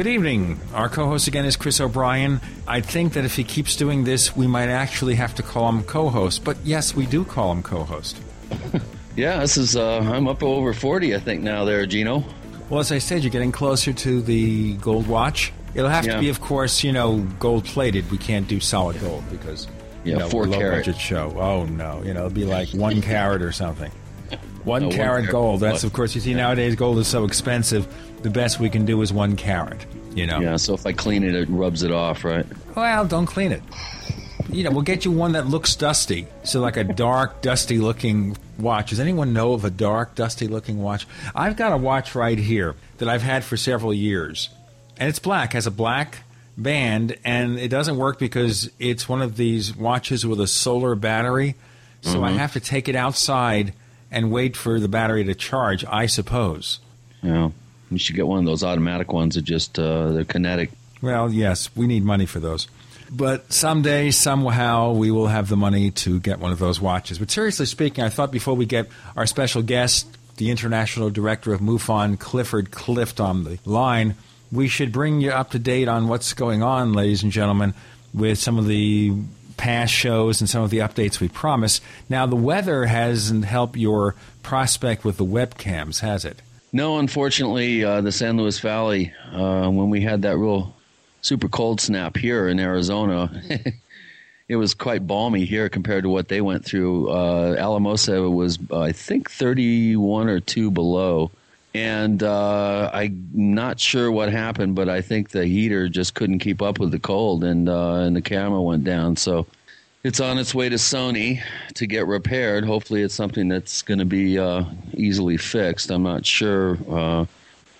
Good evening. Our co host again is Chris O'Brien. I think that if he keeps doing this, we might actually have to call him co host. But yes, we do call him co host. Yeah, this is. Uh, I'm up over forty, I think now. There, Gino. Well, as I said, you're getting closer to the gold watch. It'll have Yeah. to be, of course, you know, gold plated. We can't do solid gold because you Yeah, know, four low carat. budget show. Oh no, you know, it'll be like one carat or something. One No, carat gold. That's of course. You see, nowadays gold is so expensive. The best we can do is one carat. You know. Yeah, so if I clean it, it rubs it off, right? Well, don't clean it. You know, we'll get you one that looks dusty. So, like a dark, dusty looking watch. Does anyone know of a dark, dusty looking watch? I've got a watch right here that I've had for several years. And it's black, has a black band, and it doesn't work because it's one of these watches with a solar battery. So, I mm-hmm. have to take it outside and wait for the battery to charge, I suppose. Yeah, you should get one of those automatic ones that just uh, they're kinetic. Well, yes, we need money for those. But someday, somehow, we will have the money to get one of those watches. But seriously speaking, I thought before we get our special guest, the international director of MUFON, Clifford Clift, on the line, we should bring you up to date on what's going on, ladies and gentlemen, with some of the past shows and some of the updates we promised. Now, the weather hasn't helped your prospect with the webcams, has it? No, unfortunately, uh, the San Luis Valley, uh, when we had that real super cold snap here in Arizona, it was quite balmy here compared to what they went through. Uh, Alamosa was, I think, 31 or 2 below. And uh, I'm not sure what happened, but I think the heater just couldn't keep up with the cold, and uh, and the camera went down. So it's on its way to Sony to get repaired. Hopefully, it's something that's going to be uh, easily fixed. I'm not sure uh,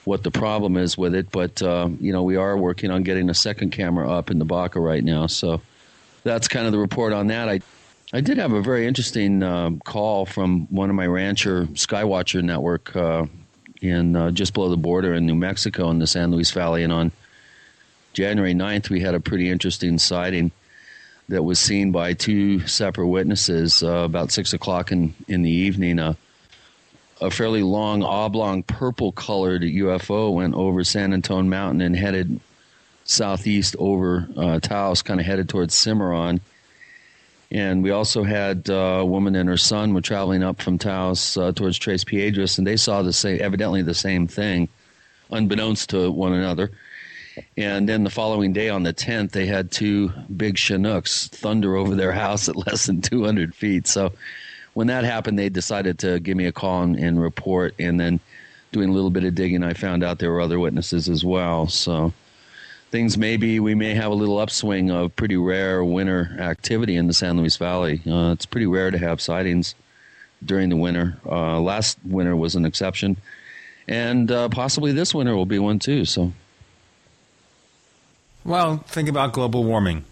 what the problem is with it, but uh, you know we are working on getting a second camera up in the Baca right now. So that's kind of the report on that. I I did have a very interesting um, call from one of my rancher Skywatcher network uh, in uh, just below the border in New Mexico in the San Luis Valley, and on January 9th we had a pretty interesting sighting that was seen by two separate witnesses uh, about six o'clock in, in the evening. Uh, a fairly long, oblong, purple colored UFO went over San Antone Mountain and headed southeast over uh, Taos, kind of headed towards Cimarron. And we also had uh, a woman and her son were traveling up from Taos uh, towards Tres Piedras, and they saw the same, evidently the same thing, unbeknownst to one another. And then the following day on the 10th, they had two big Chinooks thunder over their house at less than 200 feet. So when that happened, they decided to give me a call and, and report. And then doing a little bit of digging, I found out there were other witnesses as well. So things maybe we may have a little upswing of pretty rare winter activity in the San Luis Valley. Uh, it's pretty rare to have sightings during the winter. Uh, last winter was an exception. And uh, possibly this winter will be one too. So Well, think about global warming.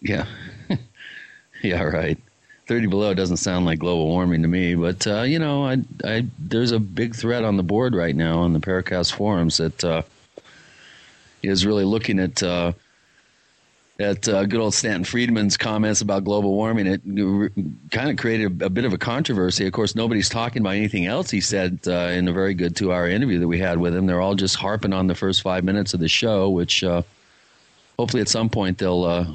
Yeah. yeah, right. 30 below doesn't sound like global warming to me, but uh, you know, I, I there's a big thread on the board right now on the Paracast forums that uh, is really looking at uh, at uh, good old Stanton Friedman's comments about global warming. It kind of created a, a bit of a controversy. Of course, nobody's talking about anything else he said uh, in a very good two-hour interview that we had with him. They're all just harping on the first five minutes of the show, which uh, hopefully at some point they'll uh,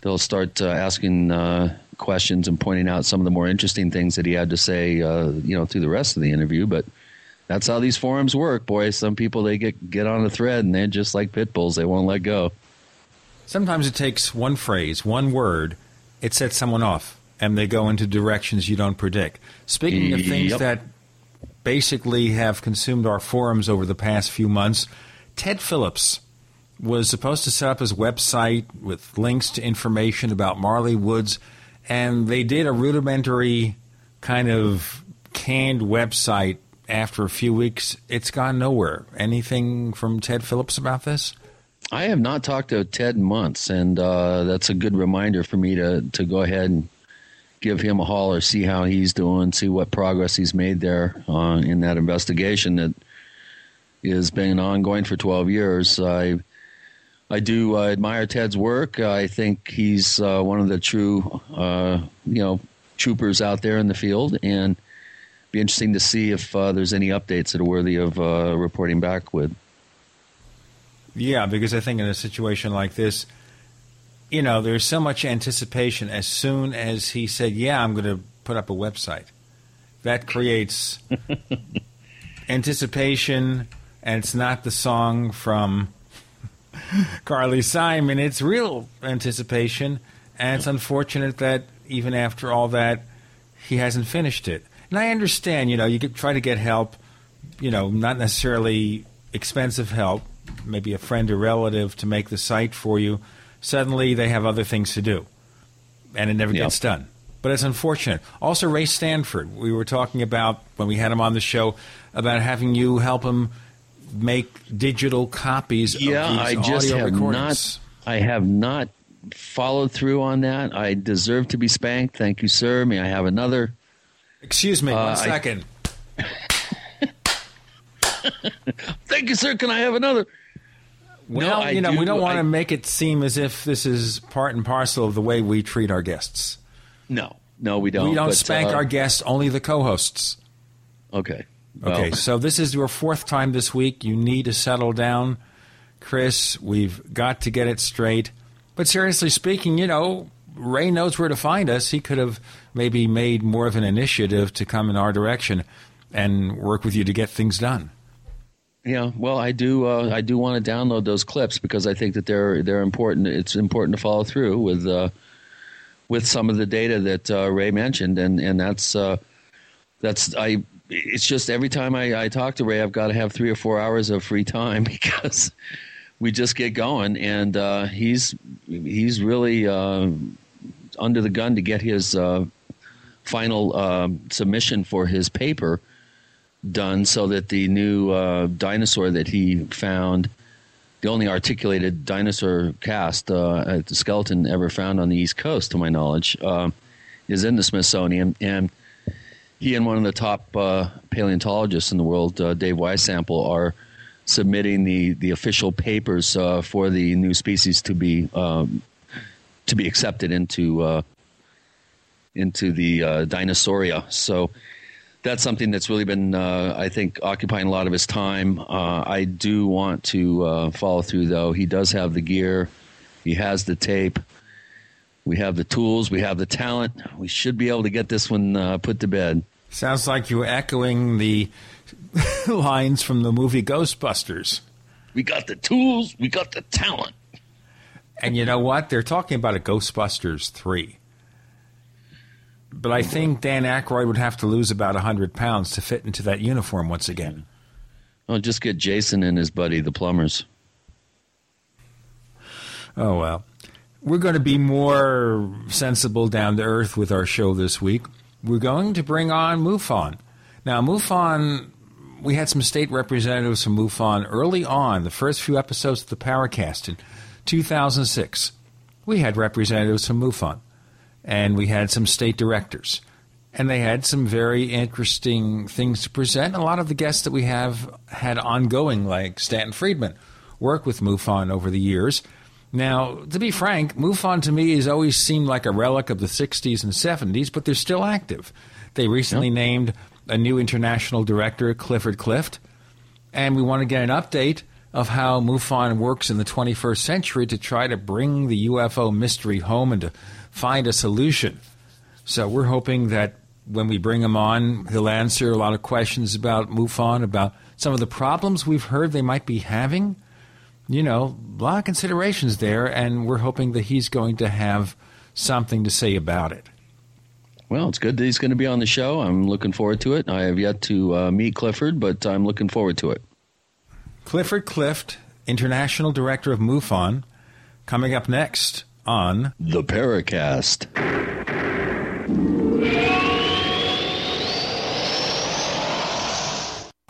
they'll start uh, asking uh, questions and pointing out some of the more interesting things that he had to say, you know, through the rest of the interview. But that's how these forums work, boys. Some people they get get on a thread and they're just like pit bulls; they won't let go. Sometimes it takes one phrase, one word, it sets someone off, and they go into directions you don't predict. Speaking of things that basically have consumed our forums over the past few months, Ted Phillips was supposed to set up his website with links to information about Marley Woods, and they did a rudimentary kind of canned website after a few weeks. It's gone nowhere. Anything from Ted Phillips about this? I have not talked to Ted in months, and uh, that's a good reminder for me to to go ahead and give him a holler, see how he's doing, see what progress he's made there uh, in that investigation that has been ongoing for 12 years. I I do uh, admire Ted's work. I think he's uh, one of the true, uh, you know, troopers out there in the field, and be interesting to see if uh, there's any updates that are worthy of uh, reporting back with. Yeah, because I think in a situation like this, you know, there's so much anticipation. As soon as he said, "Yeah, I'm going to put up a website," that creates anticipation, and it's not the song from Carly Simon. It's real anticipation, and it's unfortunate that even after all that, he hasn't finished it. And I understand, you know, you could try to get help, you know, not necessarily expensive help, maybe a friend or relative to make the site for you. Suddenly, they have other things to do, and it never Yep. gets done. But it's unfortunate. Also, Ray Stanford, we were talking about when we had him on the show about having you help him make digital copies Yeah, of I these just audio have recordings. not. I have not followed through on that. I deserve to be spanked. Thank you, sir. May I have another? Excuse me, Uh, one I- Thank you, sir. Can I have another? Well, I you know, we do- don't want I- to make it seem as if this is part and parcel of the way we treat our guests. No, no, we don't. we don't but, spank uh, our guests, only the co-hosts. Okay. Okay, so this is your fourth time this week. You need to settle down, Chris. We've got to get it straight. But seriously speaking, you know, Ray knows where to find us. He could have maybe made more of an initiative to come in our direction and work with you to get things done. Yeah, well, I do. Uh, I do want to download those clips because I think that they're they're important. It's important to follow through with uh, with some of the data that uh, Ray mentioned, and and that's uh, that's I. It's just every time I, I talk to Ray, I've got to have three or four hours of free time because we just get going, and uh, he's he's really uh, under the gun to get his final uh, submission for his paper done so that the new uh, dinosaur that he found, the only articulated dinosaur cast, uh, the skeleton ever found on the East Coast, to my knowledge, uh, is in the Smithsonian. And he and one of the top uh, paleontologists in the world, uh, Dave Weishampel, are submitting the, the official papers uh, for the new species to be um, to be accepted into into the uh, Dinosauria. So that's something that's really been, uh, I think, occupying a lot of his time. Uh, I do want to uh, follow through, though. He does have the gear, he has the tape, we have the tools, we have the talent. We should be able to get this one uh, put to bed. Sounds like you're echoing the lines from the movie Ghostbusters. We got the tools, we got the talent. And you know what? They're talking about a Ghostbusters 3. But I think Dan Aykroyd would have to lose about 100 pounds to fit into that uniform once again. I'll oh, just get Jason and his buddy, the plumbers. Oh, well. We're going to be more sensible, down to earth with our show this week. We're going to bring on MUFON. Now, MUFON, we had some state representatives from MUFON early on, the first few episodes of the Paracast in 2006. We had representatives from MUFON, and we had some state directors. And they had some very interesting things to present. A lot of the guests that we have had ongoing, like Stanton Friedman, work with MUFON over the years. Now, to be frank, MUFON to me has always seemed like a relic of the 60s and 70s, but they're still active. They recently named a new international director, Clifford Clift, and we want to get an update of how MUFON works in the 21st century to try to bring the UFO mystery home and to find a solution. So we're hoping that when we bring him on, he'll answer a lot of questions about MUFON, about some of the problems we've heard they might be having. You know, a lot of considerations there, and we're hoping that he's going to have something to say about it. Well, it's good that he's going to be on the show. I'm looking forward to it. I have yet to uh, meet Clifford, but I'm looking forward to it. Clifford Clift, International Director of MUFON, coming up next on The Paracast.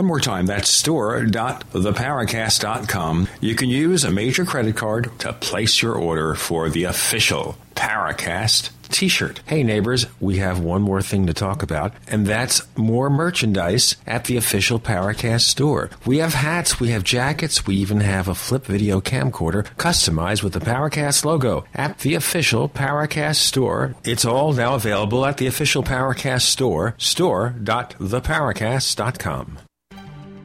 One more time, that's store.theparacast.com. You can use a major credit card to place your order for the official Paracast t shirt. Hey, neighbors, we have one more thing to talk about, and that's more merchandise at the official Paracast store. We have hats, we have jackets, we even have a flip video camcorder customized with the Paracast logo at the official Paracast store. It's all now available at the official Paracast store, store.theparacast.com.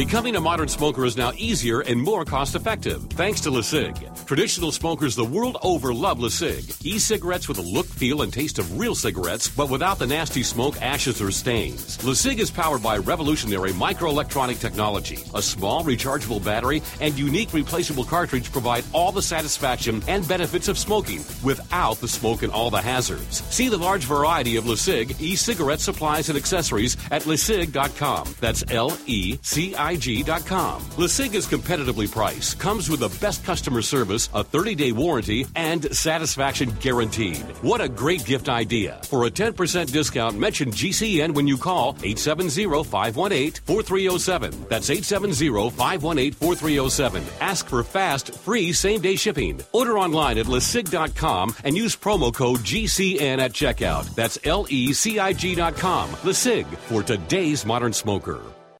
Becoming a modern smoker is now easier and more cost effective thanks to LeCig. Traditional smokers the world over love LeCig. E cigarettes with a look, feel, and taste of real cigarettes, but without the nasty smoke, ashes, or stains. LeCig is powered by revolutionary microelectronic technology. A small rechargeable battery and unique replaceable cartridge provide all the satisfaction and benefits of smoking without the smoke and all the hazards. See the large variety of LeCig e cigarette supplies and accessories at LeCig.com. That's L E C I G.com. LeCig is competitively priced, comes with the best customer service, a 30 day warranty, and satisfaction guaranteed. What a great gift idea. For a 10% discount, mention GCN when you call 870 518 4307. That's 870 518 4307. Ask for fast, free same day shipping. Order online at LeCig.com and use promo code GCN at checkout. That's L E C I G.com. LeCig for today's modern smoker.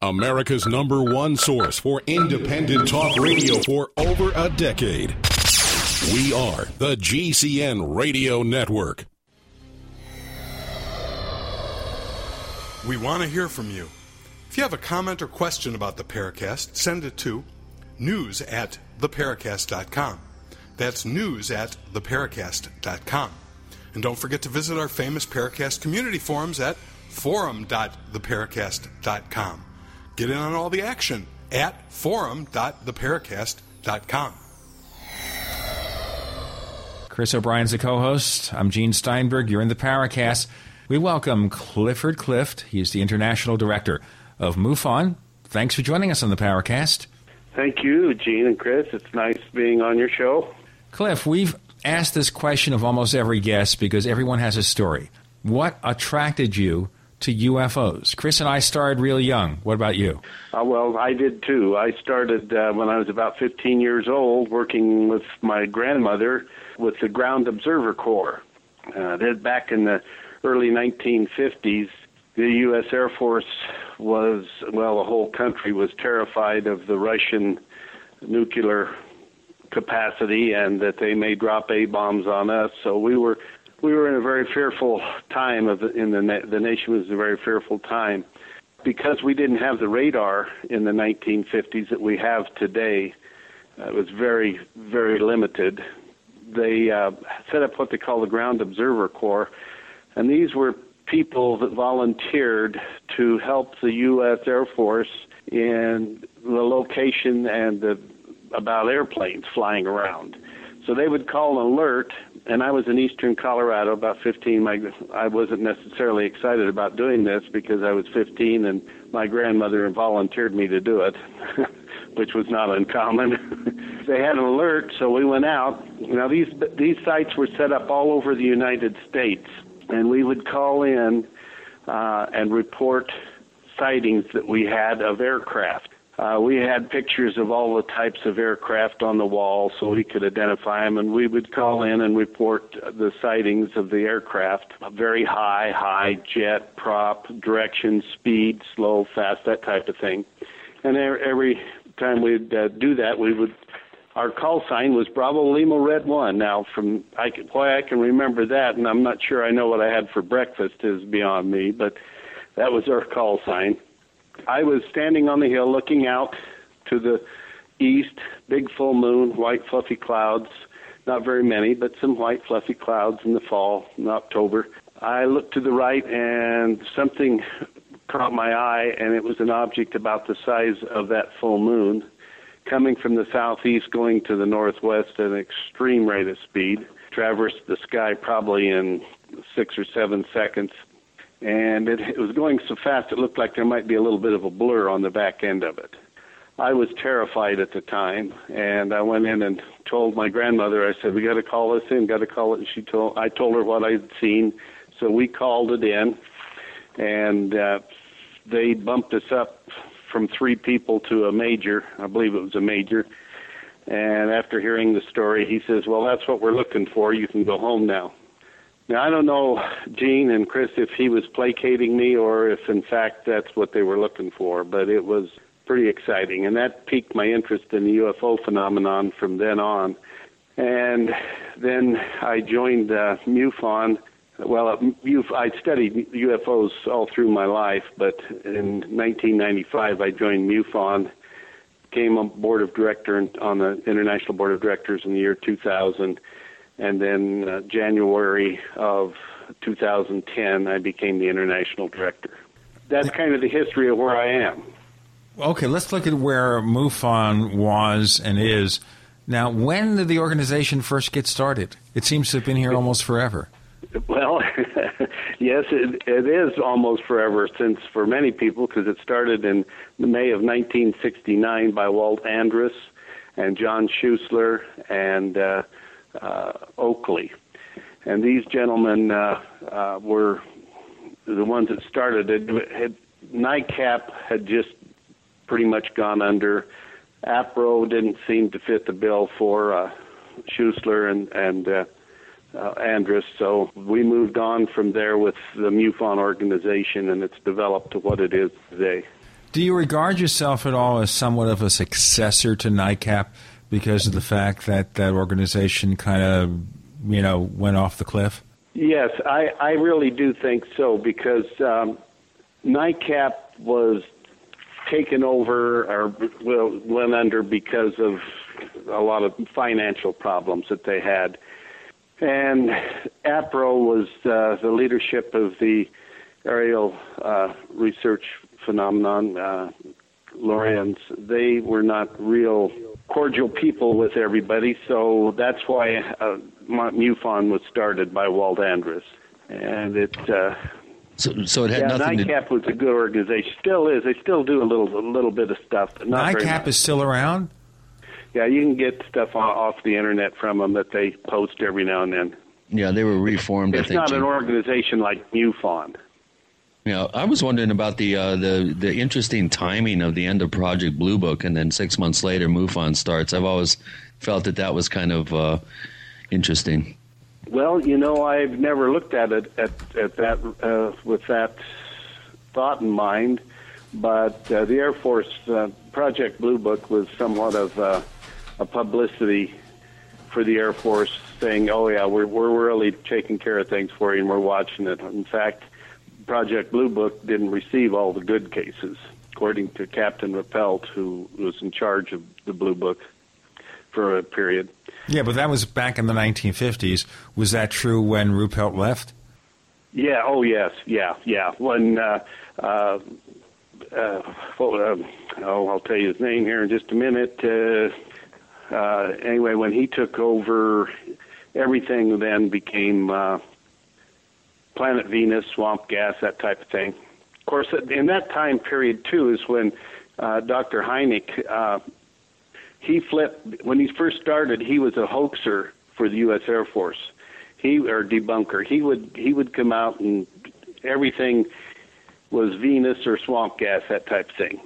America's number one source for independent talk radio for over a decade. We are the GCN Radio Network. We want to hear from you. If you have a comment or question about the Paracast, send it to news at theparacast.com. That's news at theparacast.com. And don't forget to visit our famous Paracast community forums at forum.theparacast.com. Get in on all the action at forum.theparacast.com. Chris O'Brien's the co-host. I'm Gene Steinberg. You're in the Paracast. We welcome Clifford Clift. He's the international director of MUFON. Thanks for joining us on the Paracast. Thank you, Gene and Chris. It's nice being on your show. Cliff, we've asked this question of almost every guest because everyone has a story. What attracted you to UFOs? Chris and I started real young. What about you? Uh, well, I did too. I started uh, when I was about 15 years old, working with my grandmother with the Ground Observer Corps. Uh, back in the early 1950s, the U.S. Air Force was, well, the whole country was terrified of the Russian nuclear capacity and that they may drop A bombs on us. So we were we were in a very fearful time of in the the nation was a very fearful time because we didn't have the radar in the 1950s that we have today. Uh, it was very very limited. They uh, set up what they call the Ground Observer Corps, and these were people that volunteered to help the U.S. Air Force in the location and the about airplanes flying around. So they would call an alert, and I was in eastern Colorado, about 15. My, I wasn't necessarily excited about doing this because I was 15, and my grandmother volunteered me to do it, which was not uncommon. they had an alert, so we went out. Now these these sites were set up all over the United States, and we would call in uh, and report sightings that we had of aircraft. Uh, we had pictures of all the types of aircraft on the wall so we could identify them, and we would call in and report the sightings of the aircraft very high, high, jet, prop, direction, speed, slow, fast, that type of thing. And every time we'd uh, do that, we would. Our call sign was Bravo Lima Red One. Now, from I can, boy, I can remember that, and I'm not sure I know what I had for breakfast is beyond me, but that was our call sign I was standing on the hill looking out to the east, big full moon, white fluffy clouds, not very many, but some white fluffy clouds in the fall, in October. I looked to the right and something caught my eye, and it was an object about the size of that full moon coming from the southeast going to the northwest at an extreme rate of speed, traversed the sky probably in six or seven seconds and it, it was going so fast it looked like there might be a little bit of a blur on the back end of it. I was terrified at the time, and I went in and told my grandmother. I said, "We got to call this in. Got to call it." And she told. I told her what I'd seen, so we called it in, and uh, they bumped us up from three people to a major. I believe it was a major. And after hearing the story, he says, "Well, that's what we're looking for. You can go home now." Now, I don't know, Gene and Chris, if he was placating me or if, in fact, that's what they were looking for, but it was pretty exciting. And that piqued my interest in the UFO phenomenon from then on. And then I joined uh, MUFON. Well, uh, I studied UFOs all through my life, but in 1995 I joined MUFON, came a board of director on the International Board of Directors in the year 2000 and then uh, January of 2010, I became the international director. That's kind of the history of where I am. Okay, let's look at where MUFON was and is. Now, when did the organization first get started? It seems to have been here almost forever. Well, yes, it, it is almost forever since for many people because it started in May of 1969 by Walt Andrus and John Schuessler and uh, Oakley. And these gentlemen uh, uh, were the ones that started it. Had, NICAP had just pretty much gone under. APRO didn't seem to fit the bill for uh, Schuessler and, and uh, uh, Andrus, so we moved on from there with the MUFON organization, and it's developed to what it is today. Do you regard yourself at all as somewhat of a successor to NICAP? Because of the fact that that organization kind of, you know, went off the cliff? Yes, I, I really do think so because um, NICAP was taken over or well, went under because of a lot of financial problems that they had. And APRO was uh, the leadership of the aerial uh, research phenomenon, uh, Lorenz. They were not real cordial people with everybody. So that's why uh, MUFON was started by Walt Andrus, and it. Uh, so, so it had yeah, nothing. NICAP to... was a good organization. Still is. They still do a little, a little bit of stuff. But not NICAP is still around. Yeah, you can get stuff off the internet from them that they post every now and then. Yeah, they were reformed. It's I think, not an organization like MUFON. Yeah, I was wondering about the uh, the the interesting timing of the end of Project Blue Book, and then six months later, MUFON starts. I've always felt that that was kind of uh, interesting. Well, you know, I've never looked at it at at that uh, with that thought in mind, but uh, the Air Force uh, Project Blue Book was somewhat of uh, a publicity for the Air Force, saying, "Oh yeah, we're we're really taking care of things for you, and we're watching it." In fact, Project Blue Book didn't receive all the good cases, according to Captain Ruppelt, who was in charge of the Blue Book for a period. Yeah, but that was back in the 1950s. Was that true when Ruppelt left? Yeah. Oh, yes. Yeah. Yeah. When uh, uh, uh, well, uh, oh, I'll tell you his name here in just a minute. Uh, uh, anyway, when he took over, everything then became uh, Planet Venus, swamp gas, that type of thing. Of course, in that time period too is when uh, Dr. Hynek uh, he flipped when he first started. He was a hoaxer for the U.S. Air Force. He or debunker. He would he would come out and everything was Venus or swamp gas, that type of thing.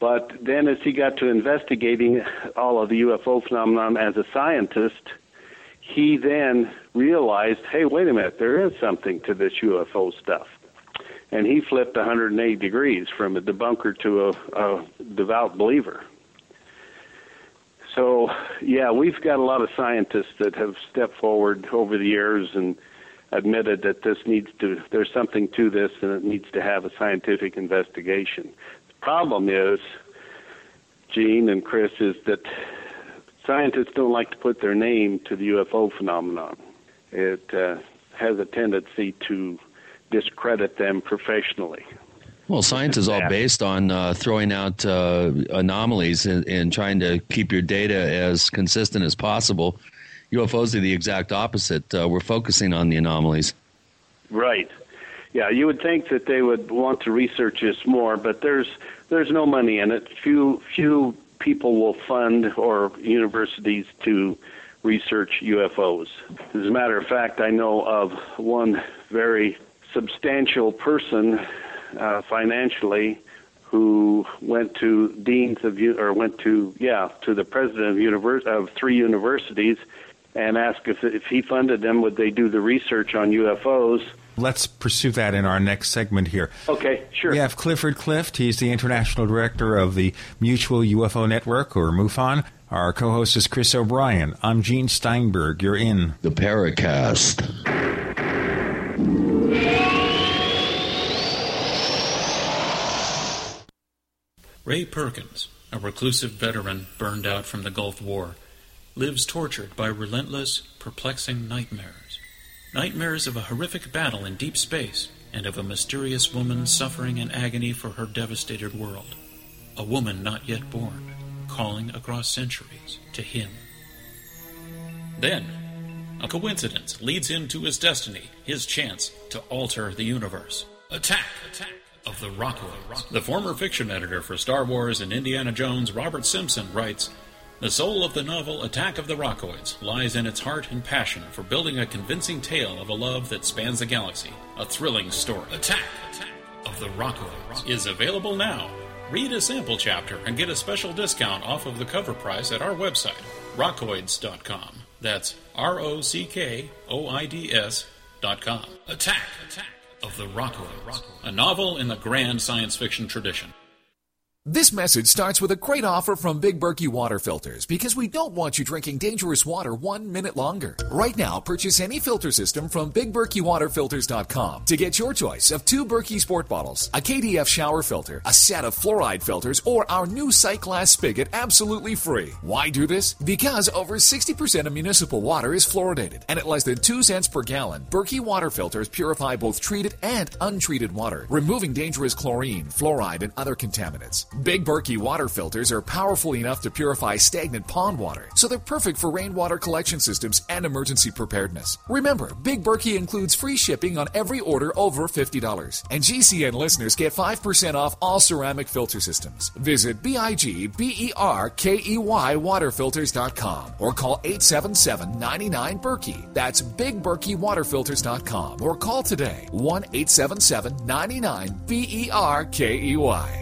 But then, as he got to investigating all of the UFO phenomenon as a scientist, he then realized, hey, wait a minute, there is something to this UFO stuff. And he flipped 180 degrees from a debunker to a, a devout believer. So, yeah, we've got a lot of scientists that have stepped forward over the years and admitted that this needs to, there's something to this and it needs to have a scientific investigation. The problem is, Gene and Chris, is that scientists don't like to put their name to the UFO phenomenon. It uh, has a tendency to discredit them professionally. Well, science is all based on uh, throwing out uh, anomalies and, and, trying to keep your data as consistent as possible. UFOs are the exact opposite. Uh, we're focusing on the anomalies. Right. Yeah, you would think that they would want to research this more, but there's there's no money in it. Few few people will fund or universities to research UFOs. As a matter of fact, I know of one very substantial person uh, financially who went to deans of or went to yeah to the president of univers- of three universities and asked if if he funded them would they do the research on UFOs. Let's pursue that in our next segment here. Okay, sure. We have Clifford Clift. He's the international director of the Mutual UFO Network, or MUFON. Our co-host is Chris O'Brien. I'm Gene Steinberg. You're in the Paracast. Ray Perkins, a reclusive veteran burned out from the Gulf War, lives tortured by relentless, perplexing nightmares. Nightmares of a horrific battle in deep space and of a mysterious woman suffering in agony for her devastated world. A woman not yet born, calling across centuries to him. Then, a coincidence leads him to his destiny, his chance to alter the universe. Attack! Attack! of the Rockoids. The former fiction editor for Star Wars and Indiana Jones, Robert Simpson, writes The soul of the novel Attack of the Rockoids lies in its heart and passion for building a convincing tale of a love that spans the galaxy. A thrilling story. Attack, Attack of the Rockoids is available now. Read a sample chapter and get a special discount off of the cover price at our website, rockoids.com. That's R O C K O I D S.com. Attack, Attack of the Rockoids, a novel in the grand science fiction tradition. This message starts with a great offer from Big Berkey Water Filters because we don't want you drinking dangerous water one minute longer. Right now, purchase any filter system from BigBerkeyWaterFilters.com to get your choice of two Berkey Sport bottles, a KDF shower filter, a set of fluoride filters, or our new sight glass spigot absolutely free. Why do this? Because over 60% of municipal water is fluoridated, and at less than 2 cents per gallon, Berkey Water Filters purify both treated and untreated water, removing dangerous chlorine, fluoride, and other contaminants. Big Berkey water filters are powerful enough to purify stagnant pond water, so they're perfect for rainwater collection systems and emergency preparedness. Remember, Big Berkey includes free shipping on every order over $50. And GCN listeners get 5% off all ceramic filter systems. Visit B-I-G-B-E-R-K-E-Y waterfilters.com or call 877-99-BERKEY. That's BigBerkeyWaterFilters.com or call today 1-877-99-B-E-R-K-E-Y.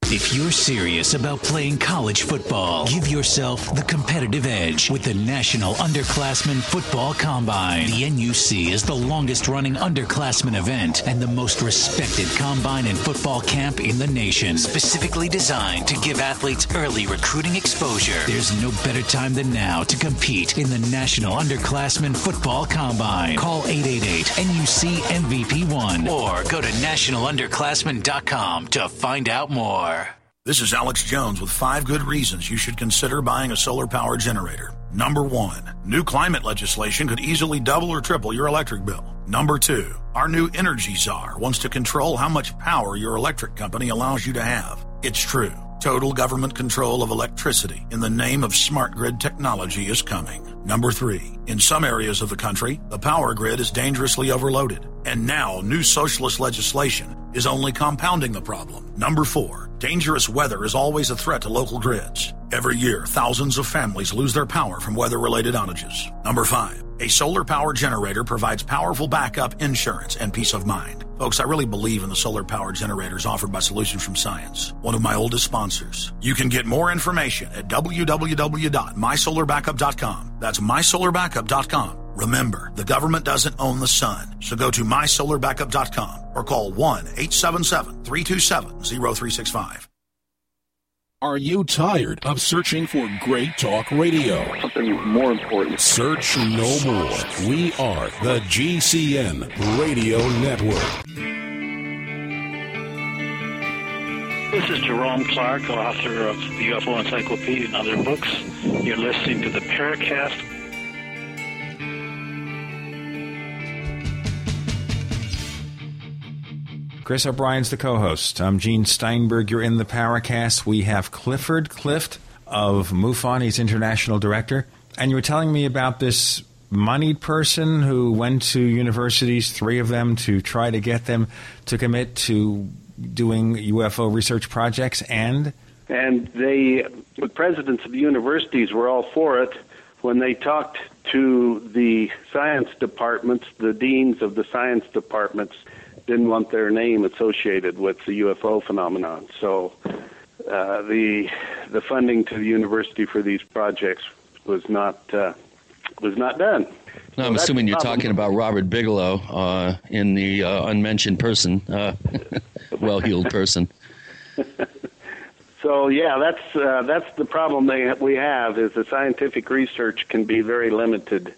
If you're serious about playing college football, give yourself the competitive edge with the National Underclassmen Football Combine. The NUC is the longest running underclassmen event and the most respected combine and football camp in the nation. Specifically designed to give athletes early recruiting exposure. There's no better time than now to compete in the National Underclassmen Football Combine. Call 888 NUC MVP1 or go to nationalunderclassmen.com to find out more. This is Alex Jones with five good reasons you should consider buying a solar power generator. Number one, new climate legislation could easily double or triple your electric bill. Number two, our new energy czar wants to control how much power your electric company allows you to have. It's true. Total government control of electricity in the name of smart grid technology is coming. Number three, in some areas of the country, the power grid is dangerously overloaded. And now, new socialist legislation is only compounding the problem. Number four, dangerous weather is always a threat to local grids. Every year, thousands of families lose their power from weather related outages. Number five, a solar power generator provides powerful backup insurance and peace of mind. Folks, I really believe in the solar power generators offered by Solutions from Science, one of my oldest sponsors. You can get more information at www.mysolarbackup.com. That's mysolarbackup.com. Remember, the government doesn't own the sun, so go to mysolarbackup.com or call 1 877 327 0365. Are you tired of searching for great talk radio? Something more important. Search no more. We are the GCN Radio Network. This is Jerome Clark, author of the UFO Encyclopedia and other books. You're listening to the Paracast. Chris O'Brien's the co-host. I'm Gene Steinberg. You're in the Paracast. We have Clifford Clift of MUFON. He's international director. And you were telling me about this moneyed person who went to universities, three of them, to try to get them to commit to doing UFO research projects and and they the presidents of the universities were all for it when they talked to the science departments, the deans of the science departments didn't want their name associated with the UFO phenomenon. So uh, the the funding to the university for these projects was not uh, was not done. No, I'm So assuming you're talking about Robert Bigelow uh, in the uh, unmentioned person, uh, well-heeled person. So yeah, that's uh, that's the problem they we have is the scientific research can be very limited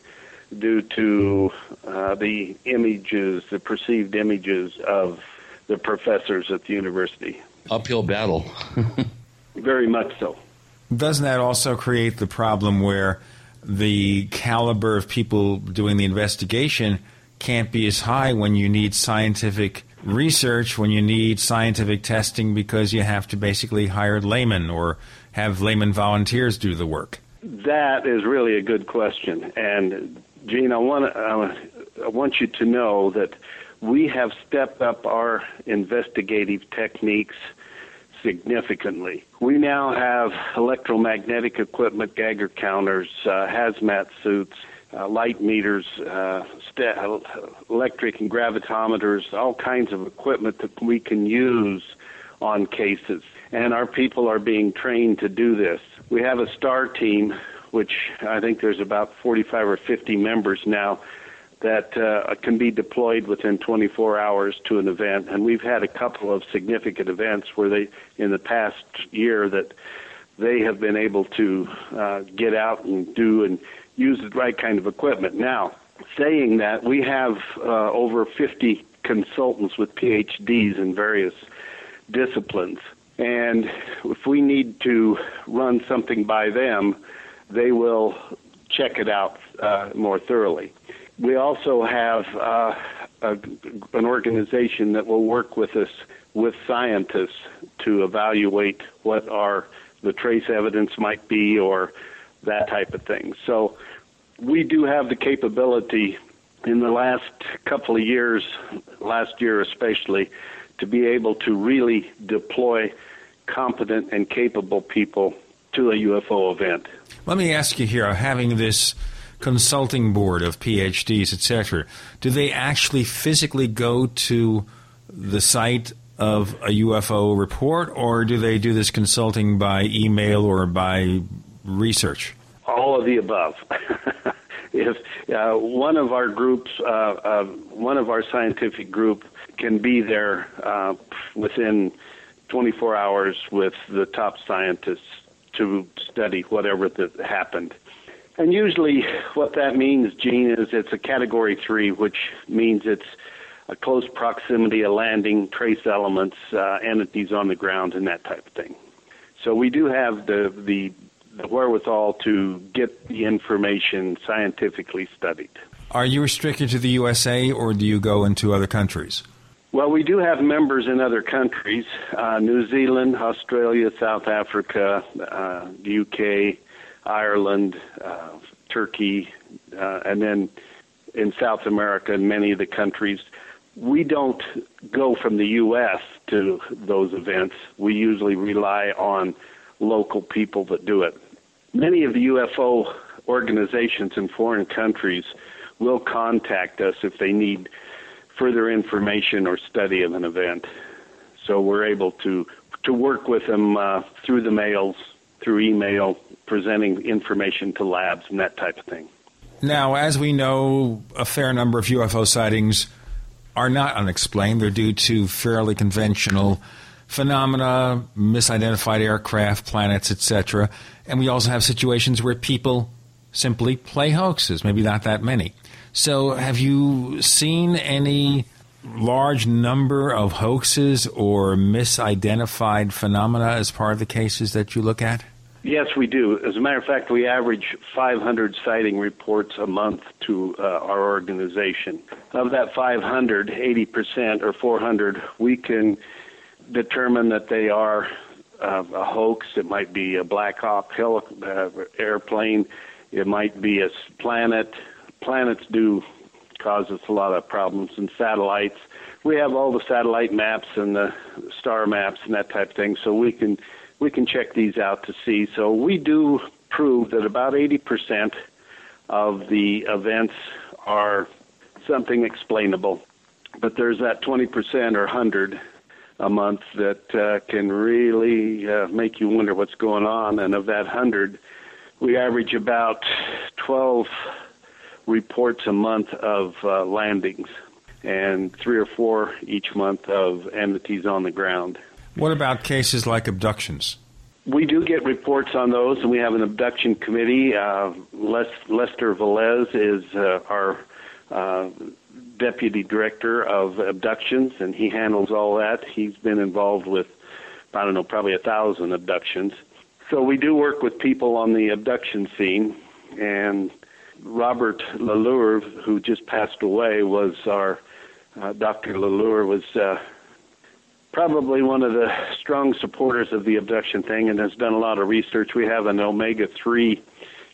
due to uh, the images, the perceived images of the professors at the university. Uphill battle. Very much so. Doesn't that also create the problem where the caliber of people doing the investigation can't be as high when you need scientific research, when you need scientific testing because you have to basically hire laymen or have layman volunteers do the work? That is really a good question, and Gene, I want uh, I want you to know that we have stepped up our investigative techniques significantly. We now have electromagnetic equipment, Geiger counters, uh, hazmat suits, uh, light meters, uh, st- electric and gravitometers, all kinds of equipment that we can use on cases. And our people are being trained to do this. We have a STAR team, which I think there's about 45 or 50 members now that uh, can be deployed within 24 hours to an event. And we've had a couple of significant events where they, in the past year, that they have been able to uh, get out and do and use the right kind of equipment. Now, saying that, we have uh, over 50 consultants with PhDs in various disciplines. And if we need to run something by them, they will check it out uh, more thoroughly. We also have uh, a, an organization that will work with us with scientists to evaluate what our the trace evidence might be or that type of thing. So we do have the capability in the last couple of years, last year especially, to be able to really deploy competent and capable people to a UFO event. Let me ask you here, having this consulting board of PhDs, etc., do they actually physically go to the site of a UFO report, or do they do this consulting by email or by research? All of the above. if uh, one of our groups, uh, uh, one of our scientific group, can be there uh, within 24 hours with the top scientists to study whatever that happened. And usually, what that means, Gene, is it's a category three, which means it's a close proximity, a landing, trace elements, uh, entities on the ground, and that type of thing. So we do have the, the the wherewithal to get the information scientifically studied. Are you restricted to the USA, or do you go into other countries? Well, we do have members in other countries uh, New Zealand, Australia, South Africa, uh, UK, Ireland, uh, Turkey, uh, and then in South America and many of the countries. We don't go from the U.S. to those events. We usually rely on local people that do it. Many of the UFO organizations in foreign countries will contact us if they need further information or study of an event. So we're able to to work with them uh, through the mails, through email, presenting information to labs and that type of thing. Now, as we know, a fair number of UFO sightings are not unexplained. They're due to fairly conventional phenomena, misidentified aircraft, planets, etc. And we also have situations where people simply play hoaxes, maybe not that many. So, have you seen any large number of hoaxes or misidentified phenomena as part of the cases that you look at? Yes, we do. As a matter of fact, we average 500 sighting reports a month to uh, our organization. Of that 500, 80% or 400, we can determine that they are uh, a hoax. It might be a Black Hawk uh, airplane. It might be a planet. Planets do cause us a lot of problems, and satellites. We have all the satellite maps and the star maps and that type of thing, so we can we can check these out to see. So we do prove that about 80% of the events are something explainable, but there's that 20% or 100 a month that uh, can really uh, make you wonder what's going on. And of that 100, we average about 12 reports a month of uh, landings and three or four each month of entities on the ground. What about cases like abductions? We do get reports on those, and we have an abduction committee. Uh, Les- Lester Velez is uh, our uh, deputy director of abductions, and he handles all that. He's been involved with, I don't know, probably a thousand abductions. So we do work with people on the abduction scene, and Robert Lalure, who just passed away, was our uh, Dr. Lalure was uh, probably one of the strong supporters of the abduction thing, and has done a lot of research. We have an omega three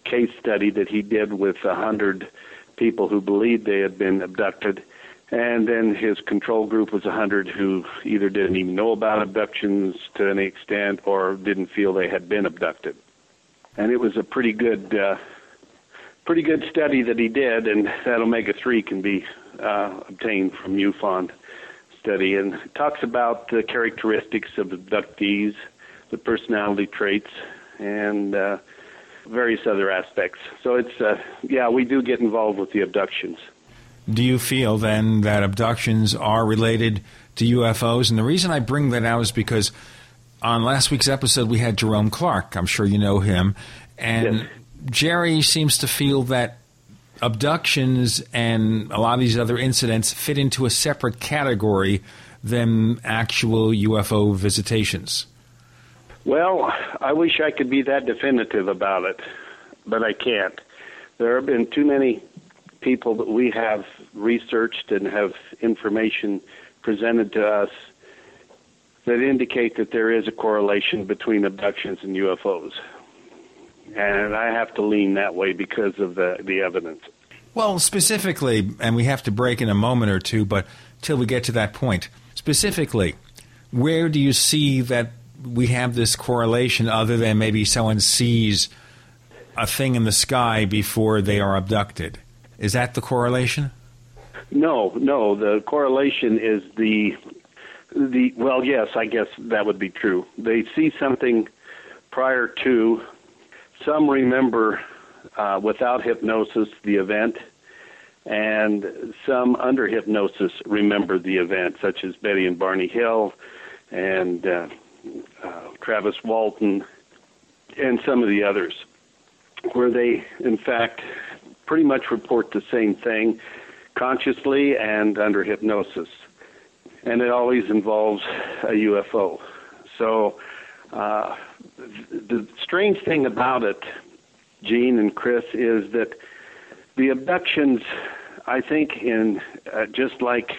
case study that he did with a hundred people who believed they had been abducted. And then his control group was a 100 who either didn't even know about abductions to any extent or didn't feel they had been abducted. And it was a pretty good, uh, pretty good study that he did, and that omega 3 can be uh, obtained from MUFON study. And it talks about the characteristics of abductees, the personality traits, and uh, various other aspects. So it's, uh, yeah, we do get involved with the abductions. do you feel then that abductions are related to UFOs? And the reason I bring that out is because on last week's episode we had Jerome Clark. I'm sure you know him. And Yes. Jerry seems to feel that abductions and a lot of these other incidents fit into a separate category than actual UFO visitations. Well, I wish I could be that definitive about it, but I can't. There have been too many people that we have researched and have information presented to us that indicate that there is a correlation between abductions and UFOs. And I have to lean that way because of the, the evidence. Well, specifically, and we have to break in a moment or two, but till we get to that point, specifically, where do you see that we have this correlation other than maybe someone sees a thing in the sky before they are abducted? Is that the correlation? No, no. The correlation is the the well, yes, I guess that would be true. They see something prior to. Some remember uh, without hypnosis the event, and some under hypnosis remember the event, such as Betty and Barney Hill, and uh, uh, Travis Walton, and some of the others, where they, in fact, pretty much report the same thing consciously and under hypnosis. And it always involves a UFO. So, uh, the strange thing about it, Gene and Chris, is that the abductions, I think, in uh, just like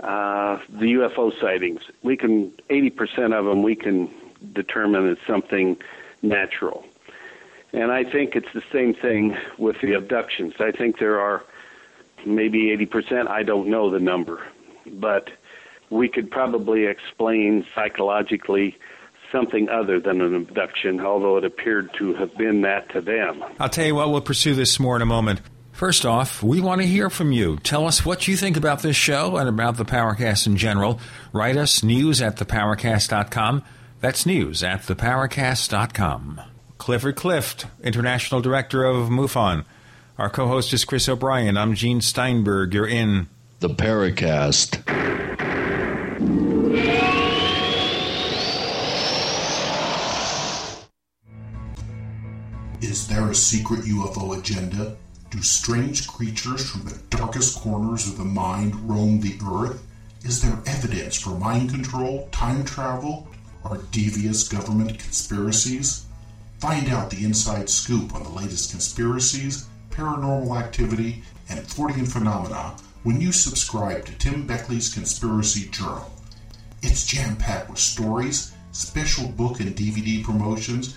uh, the UFO sightings, we can 80% of them we can determine as something natural. And I think it's the same thing with the abductions. I think there are maybe 80%, I don't know the number, but we could probably explain psychologically something other than an abduction, although it appeared to have been that to them. I'll tell you what, we'll pursue this more in a moment. First off, we want to hear from you. Tell us what you think about this show and about the Paracast in general. Write us news at theparacast.com. That's news at theparacast.com. Clifford Clift, International Director of MUFON. Our co host is Chris O'Brien. I'm Gene Steinberg. You're in The Paracast. Is there a secret UFO agenda? Do strange creatures from the darkest corners of the mind roam the earth? Is there evidence for mind control, time travel, or devious government conspiracies? Find out the inside scoop on the latest conspiracies, paranormal activity, and Fortean phenomena when you subscribe to Tim Beckley's Conspiracy Journal. It's jam packed with stories, special book and DVD promotions,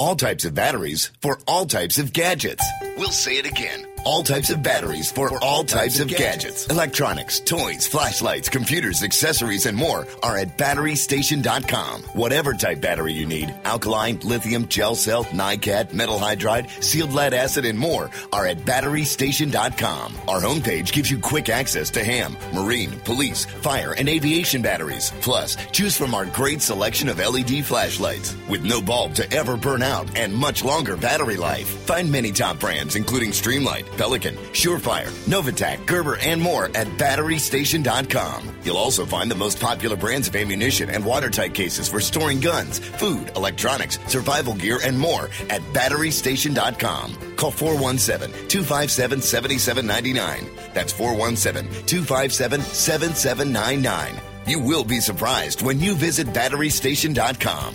All types of batteries for all types of gadgets. We'll say it again. All types of batteries for all types of gadgets. Electronics, toys, flashlights, computers, accessories, and more are at batterystation.com. Whatever type battery you need, alkaline, lithium, gel cell, NiCad, metal hydride, sealed lead acid, and more are at batterystation.com. Our homepage gives you quick access to ham, marine, police, fire, and aviation batteries. Plus, choose from our great selection of LED flashlights with no bulb to ever burn out and much longer battery life. Find many top brands including Streamlight, Pelican, Surefire, Novatac, Gerber, and more at batterystation.com. You'll also find the most popular brands of ammunition and watertight cases for storing guns, food, electronics, survival gear, and more at batterystation.com. Call 417-257-7799. That's 417-257-7799. You will be surprised when you visit batterystation.com.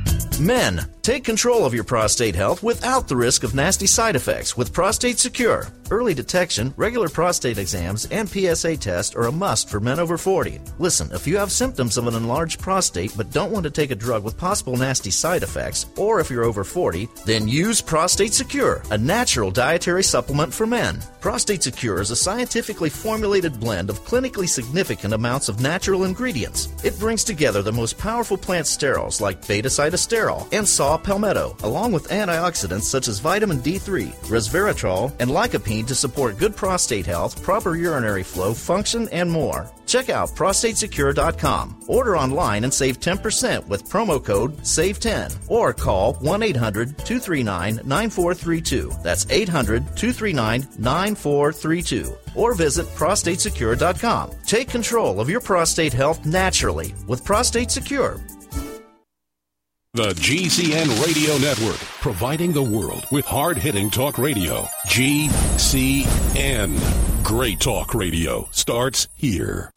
Men, take control of your prostate health without the risk of nasty side effects with Prostate Secure. Early detection, regular prostate exams, and PSA tests are a must for men over 40. Listen, if you have symptoms of an enlarged prostate but don't want to take a drug with possible nasty side effects, or if you're over 40, then use Prostate Secure, a natural dietary supplement for men. Prostate Secure is a scientifically formulated blend of clinically significant amounts of natural ingredients. It brings together the most powerful plant sterols like beta sitosterol and saw palmetto, along with antioxidants such as vitamin D3, resveratrol, and lycopene to support good prostate health, proper urinary flow, function, and more. Check out prostatesecure.com. Order online and save 10% with promo code SAVE10 or call 1 800 239 9432. That's 800 239 9432. Or visit prostatesecure.com. Take control of your prostate health naturally with Prostate Secure. The GCN Radio Network, providing the world with hard hitting talk radio. GCN. Great talk radio starts here.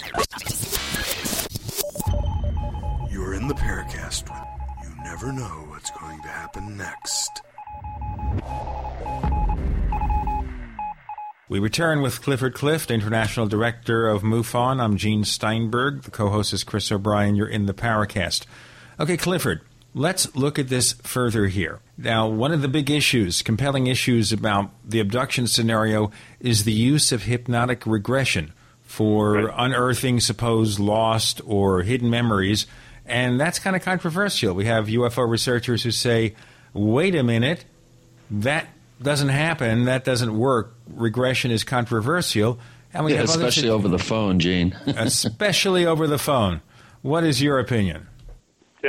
You're in the Paracast. You never know what's going to happen next. We return with Clifford Clift, International Director of MUFON. I'm Gene Steinberg. The co host is Chris O'Brien. You're in the Paracast. Okay, Clifford, let's look at this further here. Now, one of the big issues, compelling issues about the abduction scenario, is the use of hypnotic regression for unearthing supposed lost or hidden memories. And that's kind of controversial. We have UFO researchers who say, wait a minute, that doesn't happen, that doesn't work. Regression is controversial. And we Yeah, have other especially sit- over the phone, Gene. especially over the phone. What is your opinion?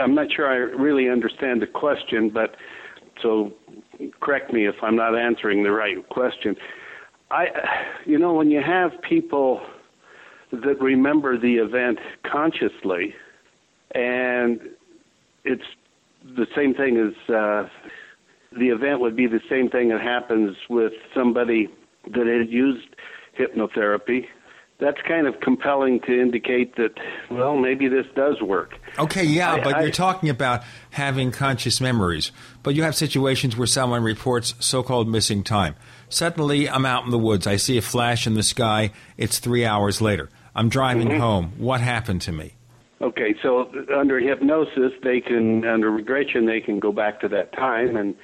I'm not sure I really understand the question, but so correct me if I'm not answering the right question. I, you know, when you have people that remember the event consciously, and it's the same thing as uh, the event would be the same thing that happens with somebody that had used hypnotherapy. That's kind of compelling to indicate that, well, maybe this does work. Okay, yeah, I- but I- you're talking about having conscious memories. But you have situations where someone reports so called missing time. Suddenly, I'm out in the woods. I see a flash in the sky. It's three hours later. I'm driving Mhm. home. What happened to me? Okay, so under hypnosis, they can under regression they can go back to that time and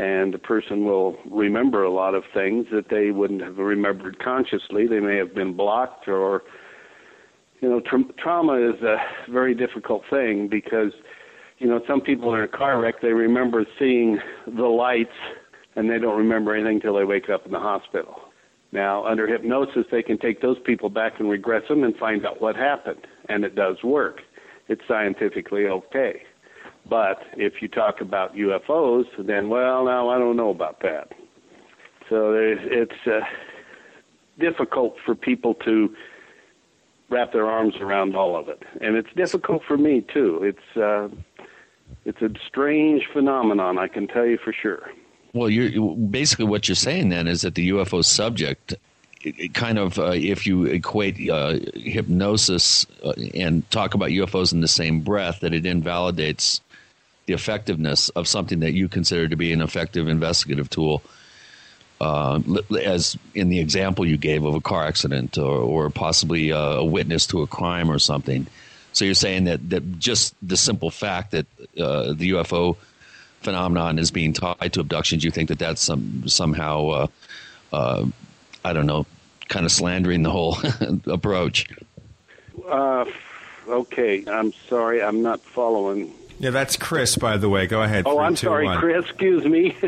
and the person will remember a lot of things that they wouldn't have remembered consciously. They may have been blocked or you know tra- trauma is a very difficult thing because you know some people in a car wreck they remember seeing the lights and they don't remember anything till they wake up in the hospital. Now, under hypnosis, they can take those people back and regress them and find out what happened, and it does work. It's scientifically okay. But if you talk about UFOs, then well, now I don't know about that. So it's uh, difficult for people to wrap their arms around all of it, and it's difficult for me too. It's uh, it's a strange phenomenon, I can tell you for sure. Well, you're basically what you're saying then is that the UFO subject, it, it kind of, uh, if you equate uh, hypnosis uh, and talk about UFOs in the same breath, that it invalidates the effectiveness of something that you consider to be an effective investigative tool. Uh, as in the example you gave of a car accident or, or possibly uh, a witness to a crime or something, So you're saying that, that just the simple fact that uh, the UFO phenomenon is being tied to abductions, you think that that's some somehow, uh, uh, I don't know, kind of slandering the whole approach. Uh, okay, I'm sorry, I'm not following. Yeah, that's Chris, by the way. Go ahead. Oh, Three, I'm two, sorry, one. Chris. Excuse me.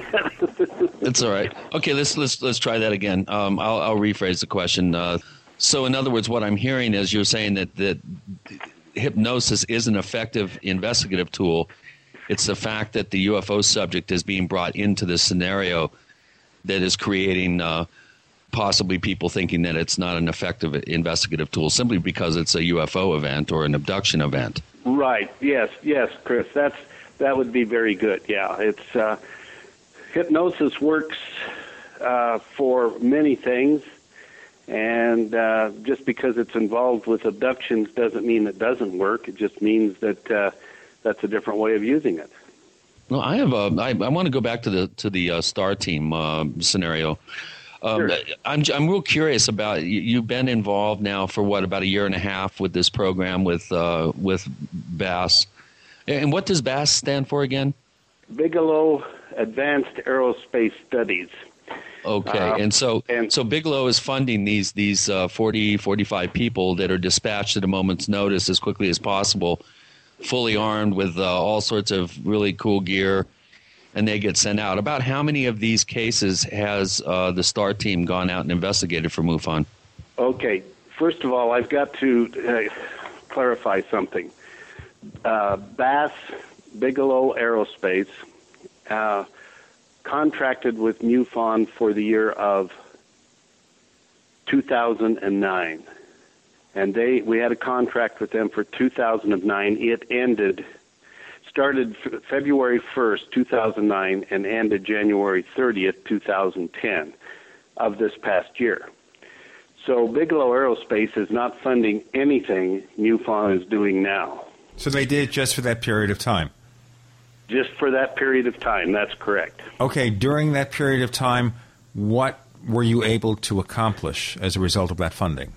It's all right. Okay, let's let's let's try that again. Um, I'll, I'll rephrase the question. Uh, so, in other words, what I'm hearing is you're saying that that hypnosis is an effective investigative tool. It's the fact that the UFO subject is being brought into this scenario that is creating uh, possibly people thinking that it's not an effective investigative tool simply because it's a UFO event or an abduction event. Right. Yes. Yes, Chris. That's that would be very good. Yeah. It's uh, hypnosis works uh, for many things, and uh, just because it's involved with abductions doesn't mean it doesn't work. It just means that uh, that's a different way of using it. No, I have a. I, I want to go back to the to the uh, star team uh, scenario. Um, Sure. I'm I'm real curious about you, you've been involved now for what about a year and a half with this program with uh, with Bass, and what does Bass stand for again? Bigelow Advanced Aerospace Studies. Okay, Uh, and so and so Bigelow is funding these these uh, 40, 45 people that are dispatched at a moment's notice as quickly as possible, fully armed with uh, all sorts of really cool gear, and they get sent out. About how many of these cases has uh, the STAR team gone out and investigated for MUFON? Okay. First of all, I've got to uh, clarify something. Uh, Bass Bigelow Aerospace uh, contracted with MUFON for the year of 2009, and they we had a contract with them for 2009. It ended started f- February 1st, 2009, and ended January 30th, 2010 of this past year. So Bigelow Aerospace is not funding anything MUFON is doing now. So they did it just for that period of time. Just for that period of time, that's correct. Okay, during that period of time, what were you able to accomplish as a result of that funding?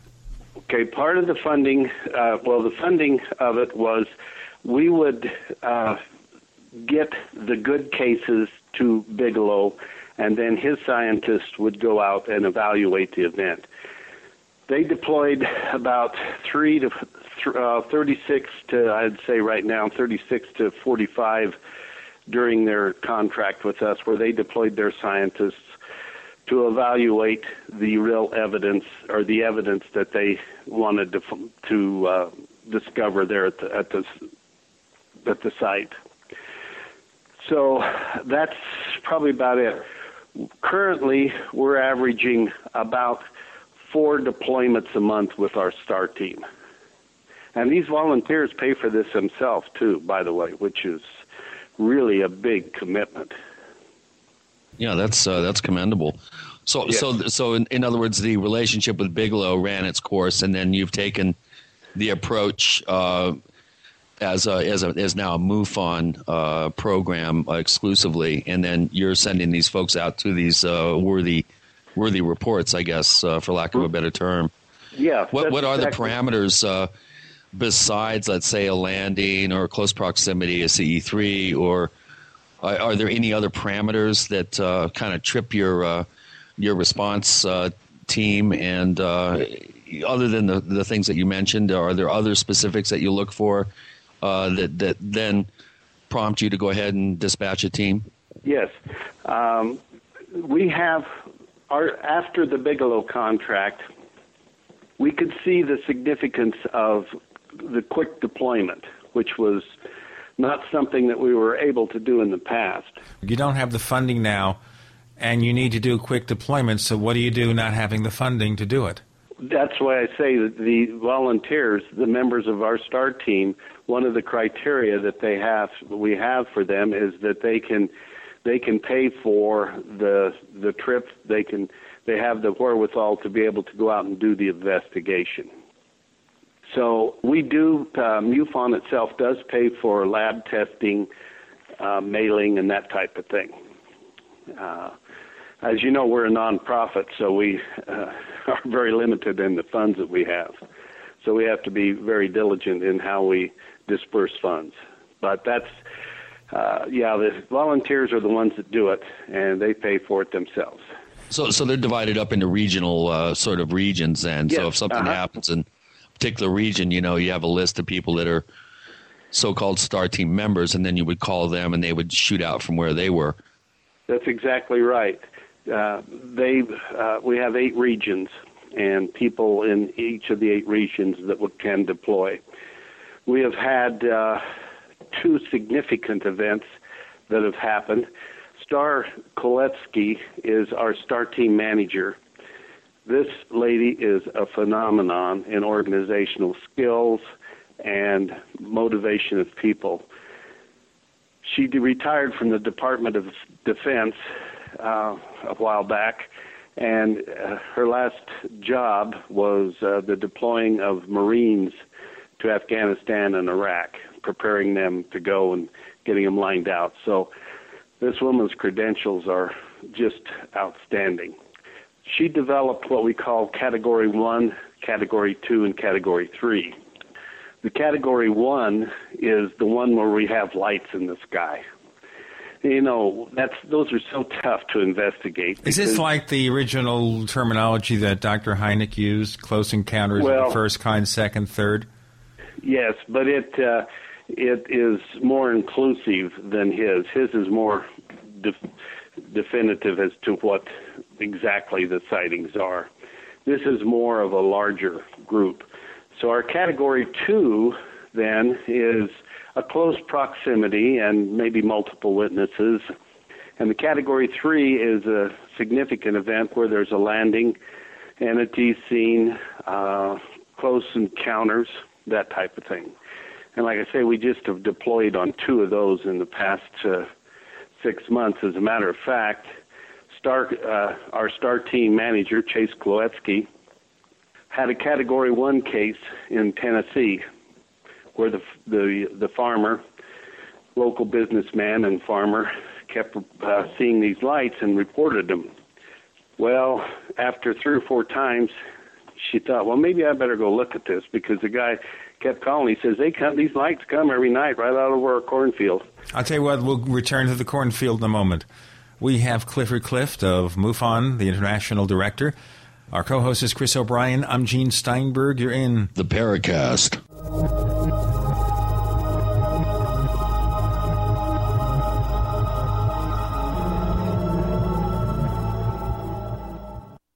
Okay, part of the funding, uh, well, the funding of it was we would uh, get the good cases to Bigelow, and then his scientists would go out and evaluate the event. They deployed about three to uh, 36 to, I'd say right now, 36 to 45 during their contract with us, where they deployed their scientists to evaluate the real evidence or the evidence that they wanted to to uh, discover there at the, at the at the site. So that's probably about it. Currently, we're averaging about four deployments a month with our STAR team. And these volunteers pay for this themselves, too, by the way, which is really a big commitment. Yeah, that's uh, that's commendable. So Yes. so so in, in other words, the relationship with Bigelow ran its course, and then you've taken the approach uh, as a, as a as now a MUFON uh, program uh, exclusively, and then you're sending these folks out to these uh, worthy worthy reports, I guess, uh, for lack of a better term. Yeah. What what are exactly- the parameters uh, besides, let's say, a landing or close proximity, a CE three, or are, are there any other parameters that uh, kind of trip your uh, your response uh, team? And uh, other than the the things that you mentioned, are there other specifics that you look for uh, that that then prompt you to go ahead and dispatch a team? Yes. Um, we have our after the Bigelow contract, we could see the significance of the quick deployment, which was not something that we were able to do in the past. You don't have the funding now, and you need to do quick deployments. So what do you do not having the funding to do it? That's why I say that the volunteers, the members of our STAR team, one of the criteria that they have, we have for them is that they can, they can pay for the the trip. They can, they have the wherewithal to be able to go out and do the investigation. So we do. Uh, MUFON itself does pay for lab testing, uh, mailing, and that type of thing. Uh, as you know, we're a nonprofit, so we uh, are very limited in the funds that we have. So we have to be very diligent in how we disperse funds. But that's, uh, yeah, the volunteers are the ones that do it, and they pay for it themselves. So, so they're divided up into regional uh, sort of regions. Then, so if something uh-huh. happens in a particular region, you know, you have a list of people that are so-called star team members, and then you would call them, and they would shoot out from where they were. That's exactly right. Uh, they, uh, we have eight regions, and people in each of the eight regions that would, can deploy. We have had uh, two significant events that have happened. Star Kloetzke is our star team manager. This lady is a phenomenon in organizational skills and motivation of people. She retired from the Department of Defense uh, a while back, and uh, her last job was uh, the deploying of Marines to Afghanistan and Iraq, preparing them to go and getting them lined out. So this woman's credentials are just outstanding. She developed what we call Category 1, Category 2, and Category 3. The Category 1 is the one where we have lights in the sky. You know, that's those are so tough to investigate. Is this like the original terminology that Dr. Hynek used? Close encounters of the first kind, second, third? Yes, but it uh, it is more inclusive than his. His is more def- definitive as to what exactly the sightings are. This is more of a larger group. So our category two then is a close proximity and maybe multiple witnesses. And the category three is a significant event where there's a landing, entity seen, uh, close encounters, that type of thing. And like I say, we just have deployed on two of those in the past uh, six months. As a matter of fact, Star, uh, our star team manager, Chase Kloetzke, had a Category One case in Tennessee, where the the the farmer, local businessman and farmer, kept uh, seeing these lights and reported them. Well, after three or four times, she thought, well, maybe I better go look at this because the guy kept calling. He says they come, these lights come every night right out over our cornfield. I'll tell you what, we'll return to the cornfield in a moment. We have Clifford Clift of MUFON, the international director. Our co host is Chris O'Brien. I'm Gene Steinberg. You're in the Paracast.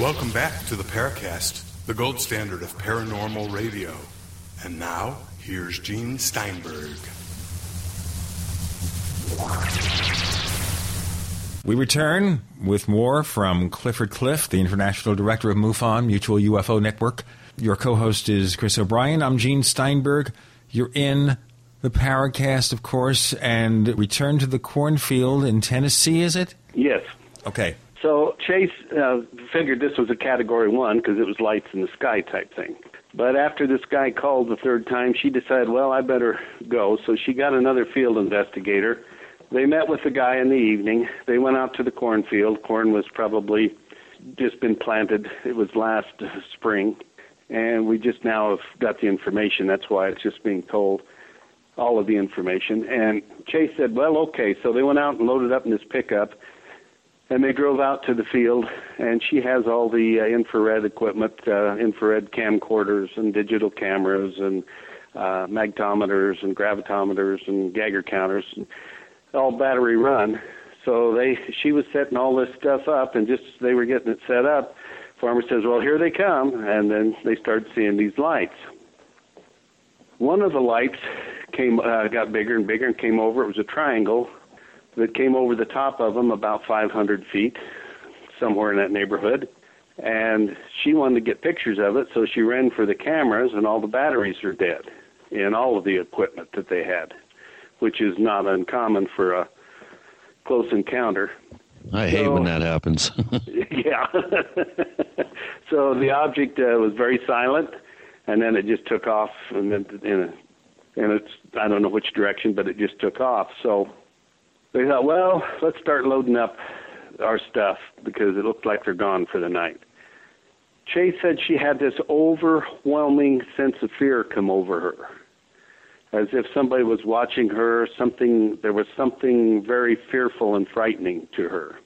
Welcome back to the Paracast, the gold standard of paranormal radio. And now, here's Gene Steinberg. We return with more from Clifford Clift, the international director of MUFON, Mutual UFO Network. Your co host is Chris O'Brien. I'm Gene Steinberg. You're in the Paracast, of course, and return to the cornfield in Tennessee, is it? Yes. Okay. So Chase uh, figured this was a Category One because it was lights in the sky type thing. But after this guy called the third time, she decided, well, I better go. So she got another field investigator. They met with the guy in the evening. They went out to the cornfield. Corn was probably just been planted. It was last spring, and we just now have got the information. That's why it's just being told all of the information. And Chase said, well, okay. So they went out and loaded up in his pickup And they drove out to the field, and she has all the uh, infrared equipment, uh, infrared camcorders and digital cameras and uh, magnetometers and gravitometers and Geiger counters, all battery run. So they, she was setting all this stuff up, and just they were getting it set up, farmer says, "Well, here they come," and then they started seeing these lights. One of the lights came, uh, got bigger and bigger, and came over. It was a triangle that came over the top of them about 500 feet, somewhere in that neighborhood. And she wanted to get pictures of it, so she ran for the cameras, and all the batteries are dead in all of the equipment that they had, which is not uncommon for a close encounter. I hate So- when that happens. yeah. so the object uh, was very silent, and then it just took off, and then in a, and it's I don't know which direction, but it just took off. So they thought, well, let's start loading up our stuff because it looked like they're gone for the night. Chase said she had this overwhelming sense of fear come over her, as if somebody was watching her. Something there was something very fearful and frightening to her.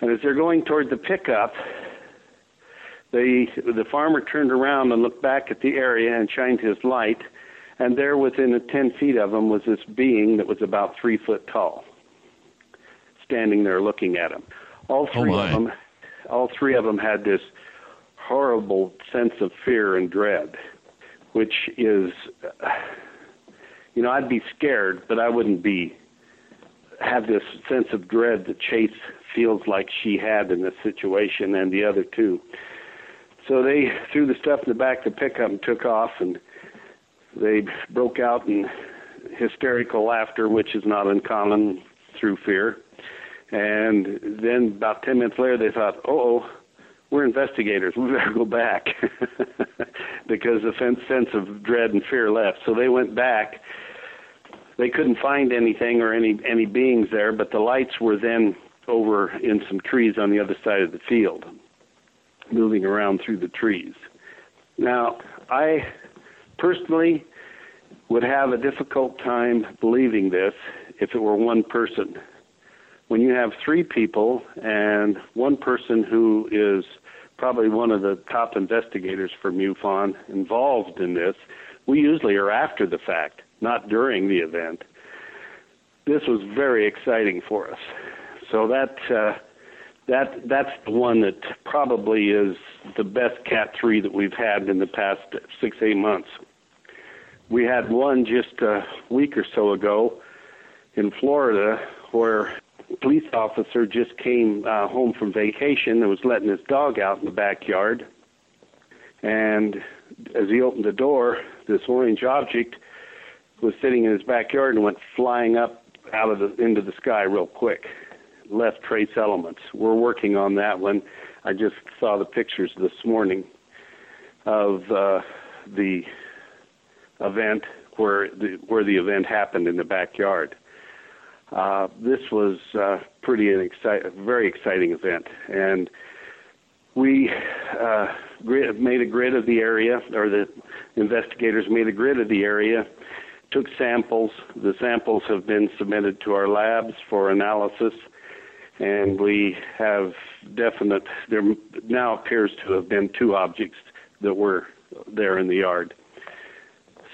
And as they're going toward the pickup, they, the farmer turned around and looked back at the area and shined his light, and there within a 10 feet of him was this being that was about three foot tall, standing there looking at him. All Oh, three my. of them, all three of them had this horrible sense of fear and dread, which is, you know, I'd be scared, but I wouldn't be have this sense of dread that Chase feels like she had in this situation and the other two. So they threw the stuff in the back of the pickup and took off, and they broke out in hysterical laughter, which is not uncommon through fear. And then about 10 minutes later, they thought, oh, we're investigators. We better go back because the sense of dread and fear left. So they went back they couldn't find anything or any any beings there, but the lights were then over in some trees on the other side of the field, moving around through the trees. Now, I personally would have a difficult time believing this if it were one person. When you have three people and one person who is probably one of the top investigators for MUFON involved in this, we usually are after the fact, not during the event. This was very exciting for us. So that uh, that that's the one that probably is the best Cat three that we've had in the past six eight months. We had one just a week or so ago in Florida where a police officer just came uh, home from vacation and was letting his dog out in the backyard. And as he opened the door, this orange object was sitting in his backyard and went flying up out of the into the sky real quick. Left trace elements. We're working on that one. I just saw the pictures this morning of uh, the event where the where the event happened in the backyard. Uh, this was uh, pretty an excite, very exciting event, and we uh, grid, made a grid of the area, or the investigators made a grid of the area, took samples. The samples have been submitted to our labs for analysis, and we have definite. There now appears to have been two objects that were there in the yard.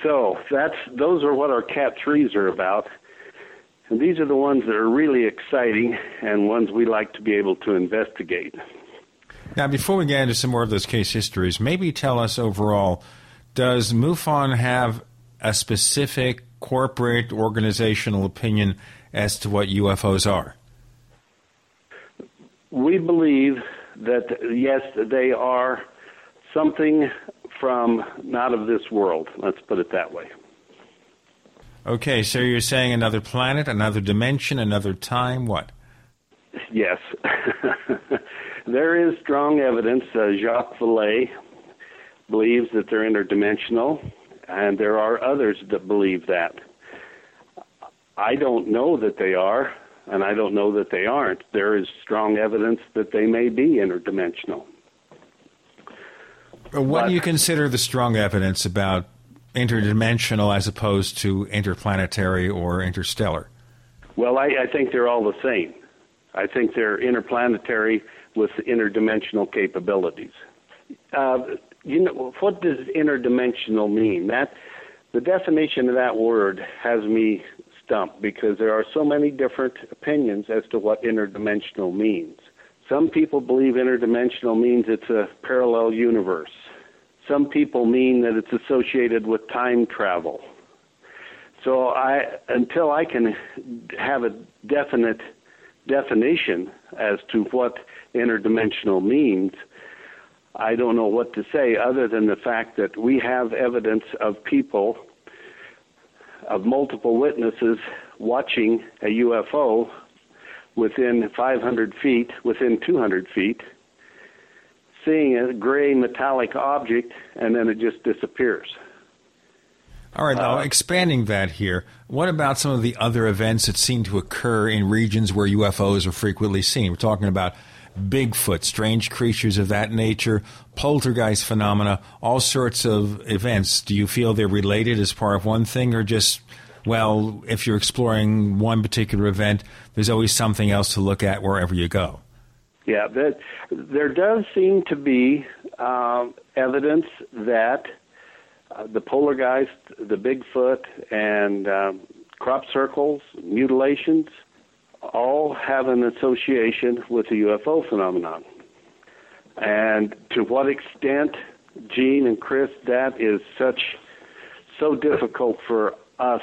So that's those are what our Cat threes are about. And these are the ones that are really exciting and ones we like to be able to investigate. Now, before we get into some more of those case histories, maybe tell us overall does MUFON have a specific corporate organizational opinion as to what UFOs are? We believe that, yes, they are something from not of this world. Let's put it that way. Okay, so you're saying another planet, another dimension, another time, what? Yes. there is strong evidence. Uh, Jacques Vallée believes that they're interdimensional, and there are others that believe that. I don't know that they are, and I don't know that they aren't. There is strong evidence that they may be interdimensional. What do you consider the strong evidence about interdimensional as opposed to interplanetary or interstellar? Well, I, I think they're all the same. I think they're interplanetary with interdimensional capabilities. Uh, you know, what does interdimensional mean? That the definition of that word has me stumped because there are so many different opinions as to what interdimensional means. Some people believe interdimensional means it's a parallel universe. Some people mean that it's associated with time travel. So I until I can have a definite definition as to what interdimensional means, I don't know what to say other than the fact that we have evidence of people, of multiple witnesses watching a UFO within 500 feet, within 200 feet, seeing a gray metallic object, and then it just disappears. All right, now uh, expanding that here, what about some of the other events that seem to occur in regions where UFOs are frequently seen? We're talking about Bigfoot, strange creatures of that nature, poltergeist phenomena, all sorts of events. Do you feel they're related as part of one thing, or just, well, if you're exploring one particular event, there's always something else to look at wherever you go? Yeah, that, there does seem to be uh, evidence that uh, the poltergeist, the Bigfoot, and um, crop circles, mutilations, all have an association with the UFO phenomenon. And to what extent, Gene and Chris, that is such so difficult for us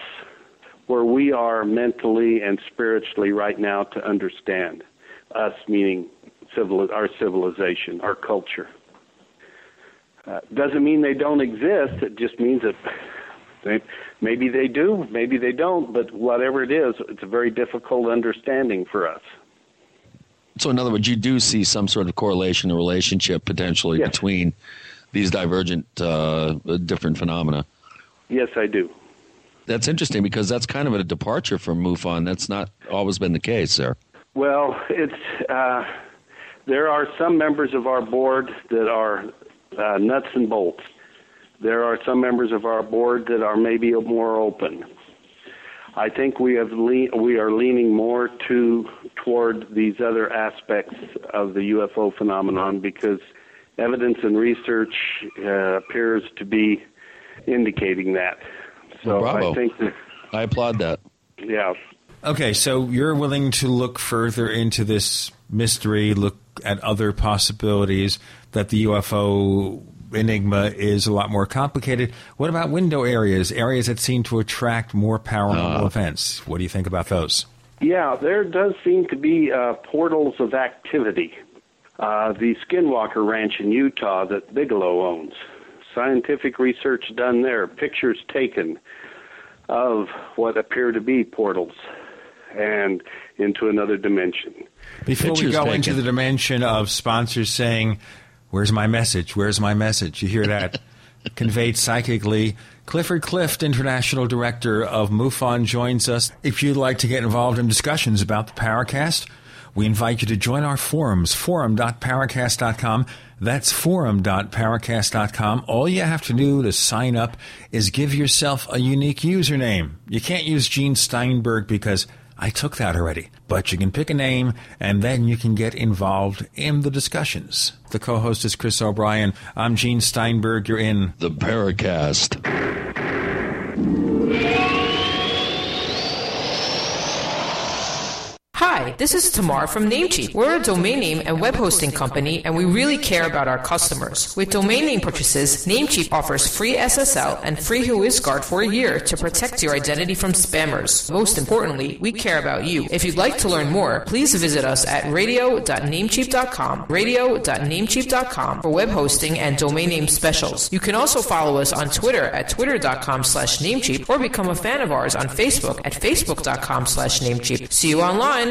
where we are mentally and spiritually right now to understand. Us meaning civil, our civilization, our culture. Uh, doesn't mean they don't exist. It just means that they, maybe they do, maybe they don't. But whatever it is, it's a very difficult understanding for us. So, in other words, you do see some sort of correlation or relationship potentially Yes. between these divergent, uh, different phenomena. Yes, I do. That's interesting because that's kind of a departure from MUFON. That's not always been the case, sir. Well, it's uh, there are some members of our board that are uh, nuts and bolts. There are some members of our board that are maybe more open. I think we have le- we are leaning more to toward these other aspects of the UFO phenomenon because evidence and research uh, appears to be indicating that. So Well, bravo. I think that I applaud that. yeah. Okay, so you're willing to look further into this mystery, look at other possibilities that the UFO enigma is a lot more complicated. What about window areas, areas that seem to attract more paranormal events? What do you think about those? Yeah, there does seem to be uh, portals of activity. Uh, the Skinwalker Ranch in Utah that Bigelow owns. Scientific research done there, pictures taken of what appear to be portals and into another dimension. Before we go taken. into the dimension of sponsors saying, Where's my message? Where's my message? You hear that conveyed psychically. Clifford Clift, International Director of MUFON, joins us. If you'd like to get involved in discussions about the Paracast, we invite you to join our forums, forum.paracast.com. That's forum.paracast.com. All you have to do to sign up is give yourself a unique username. You can't use Gene Steinberg because I took that already. But you can pick a name and then you can get involved in the discussions. The co host is Chris O'Brien. I'm Gene Steinberg. You're in The Paracast. Hi, this is Tamar from Namecheap. We're a domain name and web hosting company, and we really care about our customers. With domain name purchases, Namecheap offers free SSL and free WhoisGuard for a year to protect your identity from spammers. Most importantly, we care about you. If you'd like to learn more, please visit us at radio.namecheap.com, radio.namecheap.com for web hosting and domain name specials. You can also follow us on Twitter at twitter.com slash namecheap or become a fan of ours on Facebook at facebook.com slash namecheap. See you online.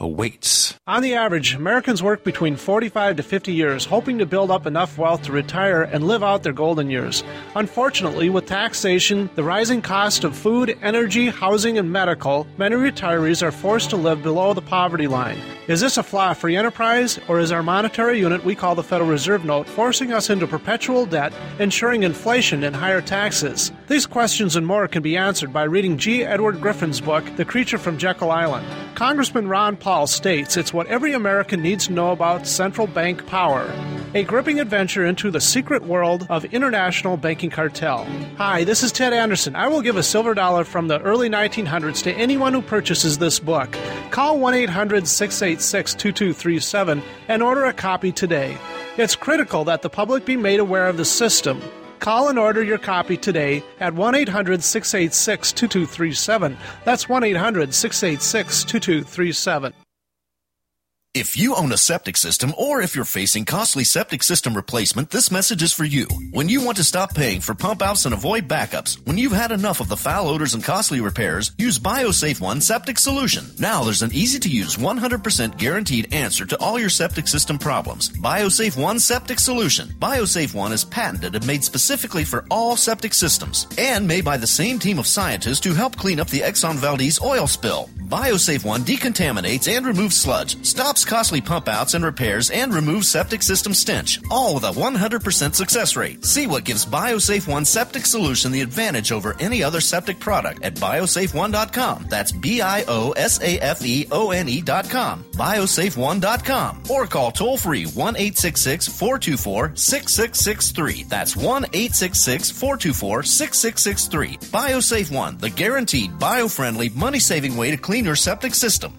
awaits. On the average, Americans work between 45 to 50 years, hoping to build up enough wealth to retire and live out their golden years. Unfortunately, with taxation, the rising cost of food, energy, housing, and medical, many retirees are forced to live below the poverty line. Is this a flaw free enterprise, or is our monetary unit we call the Federal Reserve Note forcing us into perpetual debt, ensuring inflation and higher taxes? These questions and more can be answered by reading G. Edward Griffin's book, The Creature from Jekyll Island. Congressman Ron Paul states it's what every American needs to know about central bank power. A gripping adventure into the secret world of international banking cartel. Hi, this is Ted Anderson. I will give a silver dollar from the early 1900s to anyone who purchases this book. Call 1 800 686 2237 and order a copy today. It's critical that the public be made aware of the system. Call and order your copy today at 1 800 686 2237. That's 1 800 686 2237. If you own a septic system or if you're facing costly septic system replacement, this message is for you. When you want to stop paying for pump outs and avoid backups, when you've had enough of the foul odors and costly repairs, use BioSafe One Septic Solution. Now there's an easy to use 100% guaranteed answer to all your septic system problems. BioSafe One Septic Solution. BioSafe One is patented and made specifically for all septic systems and made by the same team of scientists who helped clean up the Exxon Valdez oil spill. BioSafe One decontaminates and removes sludge, stops costly pump outs and repairs, and removes septic system stench, all with a 100% success rate. See what gives BioSafe One Septic Solution the advantage over any other septic product at biosafeone.com. That's B I O S A F E O N E.com. Biosafeone.com. Or call toll free 1 866 424 6663. That's 1 866 424 6663. BioSafe One, the guaranteed bio friendly, money saving way to clean your septic system.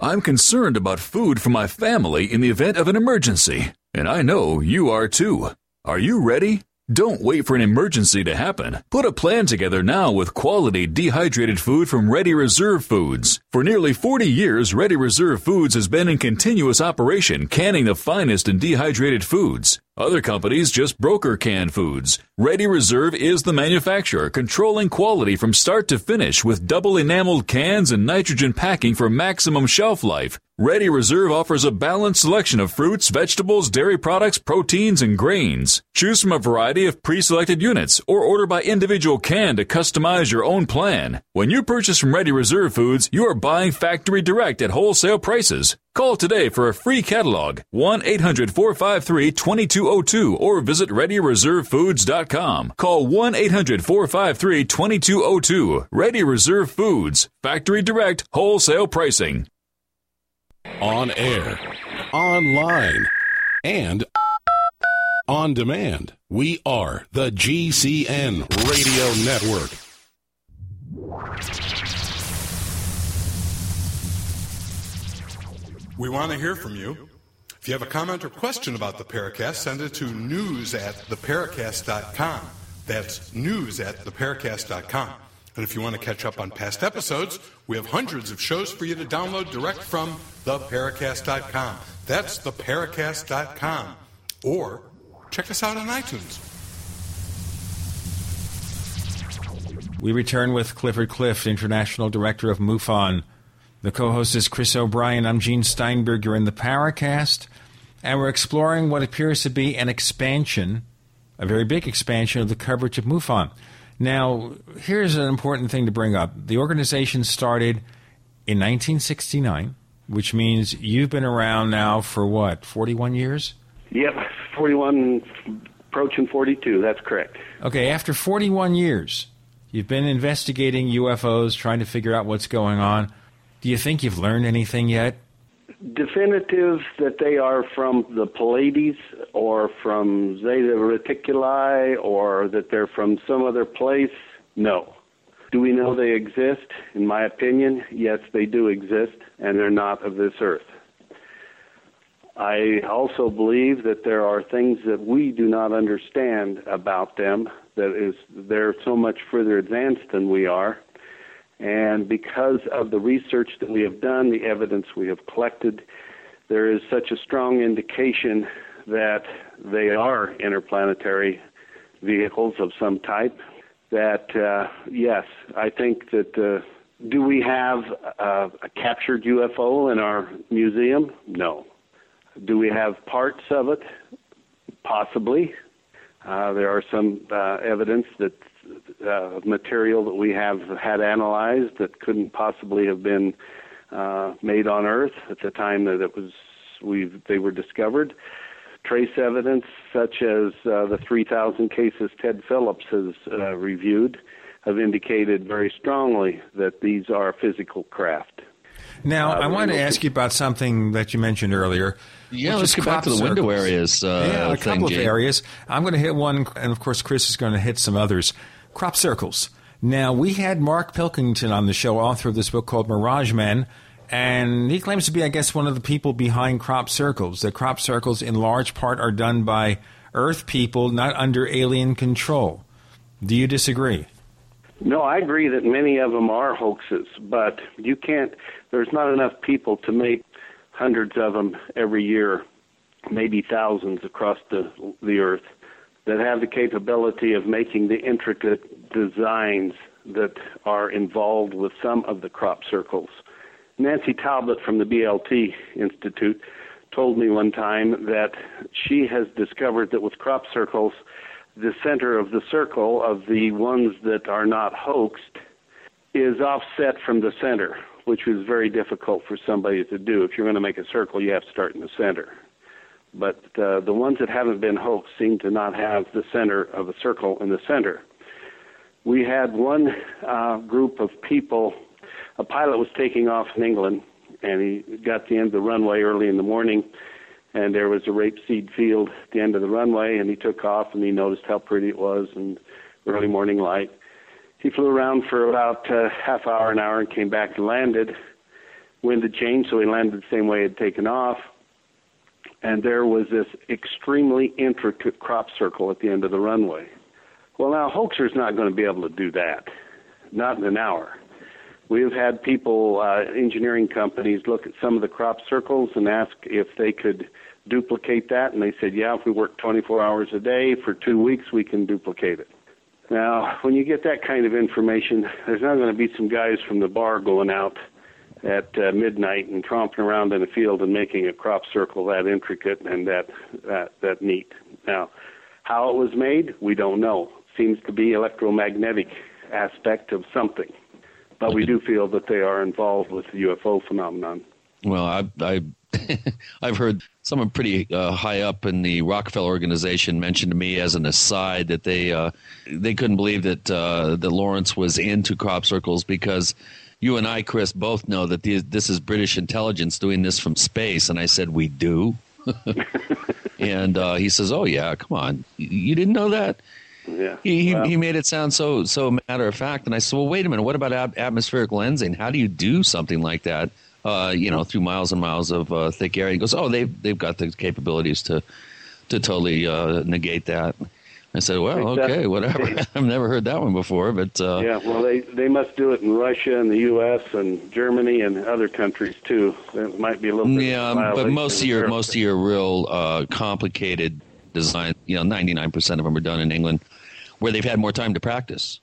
I'm concerned about food for my family in the event of an emergency, and I know you are too. Are you ready? Don't wait for an emergency to happen. Put a plan together now with quality dehydrated food from Ready Reserve Foods. For nearly 40 years, Ready Reserve Foods has been in continuous operation canning the finest in dehydrated foods. Other companies just broker canned foods. Ready Reserve is the manufacturer, controlling quality from start to finish with double enameled cans and nitrogen packing for maximum shelf life. Ready Reserve offers a balanced selection of fruits, vegetables, dairy products, proteins, and grains. Choose from a variety of pre-selected units or order by individual can to customize your own plan. When you purchase from Ready Reserve Foods, you are buying factory direct at wholesale prices. Call today for a free catalog, 1-800-453-2202 or visit ReadyReserveFoods.com. Call 1-800-453-2202. Ready Reserve Foods, factory direct, wholesale pricing. On air, online, and on demand. We are the GCN Radio Network. We want to hear from you. If you have a comment or question about the Paracast, send it to news at theparacast.com. That's news at theparacast.com. And if you want to catch up on past episodes, we have hundreds of shows for you to download direct from theparacast.com. That's theparacast.com. Or check us out on iTunes. We return with Clifford Clift, International Director of MUFON. The co host is Chris O'Brien. I'm Gene Steinberg. You're in the Paracast, and we're exploring what appears to be an expansion, a very big expansion of the coverage of MUFON. Now, here's an important thing to bring up. The organization started in 1969, which means you've been around now for what, 41 years? Yep, 41, approaching 42. That's correct. Okay, after 41 years, you've been investigating UFOs, trying to figure out what's going on. Do you think you've learned anything yet? Definitive that they are from the Pleiades or from Zeta Reticuli or that they're from some other place? No. Do we know they exist? In my opinion, yes, they do exist, and they're not of this earth. I also believe that there are things that we do not understand about them that is they're so much further advanced than we are. And because of the research that we have done, the evidence we have collected, there is such a strong indication that they are interplanetary vehicles of some type that, uh, yes, I think that uh, Do we have uh, a captured UFO in our museum? No. Do we have parts of it? Possibly. Uh, there are some uh, evidence that uh, material that we have had analyzed that couldn't possibly have been uh, made on Earth at the time that it was we they were discovered. Trace evidence such as uh, the 3,000 cases Ted Phillips has uh, reviewed have indicated very strongly that these are physical craft. Now, Uh, I want to ask you about something that you mentioned earlier. Yeah, which let's get back to crop the window areas, uh, yeah, a thing, couple of areas. I'm going to hit one, and of course, Chris is going to hit some others. Crop circles. Now, we had Mark Pilkington on the show, author of this book called Mirage Men, and he claims to be, I guess, one of the people behind crop circles. That crop circles, in large part, are done by Earth people, not under alien control. Do you disagree? No, I agree that many of them are hoaxes, but you can't. There's not enough people to make hundreds of them every year, maybe thousands across the the earth, that have the capability of making the intricate designs that are involved with some of the crop circles. Nancy Talbott from the BLT Institute told me one time that she has discovered that with crop circles, the center of the circle of the ones that are not hoaxed is offset from the center, which is very difficult for somebody to do. If you're going to make a circle, you have to start in the center. But uh, the ones that haven't been hoaxed seem to not have the center of a circle in the center. We had one uh, group of people. A pilot was taking off in England, and he got to the end of the runway early in the morning, and there was a rapeseed field at the end of the runway, and he took off, and he noticed how pretty it was and early morning light. He flew around for about uh, half hour, an hour, and came back and landed. Wind had changed, so he landed the same way he had taken off. And there was this extremely intricate crop circle at the end of the runway. Well, now, Hoaxer's not going to be able to do that, not in an hour. We've had people, uh, engineering companies, look at some of the crop circles and ask if they could duplicate that, and they said, yeah, if we work 24 hours a day for two weeks, we can duplicate it. Now, when you get that kind of information, there's not going to be some guys from the bar going out at uh, midnight and tromping around in a field and making a crop circle that intricate and that that that neat. Now, how it was made, we don't know. Seems to be electromagnetic aspect of something, but we do feel that they are involved with the UFO phenomenon. Well, I, I I've heard someone pretty uh, high up in the Rockefeller organization mention to me as an aside that they uh, they couldn't believe that uh, that Laurance was into crop circles because you and I, Chris, both know that these, this is British intelligence doing this from space, and I said we do. and uh, he says, "Oh yeah, come on, you, didn't know that." Yeah. He, he, he made it sound so so matter of fact, and I said, "Well, wait a minute. What about ab- atmospheric lensing? How do you do something like that? Uh, you know, through miles and miles of uh, thick air?" He goes, "Oh, they've they've got the capabilities to to totally uh, negate that." I said, "Well, okay, whatever. I've never heard that one before, but uh, yeah, well, they they must do it in Russia and the U.S. and Germany and other countries too. There might be a little bit. Yeah, but most of your most of your real uh, complicated design, you know, ninety nine percent of them are done in England, where they've had more time to practice.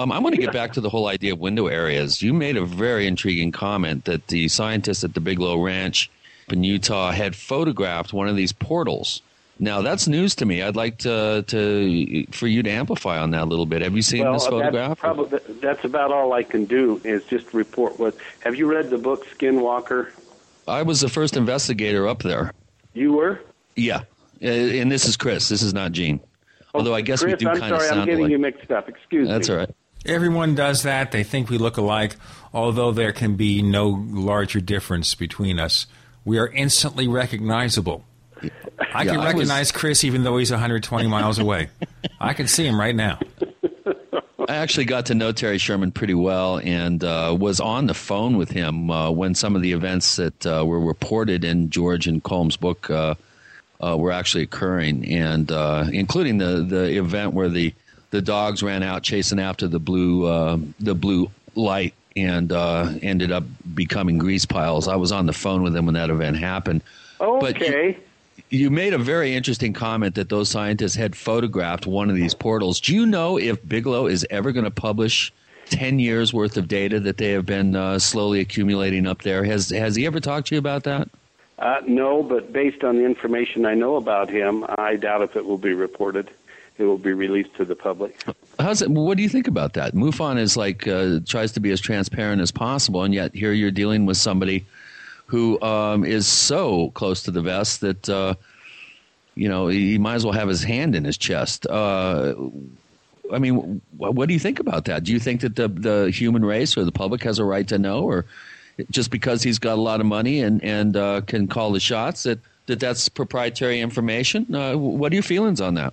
Um, I want to get back to the whole idea of window areas. You made a very intriguing comment that the scientists at the Bigelow Ranch in Utah had photographed one of these portals. Now that's news to me. I'd like to, to for you to amplify on that a little bit. Have you seen well, this photograph? That's, probably, that's about all I can do is just report what. Have you read the book Skinwalker? I was the first investigator up there. You were. Yeah, Uh, and this is Chris. This is not Gene. Although I guess Chris, we do I'm kind of sound I'm getting alike. you mixed up. Excuse That's me. That's all right. Everyone does that. They think we look alike, although there can be no larger difference between us. We are instantly recognizable. I Yeah, can I was- recognize Chris even though he's 120 miles away. I can see him right now. I actually got to know Terry Sherman pretty well and uh, was on the phone with him uh, when some of the events that uh, were reported in George and Colm's book uh, uh, were actually occurring, and uh, including the, the event where the, the dogs ran out chasing after the blue uh, the blue light and uh, ended up becoming grease piles. I was on the phone with them when that event happened. Okay. You made a very interesting comment that those scientists had photographed one of these portals. Do you know if Bigelow is ever going to publish ten years worth of data that they have been uh, slowly accumulating up there. Has has he ever talked to you about that? Uh, no, but based on the information I know about him, I doubt if it will be reported. It will be released to the public. How's it? What do you think about that? MUFON is like uh, tries to be as transparent as possible, and yet here you're dealing with somebody who um, is so close to the vest that uh, you know he might as well have his hand in his chest. Uh, I mean, what do you think about that? Do you think that the the human race or the public has a right to know, or just because he's got a lot of money and and uh, can call the shots that that that's proprietary information? Uh, what are your feelings on that?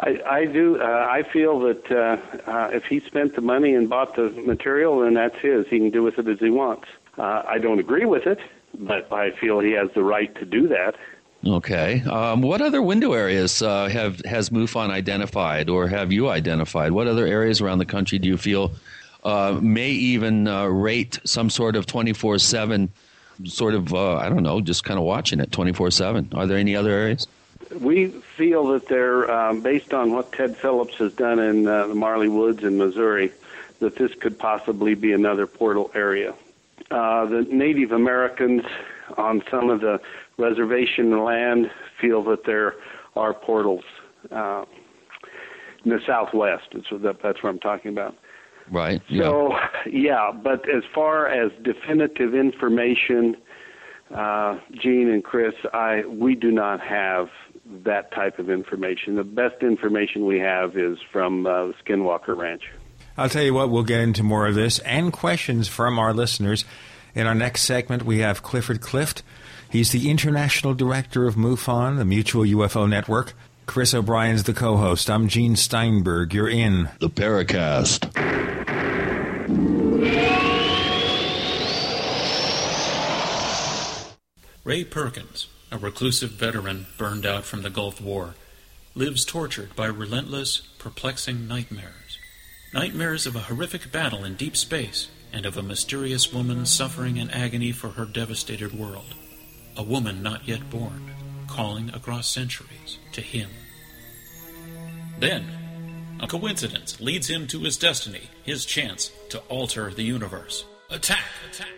I, I do. Uh, I feel that uh, uh, if he spent the money and bought the material, then that's his. He can do with it as he wants. Uh, I don't agree with it, but I feel he has the right to do that. Okay. Um, what other window areas uh, have has MUFON identified, or have you identified? What other areas around the country do you feel uh, may even uh, rate some sort of twenty four seven, sort of uh, I don't know, just kind of watching it twenty four seven? Are there any other areas? We feel that they're um, based on what Ted Phillips has done in uh, the Marley Woods in Missouri, that this could possibly be another portal area. Uh, the Native Americans on some of the reservation land feel that there are portals uh, in the southwest. That's what, that's what I'm talking about. Right. So, yeah, but as far as definitive information, uh, Gene and Chris, I we do not have that type of information. The best information we have is from uh, Skinwalker Ranch. I'll tell you what, we'll get into more of this and questions from our listeners. In our next segment, we have Clifford Clift. He's the International Director of MUFON, the Mutual UFO Network. Chris O'Brien's the co host. I'm Gene Steinberg. You're in the Paracast. Ray Perkins, a reclusive veteran burned out from the Gulf War, lives tortured by relentless, perplexing nightmares. Nightmares of a horrific battle in deep space and of a mysterious woman suffering in agony for her devastated world. A woman not yet born, calling across centuries to him. Then, a coincidence leads him to his destiny, his chance to alter the universe. Attack! Attack!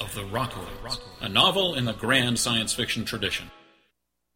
Of the Rockoids. A novel in the grand science fiction tradition.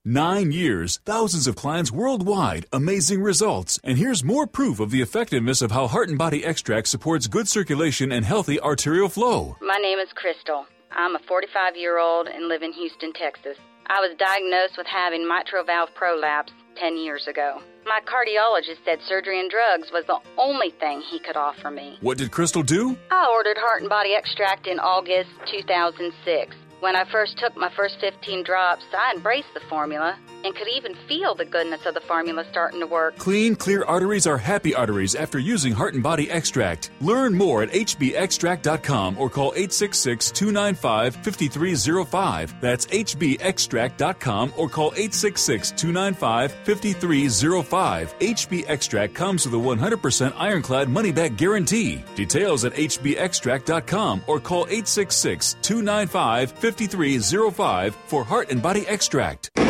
Nine years, thousands of clients worldwide, amazing results. And here's more proof of the effectiveness of how Heart and Body Extract supports good circulation and healthy arterial flow. My name is Crystal. I'm a 45 year old and live in Houston, Texas. I was diagnosed with having mitral valve prolapse 10 years ago. My cardiologist said surgery and drugs was the only thing he could offer me. What did Crystal do? I ordered Heart and Body Extract in August 2006. When I first took my first 15 drops, I embraced the formula and could even feel the goodness of the formula starting to work. Clean, clear arteries are happy arteries after using Heart and Body Extract. Learn more at hbextract.com or call 866 295 5305. That's hbextract.com or call 866 295 5305. HB Extract comes with a 100% ironclad money back guarantee. Details at hbextract.com or call 866 295 5305 for Heart and Body Extract.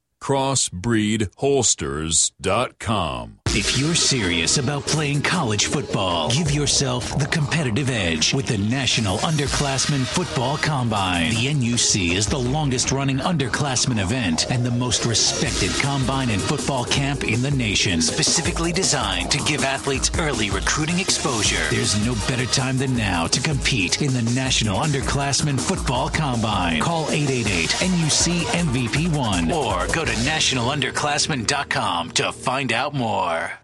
crossbreedholsters.com. If you're serious about playing college football, give yourself the competitive edge with the National Underclassmen Football Combine. The NUC is the longest running underclassmen event and the most respected combine and football camp in the nation, specifically designed to give athletes early recruiting exposure. There's no better time than now to compete in the National Underclassmen Football Combine. Call 888 NUC MVP1 or go to nationalunderclassmen.com to find out more.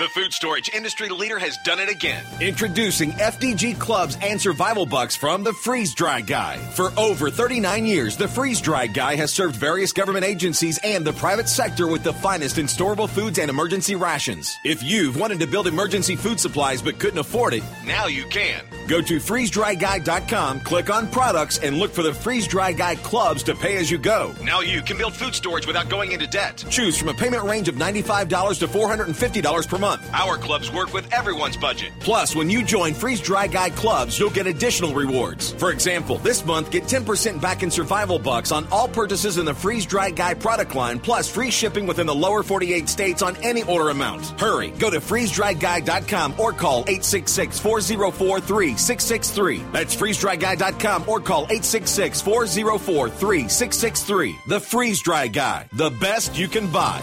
The food storage industry leader has done it again. Introducing FDG Clubs and Survival Bucks from the Freeze Dry Guy. For over 39 years, the Freeze Dry Guy has served various government agencies and the private sector with the finest in storable foods and emergency rations. If you've wanted to build emergency food supplies but couldn't afford it, now you can. Go to freezedryguy.com, click on products, and look for the Freeze Dry Guy clubs to pay as you go. Now you can build food storage without going into debt. Choose from a payment range of $95 to $450 per month. Our clubs work with everyone's budget. Plus, when you join Freeze Dry Guy clubs, you'll get additional rewards. For example, this month, get 10% back in survival bucks on all purchases in the Freeze Dry Guy product line, plus free shipping within the lower 48 states on any order amount. Hurry, go to freezedryguy.com or call 866 404 3663. That's freezedryguy.com or call 866 404 3663. The Freeze Dry Guy, the best you can buy.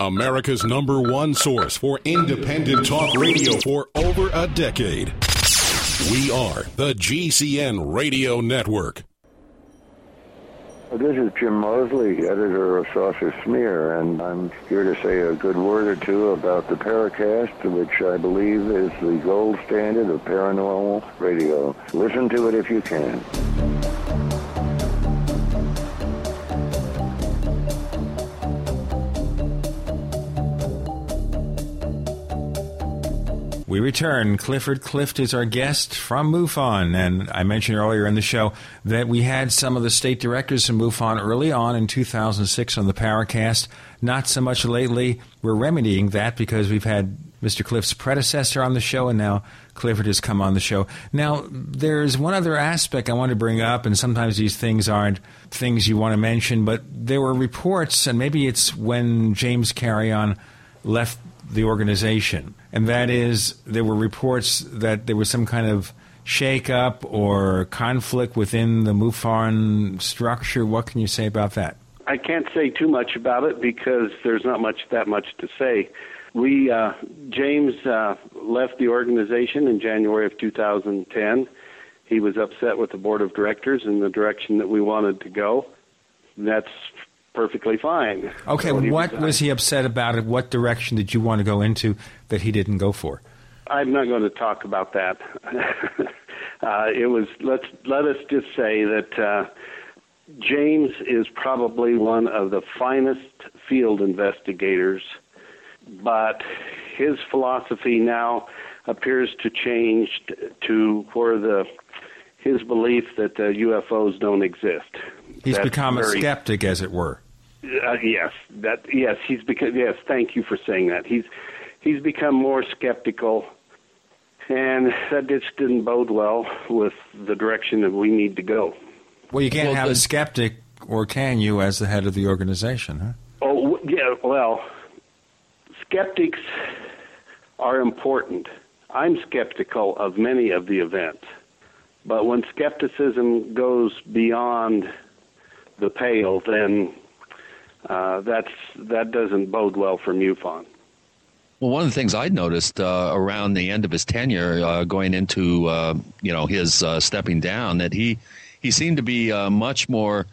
America's number one source for independent talk radio for over a decade. We are the GCN Radio Network. This is Jim Moseley, editor of Saucer Smear, and I'm here to say a good word or two about the Paracast, which I believe is the gold standard of paranormal radio. Listen to it if you can. We return. Clifford Clift is our guest from MUFON. And I mentioned earlier in the show that we had some of the state directors from MUFON early on in 2006 on the Paracast. Not so much lately. We're remedying that because we've had Mr. Clift's predecessor on the show, and now Clifford has come on the show. Now, there's one other aspect I want to bring up, and sometimes these things aren't things you want to mention, but there were reports, and maybe it's when James Carrion left the organization, and that is there were reports that there was some kind of shake-up or conflict within the MUFON structure. What can you say about that? I can't say too much about it because there's not much that much to say. We uh, James uh, left the organization in January of 2010. He was upset with the board of directors and the direction that we wanted to go. That's perfectly fine. Okay, what was he upset about? It? What direction did you want to go into that he didn't go for? I'm not going to talk about that. uh, it was let's let us just say that uh, James is probably one of the finest field investigators, but his philosophy now appears to change to where the his belief that the UFOs don't exist. He's That's become a skeptic, as it were. uh, yes, that yes, he's become yes. Thank you for saying that. He's he's become more skeptical, and that just didn't bode well with the direction that we need to go. Well, you can't Well, have the- a skeptic, or can you, as the head of the organization? Huh? Oh yeah, well, skeptics are important. I'm skeptical of many of the events, but when skepticism goes beyond the pale, then uh, that's that doesn't bode well for MUFON. Well, one of the things I'd noticed uh, around the end of his tenure, uh, going into uh, you know his uh, stepping down, that he he seemed to be uh, much more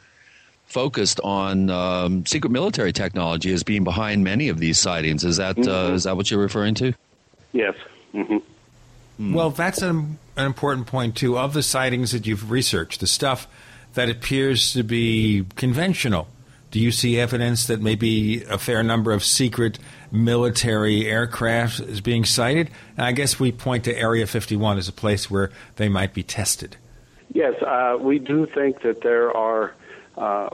focused on um, secret military technology as being behind many of these sightings. Is that uh, Mhm. is that what you're referring to? Yes. hmm Well, that's an, an important point, too. Of the sightings that you've researched, the stuff that appears to be conventional, do you see evidence that maybe a fair number of secret military aircraft is being sighted? And I guess we point to Area 51 as a place where they might be tested. Yes, uh, we do think that there are uh,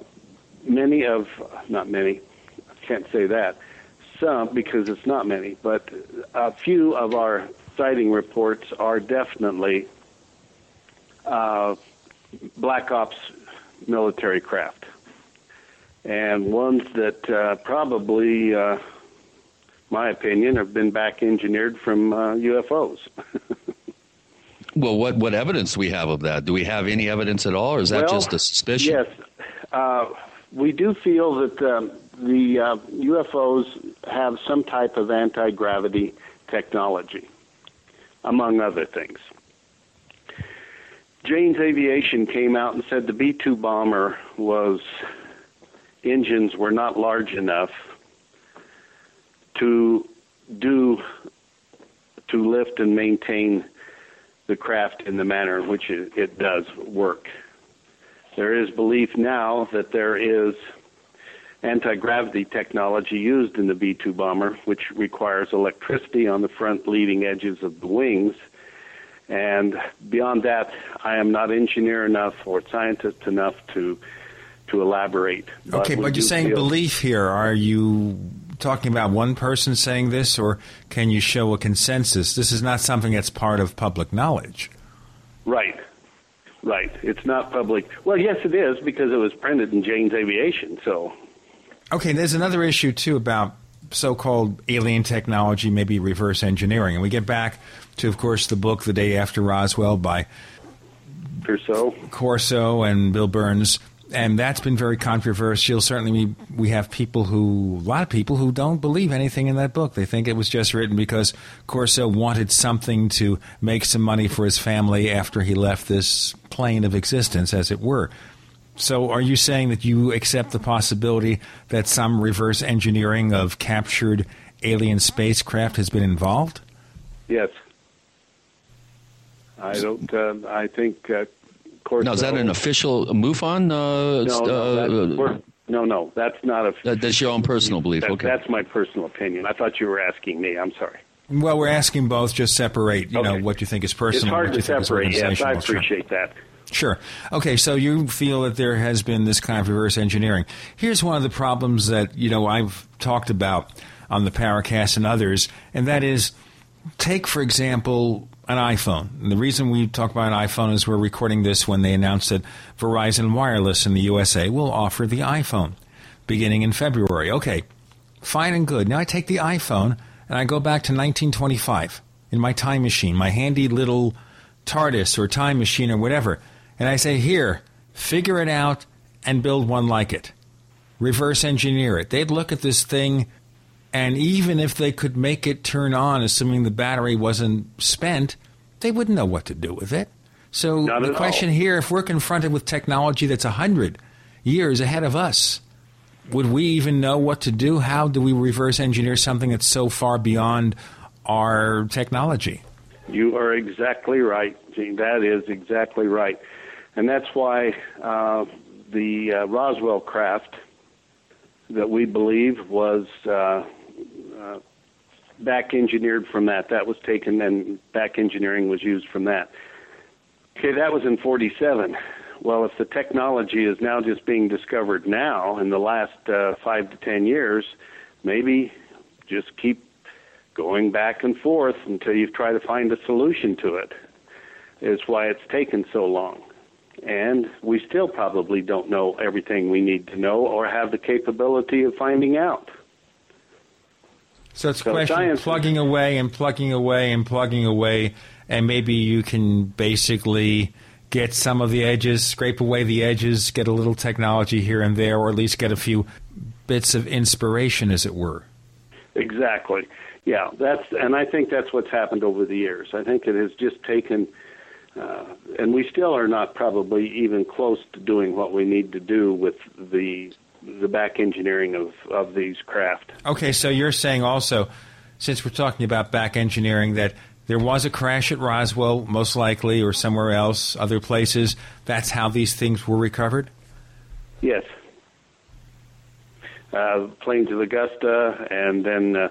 many of, not many, I can't say that, some because it's not many, but a few of our sighting reports are definitely uh, Black Ops military craft. and ones that uh, probably, uh, my opinion, have been back engineered from uh, UFOs. well, what what evidence do we have of that? Do we have any evidence at all, or is that well, just a suspicion? Yes, uh, we do feel that um, the uh, UFOs have some type of anti gravity technology, among other things. Jane's Aviation came out and said the B 2 bomber was engines were not large enough to do to lift and maintain the craft in the manner in which it, it does work. There is belief now that there is anti gravity technology used in the B 2 bomber, which requires electricity on the front leading edges of the wings. And beyond that, I am not engineer enough or scientist enough to to elaborate. Okay, but, but you're saying belief here. Are you talking about one person saying this, or can you show a consensus? This is not something that's part of public knowledge. Right. Right. It's not public. Well, yes, it is because it was printed in Jane's Aviation. So. Okay, there's another issue too about so-called alien technology, maybe reverse engineering, and we get back to, of course, the book "The Day After Roswell" by Corso, Corso, and Bill Birnes. and that's been very controversial. Certainly, we, we have people who, a lot of people who don't believe anything in that book. They think it was just written because Corso wanted something to make some money for his family after he left this plane of existence, as it were. So, are you saying that you accept the possibility that some reverse engineering of captured alien spacecraft has been involved? Yes. I don't. Uh, I think uh, course. Now, is that an official MUFON? Uh, no, no, uh, no, no, that's not a. That, that's your own personal belief. That, okay, that's my personal opinion. I thought you were asking me. I'm sorry. Well, we're asking both. Just separate. You okay. know what you think is personal. It's hard to separate. Yes, I appreciate sure. that. Sure. Okay, so you feel that there has been this kind of reverse engineering. Here's one of the problems that you know I've talked about on the Paracast and others, and that is, take for example an iPhone. And the reason we talk about an iPhone is we're recording this when they announced that Verizon Wireless in the USA will offer the iPhone beginning in February. Okay, fine and good. Now I take the iPhone and I go back to 1925 in my time machine, my handy little TARDIS or time machine or whatever, and I say, here, figure it out and build one like it. Reverse engineer it. They'd look at this thing and even if they could make it turn on, assuming the battery wasn't spent, they wouldn't know what to do with it. So Not the question all. here, if we're confronted with technology that's 100 years ahead of us, would we even know what to do? How do we reverse engineer something that's so far beyond our technology? You are exactly right, Gene. That is exactly right. And that's why uh, the uh, Roswell craft that we believe was uh, uh, back engineered from that. That was taken and back engineering was used from that. Okay, that was in 47. Well, if the technology is now just being discovered now in the last uh, five to ten years, maybe just keep going back and forth until you try to find a solution to it. Is why it's taken so long. And we still probably don't know everything we need to know or have the capability of finding out. So it's a so question of plugging away and plugging away and plugging away, and maybe you can basically get some of the edges, scrape away the edges, get a little technology here and there, or at least get a few bits of inspiration, as it were. Exactly. Yeah, that's and I think that's what's happened over the years. I think it has just taken, uh, and we still are not probably even close to doing what we need to do with the the back engineering of, of these craft. Okay, so you're saying also, since we're talking about back engineering, that there was a crash at Roswell, most likely, or somewhere else, other places. That's how these things were recovered? Yes. Uh, plains of Augusta, and then uh,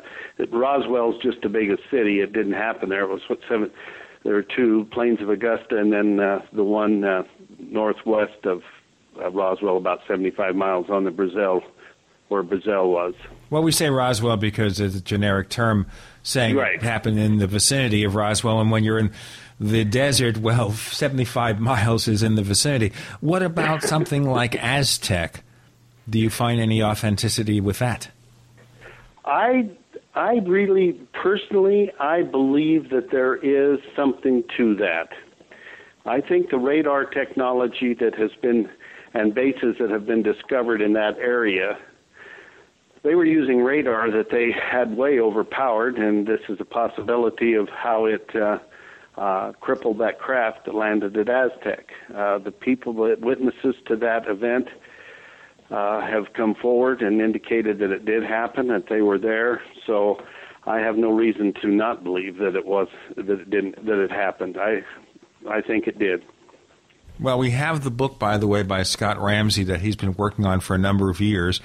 Roswell's just the biggest city. It didn't happen there. It was what seven. There were two plains of Augusta, and then uh, the one uh, northwest of uh, Roswell, about 75 miles on the Brazel, where Brazel was. Well, we say Roswell because it's a generic term saying right. it happened in the vicinity of Roswell, and when you're in the desert, well, 75 miles is in the vicinity. What about something like Aztec? Do you find any authenticity with that? I I really personally I believe that there is something to that. I think the radar technology that has been and bases that have been discovered in that area they were using radar that they had way overpowered, and this is a possibility of how it uh, uh, crippled that craft that landed at Aztec. Uh, the people that witnesses to that event uh, have come forward and indicated that it did happen, that they were there. So I have no reason to not believe that it was that it didn't that it happened. I I think it did. Well, we have the book, by the way, by Scott Ramsey that he's been working on for a number of years.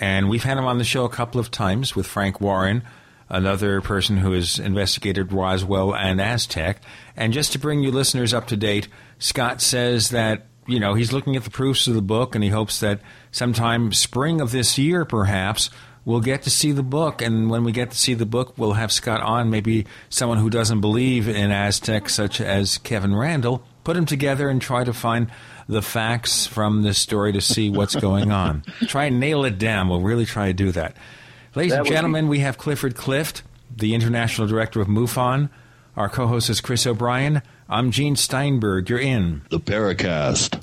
And we've had him on the show a couple of times with Frank Warren, another person who has investigated Roswell and Aztec. And just to bring you listeners up to date, Scott says that, you know, he's looking at the proofs of the book and he hopes that sometime spring of this year, perhaps, we'll get to see the book. And when we get to see the book, we'll have Scott on, maybe someone who doesn't believe in Aztec, such as Kevin Randle, put them together and try to find the facts from this story to see what's going on. try and nail it down. We'll really try to do that. Ladies that and gentlemen, be- we have Clifford Clift, the international director of MUFON. Our co host is Chris O'Brien. I'm Gene Steinberg. You're in the Paracast.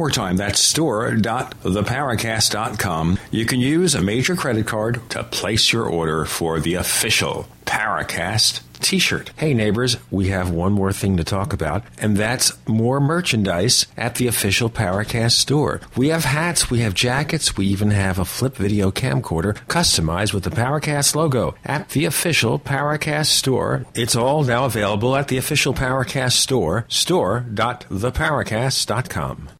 more time, that's store.theparacast.com. You can use a major credit card to place your order for the official Paracast t-shirt. Hey neighbors, we have one more thing to talk about, and that's more merchandise at the official Paracast store. We have hats, we have jackets, we even have a flip video camcorder customized with the Paracast logo at the official Paracast store. It's all now available at the official Paracast store, store.theparacast.com.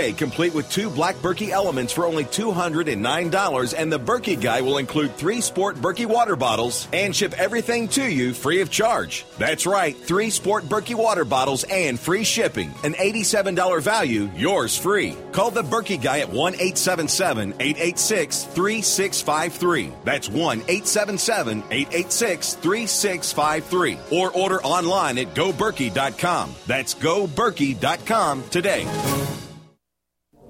complete with two black Berkey elements for only $209, and the Berkey guy will include three sport Berkey water bottles and ship everything to you free of charge. That's right, three sport Berkey water bottles and free shipping. An $87 value, yours free. Call the Berkey guy at 1 877 886 3653. That's 1 877 886 3653. Or order online at goberkey.com. That's goberkey.com today.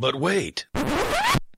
But wait.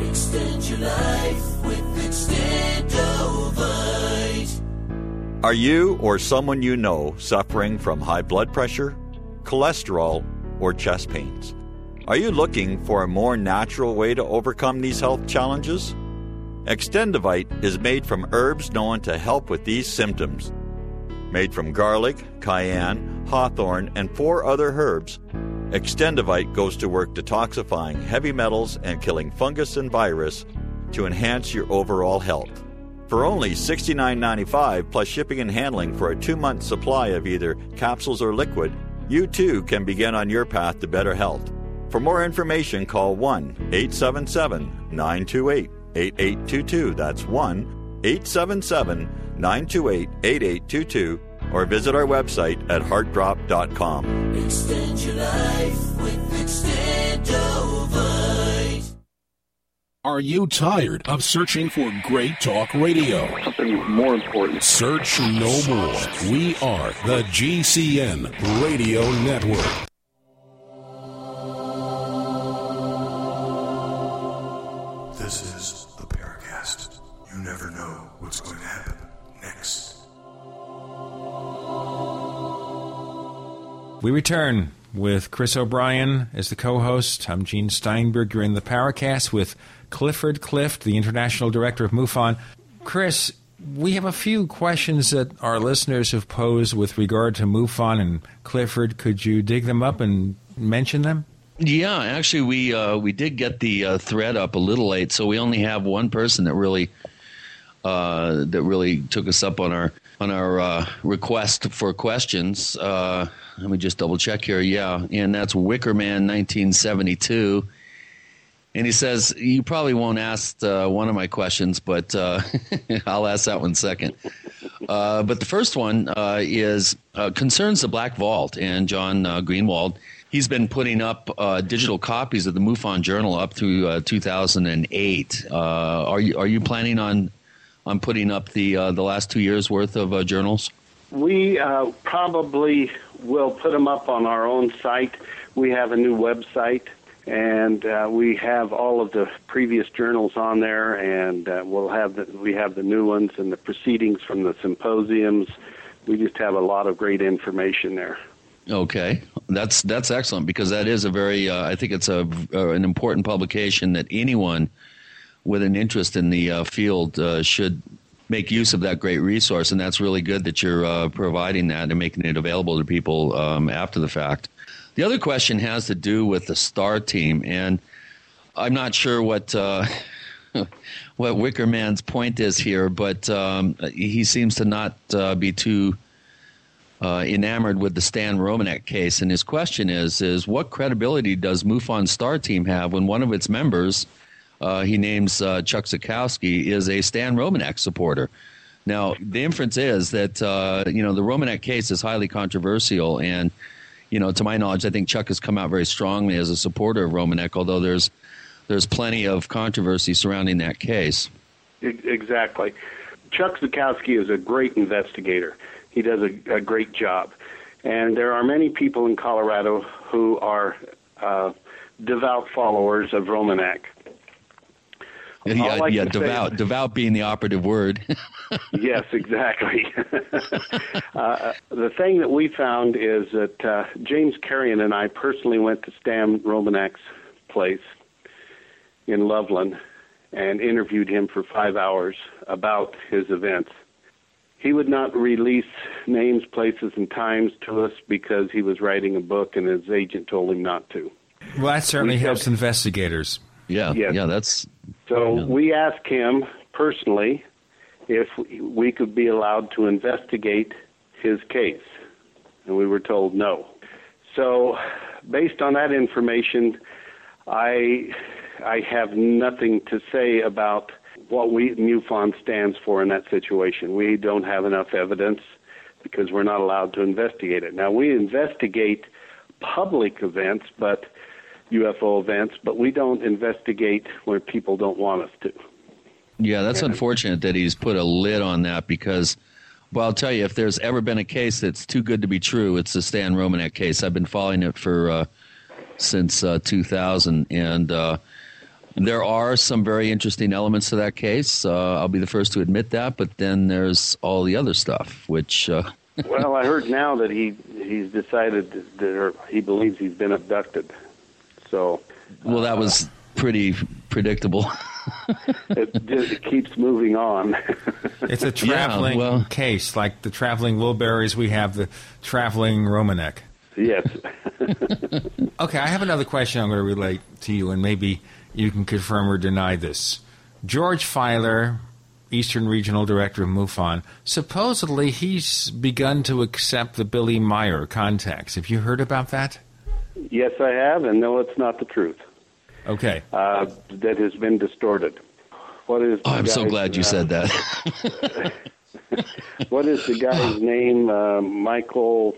Extend your life with Extendovite. Are you or someone you know suffering from high blood pressure, cholesterol, or chest pains? Are you looking for a more natural way to overcome these health challenges? Extendovite is made from herbs known to help with these symptoms. Made from garlic, cayenne, hawthorn, and four other herbs, Extendovite goes to work detoxifying heavy metals and killing fungus and virus to enhance your overall health. For only $69.95 plus shipping and handling for a two month supply of either capsules or liquid, you too can begin on your path to better health. For more information, call 1 877 928 8822. That's 1 877 928 8822. Or visit our website at heartdrop.com. Extend your life with Extendovite. Are you tired of searching for great talk radio? Something more important. Search no more. We are the GCN Radio Network. We return with Chris O'Brien as the co-host. I'm Gene Steinberg. You're in the Paracast with Clifford Clift, the international director of MUFON. Chris, we have a few questions that our listeners have posed with regard to MUFON and Clifford. Could you dig them up and mention them? Yeah, actually, we uh, we did get the uh, thread up a little late, so we only have one person that really uh, that really took us up on our on our uh, request for questions. Let me just double check here. Yeah, and that's Wickerman, nineteen seventy two. And he says, You probably won't ask uh, one of my questions, but uh, I'll ask that one second. Uh, but the first one uh, is uh, concerns the Black Vault and John uh, Greenewald. He's been putting up digital copies of the MUFON Journal up through 2008. are you are you planning on on putting up the the last two years worth of journals? We probably will put them up on our own site. We have a new website and uh, we have all of the previous journals on there, and uh, we'll have the, we have the new ones and the proceedings from the symposiums. We just have a lot of great information there. Okay, that's that's excellent because that is a very uh, I think it's a uh, an important publication that anyone with an interest in the uh, field uh, should make use of that great resource, and that's really good that you're providing that and making it available to people um, after the fact. The other question has to do with the star team, and I'm not sure what uh, what Wickerman's point is here, but um, he seems to not uh, be too uh, enamored with the Stan Romanek case. And his question is: is what credibility does MUFON Star Team have when one of its members, uh, he names uh, Chuck Zukowski, is a Stan Romanek supporter? Now, the inference is that uh, you know the Romanek case is highly controversial and you know, to my knowledge, I think Chuck has come out very strongly as a supporter of Romanek, although there's there's plenty of controversy surrounding that case. Exactly. Chuck Zukowski is a great investigator. He does a, a great job. And there are many people in Colorado who are uh, devout followers of Romanek. Yeah, like yeah, devout, say, devout being the operative word. yes, exactly. uh, the thing that we found is that uh, James Carrion and I personally went to Stan Romanek's place in Loveland and interviewed him for five hours about his events. He would not release names, places, and times to us because he was writing a book and his agent told him not to. Well, that certainly we helps said, investigators. Yeah, yes. yeah, that's. So we asked him personally if we could be allowed to investigate his case, and we were told no. So, based on that information, I I have nothing to say about what we MUFON stands for in that situation. We don't have enough evidence because we're not allowed to investigate it. Now we investigate public events, but UFO events, but we don't investigate where people don't want us to. Yeah, that's yeah. unfortunate that he's put a lid on that because, well, I'll tell you, if there's ever been a case that's too good to be true, it's the Stan Romanek case. I've been following it for uh, since uh, 2000, and uh, there are some very interesting elements to that case. Uh, I'll be the first to admit that, but then there's all the other stuff, which. Uh, well, I heard now that he he's decided that he believes he's been abducted. So, well, that was uh, pretty predictable. it just it keeps moving on. it's a traveling yeah, well, case, like the traveling Wilburys. We have the traveling Romanek. Yes. okay, I have another question I'm going to relate to you, and maybe you can confirm or deny this. George Filer, Eastern Regional Director of MUFON, supposedly he's begun to accept the Billy Meier contacts. Have you heard about that? Yes, I have, and no, it's not the truth. Okay. Uh, that has been distorted. What is? Oh, I'm so glad you uh, said that. what is the guy's name? Uh, Michael.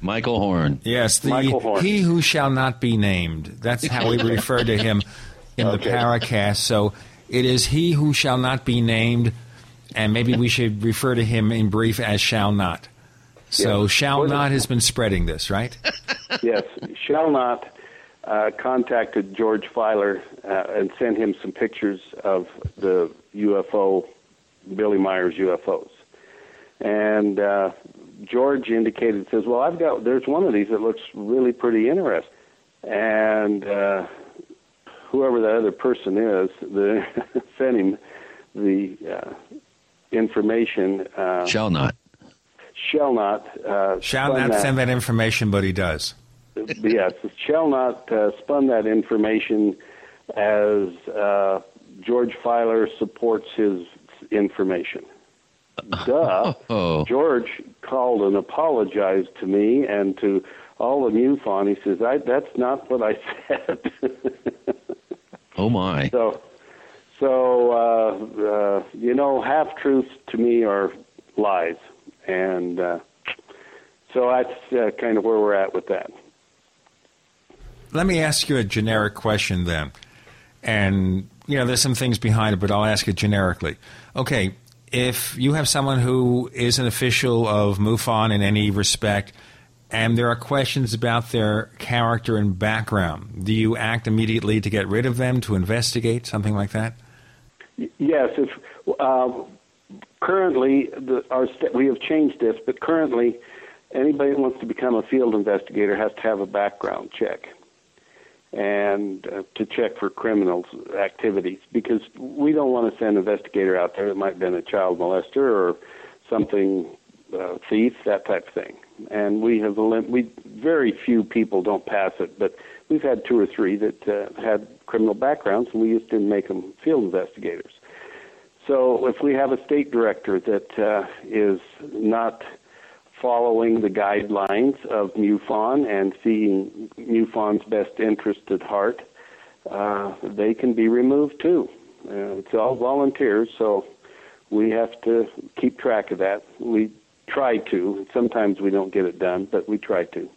Michael Horn. Yes, the Michael Horn. he who shall not be named. That's how we refer to him in the Paracast. So it is he who shall not be named, and maybe we should refer to him in brief as shall not. So Yeah. shall What- not has been spreading this, right? yes, shall not uh, contacted George Filer uh, and sent him some pictures of the UFO, Billy Meier's UFOs, and uh, George indicated says, "Well, I've got there's one of these that looks really pretty interesting," and uh, whoever that other person is, the sent him the uh, information. Uh, Shall not. Shall not. Uh, Shall not that- send that information, but he does. yes, shall not uh, spun that information as uh, George Filer supports his information. Duh. Oh. George called and apologized to me and to all of MUFON. He says, I, that's not what I said. Oh my. so, so uh, uh, you know, half truths to me are lies. And uh, so that's uh, kind of where we're at with that. Let me ask you a generic question then. And, you know, there's some things behind it, but I'll ask it generically. Okay, if you have someone who is an official of MUFON in any respect, and there are questions about their character and background, do you act immediately to get rid of them, to investigate, something like that? Yes, if uh, currently the, our we have changed this, but currently anybody that wants to become a field investigator has to have a background check and uh, to check for criminals activities because we don't want to send an investigator out there that might have been a child molester or something uh, thief that type of thing. And we have we very few people don't pass it but we've had two or three that uh, had criminal backgrounds and we just didn't make them field investigators so if we have a state director that uh, is not following the guidelines of MUFON and seeing MUFON's best interest at heart, uh, they can be removed too. Uh, it's all volunteers, so we have to keep track of that. We try to. Sometimes we don't get it done, but we try to.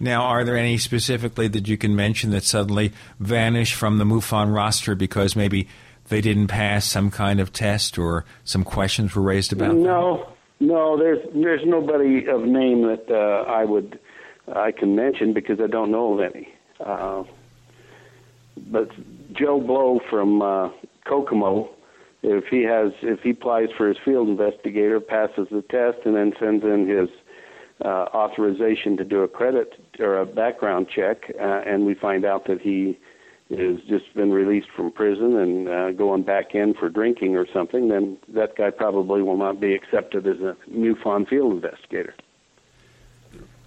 Now, are there any specifically that you can mention that suddenly vanish from the MUFON roster because maybe they didn't pass some kind of test or some questions were raised about them? No, no, there's there's nobody of name that uh, I would I can mention because I don't know of any. Uh, but Joe Blow from uh, Kokomo, if he has if he applies for his field investigator, passes the test, and then sends in his uh, authorization to do a credit or a background check, uh, and we find out that he has just been released from prison and uh, going back in for drinking or something, then that guy probably will not be accepted as a MUFON field investigator.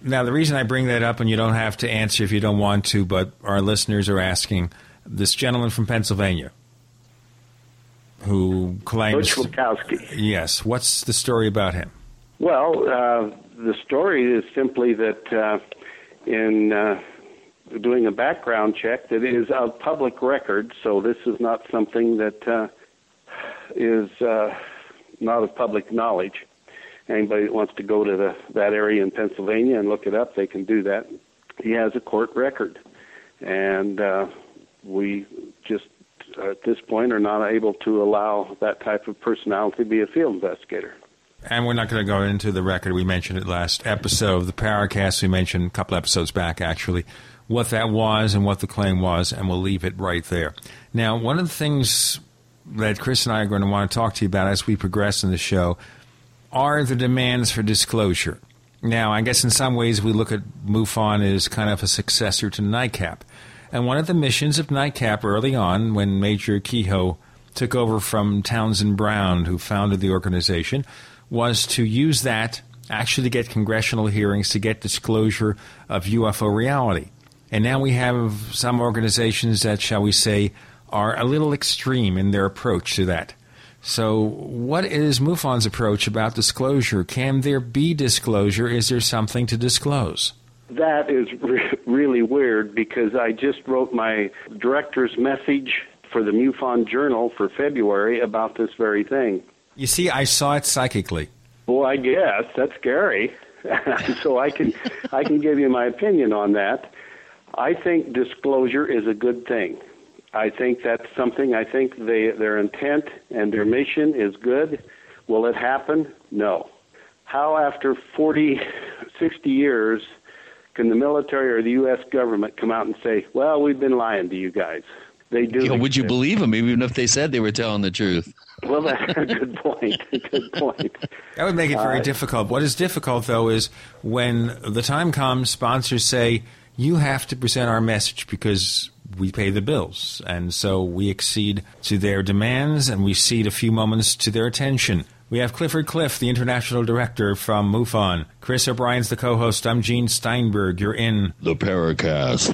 Now, the reason I bring that up, and you don't have to answer if you don't want to, but our listeners are asking this gentleman from Pennsylvania who claims. Butch Witkowski. Yes. What's the story about him? Well, uh, the story is simply that uh, in uh, doing a background check, that is of public record, so this is not something that uh, is uh, not of public knowledge. Anybody that wants to go to the, that area in Pennsylvania and look it up, they can do that. He has a court record, and uh, we just at this point are not able to allow that type of personality to be a field investigator. And we're not going to go into the record. We mentioned it last episode the Paracast. We mentioned a couple episodes back, actually, what that was and what the claim was, and we'll leave it right there. Now, one of the things that Chris and I are going to want to talk to you about as we progress in the show are the demands for disclosure. Now, I guess in some ways we look at MUFON as kind of a successor to NICAP. And one of the missions of NICAP early on, when Major Keyhoe took over from Townsend Brown, who founded the organization, was to use that actually to get congressional hearings to get disclosure of UFO reality. And now we have some organizations that, shall we say, are a little extreme in their approach to that. So, what is MUFON's approach about disclosure? Can there be disclosure? Is there something to disclose? That is re- really weird because I just wrote my director's message for the MUFON Journal for February about this very thing. You see, I saw it psychically. Well, I guess that's scary. so I can I can give you my opinion on that. I think disclosure is a good thing. I think that's something. I think they, their intent and their mission is good. Will it happen? No. How, after 40, 60 years, can the military or the U.S. government come out and say, well, we've been lying to you guys? They do. Yeah, would you believe them even if they said they were telling the truth? Well, that's a good point. good point. That would make it very Uh, difficult. What is difficult, though, is when the time comes, sponsors say, you have to present our message because we pay the bills. And so we accede to their demands and we cede a few moments to their attention. We have Clifford Clift, the international director from MUFON. Chris O'Brien's the co host. I'm Gene Steinberg. You're in The Paracast.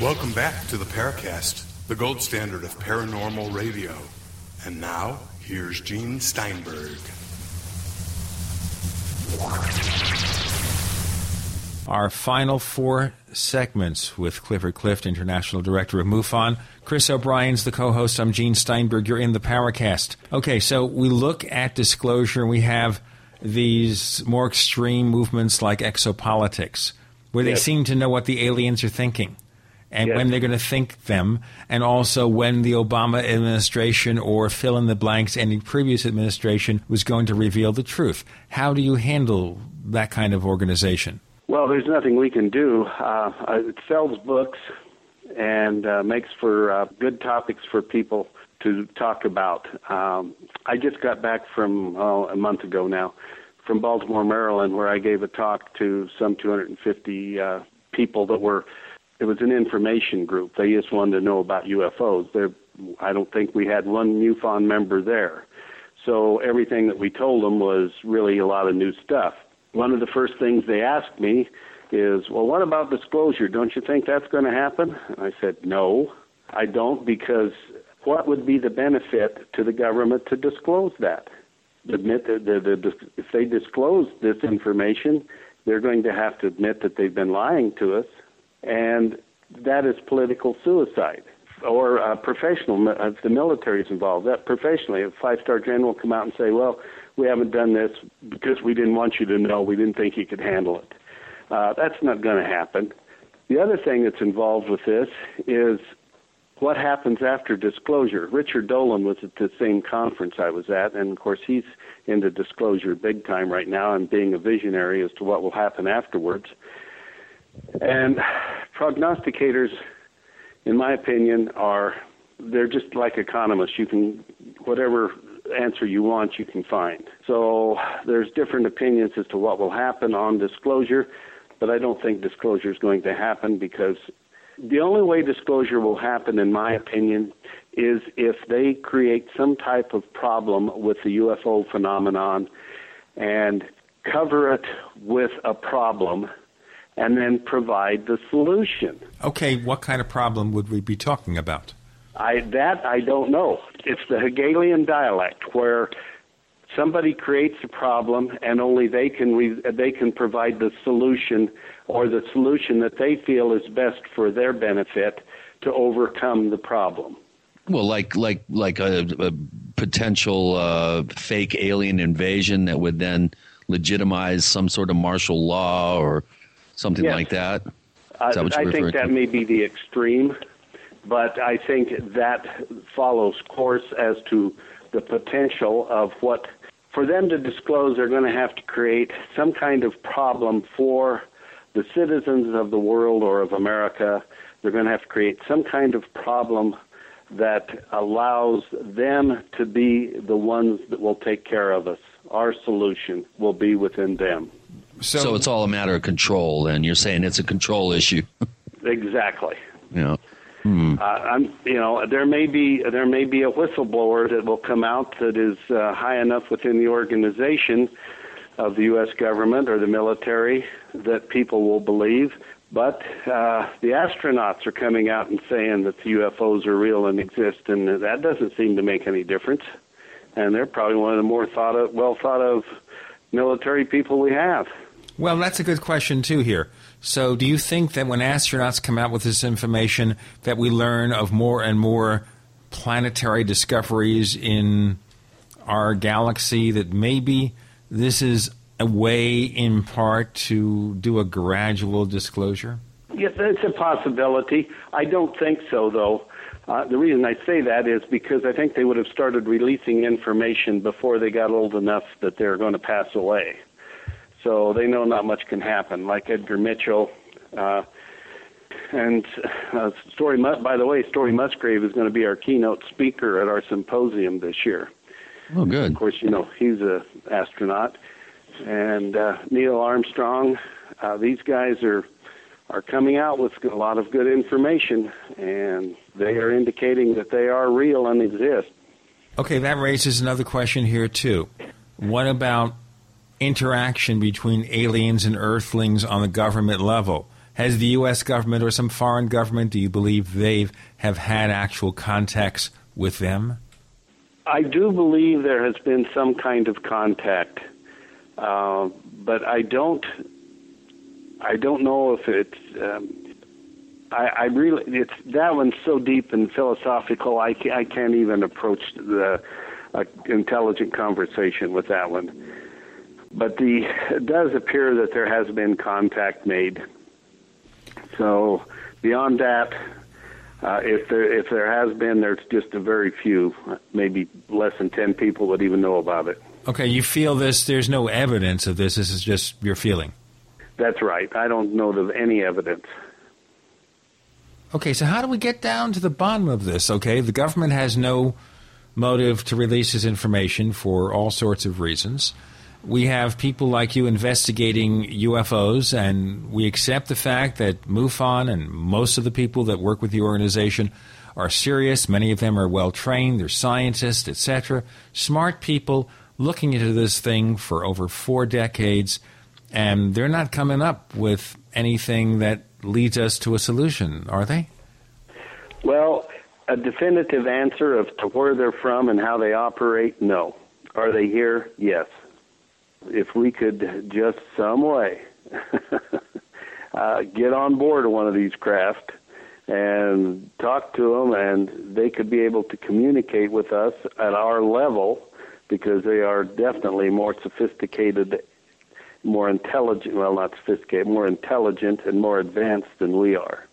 Welcome back to the Paracast, the gold standard of paranormal radio. And now, here's Gene Steinberg. Our final four segments with Clifford Clift, International Director of MUFON. Chris O'Brien's the co host. I'm Gene Steinberg. You're in the Paracast. Okay, so we look at disclosure and we have these more extreme movements like exopolitics, where they Yes. seem to know what the aliens are thinking and Yes. when they're going to think them, and also when the Obama administration or fill in the blanks, any previous administration was going to reveal the truth. How do you handle that kind of organization? Well, there's nothing we can do. Uh, uh, it sells books and uh, makes for uh, good topics for people to talk about. Um, I just got back from oh, a month ago now from Baltimore, Maryland, where I gave a talk to some 250 uh, people that were. It was an information group. They just wanted to know about UFOs. There, I don't think we had one MUFON member there. So everything that we told them was really a lot of new stuff. One of the first things they asked me is, Well, what about disclosure? Don't you think that's going to happen? And I said, No, I don't, because what would be the benefit to the government to disclose that? Admit that the, if they disclose this information, they're going to have to admit that they've been lying to us, and that is political suicide or uh, professional. uh, If the military is involved, that professionally, a five-star general come out and say, "Well, we haven't done this because we didn't want you to know. We didn't think you could handle it." Uh, that's not going to happen. The other thing that's involved with this is what happens after disclosure. Richard Dolan was at the same conference I was at, and of course he's into disclosure big time right now and being a visionary as to what will happen afterwards. And prognosticators, in my opinion, are they're just like economists. You can whatever answer you want, you can find. So there's different opinions as to what will happen on disclosure, but I don't think disclosure is going to happen because the only way disclosure will happen, in my opinion, is if they create some type of problem with the UFO phenomenon and cover it with a problem, and then provide the solution. Okay, what kind of problem would we be talking about? I that I don't know. It's the Hegelian dialect where somebody creates a problem and only they can re- they can provide the solution or the solution that they feel is best for their benefit to overcome the problem. Well, like like like a, a potential uh, fake alien invasion that would then legitimize some sort of martial law or something Yes. like that. That what you're I think that to? may be the extreme, but I think that follows course as to the potential of what, for them to disclose, they're going to have to create some kind of problem for the citizens of the world or of America. They're going to have to create some kind of problem that allows them to be the ones that will take care of us. Our solution will be within them. So, it's all a matter of control. Then you're saying it's a control issue. Exactly. yeah. Hmm. Uh, I'm, you know, there may be there may be a whistleblower that will come out that is uh, high enough within the organization of the U.S. government or the military that people will believe. But uh, the astronauts are coming out and saying that the UFOs are real and exist, and that doesn't seem to make any difference. And they're probably one of the more thought of, well thought of military people we have. Well, that's a good question too here. So, do you think that when astronauts come out with this information that we learn of more and more planetary discoveries in our galaxy that maybe this is a way in part to do a gradual disclosure? Yes, it's a possibility. I don't think so, though. Uh, the reason I say that is because I think they would have started releasing information before they got old enough that they're going to pass away. So they know not much can happen, like Edgar Mitchell. Uh, and uh, Story, by the way, Story Musgrave is going to be our keynote speaker at our symposium this year. Oh, good. Of course, you know he's a astronaut, and uh, Neil Armstrong. Uh, these guys are are coming out with a lot of good information, and they are indicating that they are real and exist. Okay, that raises another question here, too. What about interaction between aliens and earthlings on the government level? Has the U.S. government or some foreign government, do you believe they have had actual contacts with them? I do believe there has been some kind of contact, uh, but I don't. I don't know if it's. Um, I, I really, it's that one's so deep and philosophical. I, I can't even approach the uh, intelligent conversation with that one. But the it does appear that there has been contact made. So beyond that, uh, if there if there has been, there's just a very few, maybe less than ten people would even know about it. Okay, you feel this, there's no evidence of this, this is just your feeling. That's right. I don't know of any evidence. Okay, so how do we get down to the bottom of this? Okay, the government has no motive to release this information for all sorts of reasons. We have people like you investigating UFOs, and we accept the fact that MUFON and most of the people that work with the organization are serious. Many of them are well trained, they're scientists, etc. Smart people looking into this thing for over four decades, and they're not coming up with anything that leads us to a solution, are they? Well, a definitive answer of to where they're from and how they operate, no. Are they here? Yes. If we could just some way uh, get on board one of these craft and talk to them, and they could be able to communicate with us at our level because they are definitely more sophisticated, more intelligent. Well, not sophisticated, more intelligent and more advanced than we are.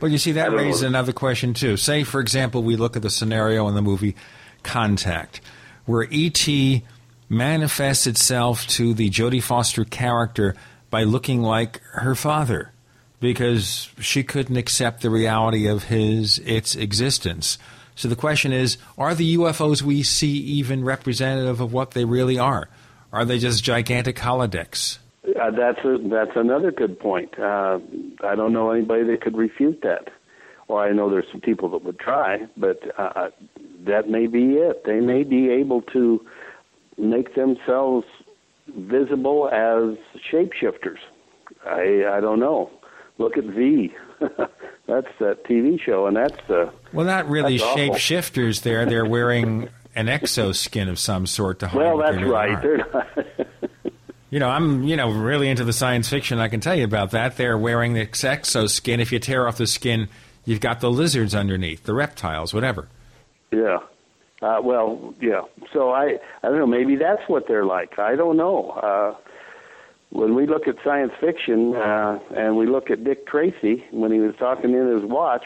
But you see, that don't know. raises another question, too. Say, for example, we look at the scenario in the movie Contact, where E.T. manifests itself to the Jodie Foster character by looking like her father because she couldn't accept the reality of his its existence. So the question is, are the UFOs we see even representative of what they really are? Are they just gigantic holodecks? Uh, that's a, that's another good point. Uh, I don't know anybody that could refute that. Or I know there's some people that would try, but uh, that may be it. They may be able to make themselves visible as shapeshifters. I I don't know. Look at V. that's that TV show, and that's uh, Well, not really shapeshifters there. They're wearing an exoskin of some sort to hide well, that's right. They're not. You know, I'm you know really into the science fiction. I can tell you about that. They're wearing the exoskin. If you tear off the skin, you've got the lizards underneath, the reptiles, whatever. Yeah. Uh, well, yeah. So I, I don't know. Maybe that's what they're like. I don't know. Uh, when we look at science fiction uh, and we look at Dick Tracy when he was talking in his watch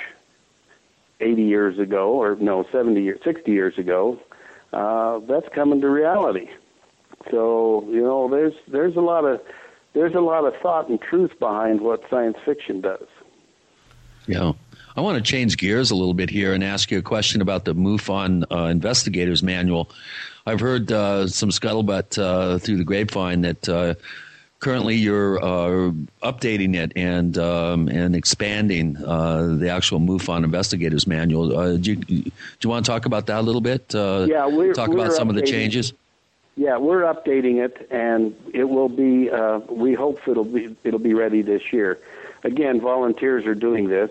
80 years ago, or no, 70 years, 60 years ago, uh, that's coming to reality. So you know, there's there's a lot of there's a lot of thought and truth behind what science fiction does. Yeah. I want to change gears a little bit here and ask you a question about the MUFON uh, Investigators Manual. I've heard uh, some scuttlebutt uh, through the grapevine that uh, currently you're uh, updating it and um, and expanding uh, the actual MUFON Investigators Manual. Uh, do, you, do you want to talk about that a little bit? Uh, Yeah, we're- talk we're about some of the changes. Yeah, we're updating it, and it will be. Uh, we hope it'll be it'll be ready this year. Again, volunteers are doing this,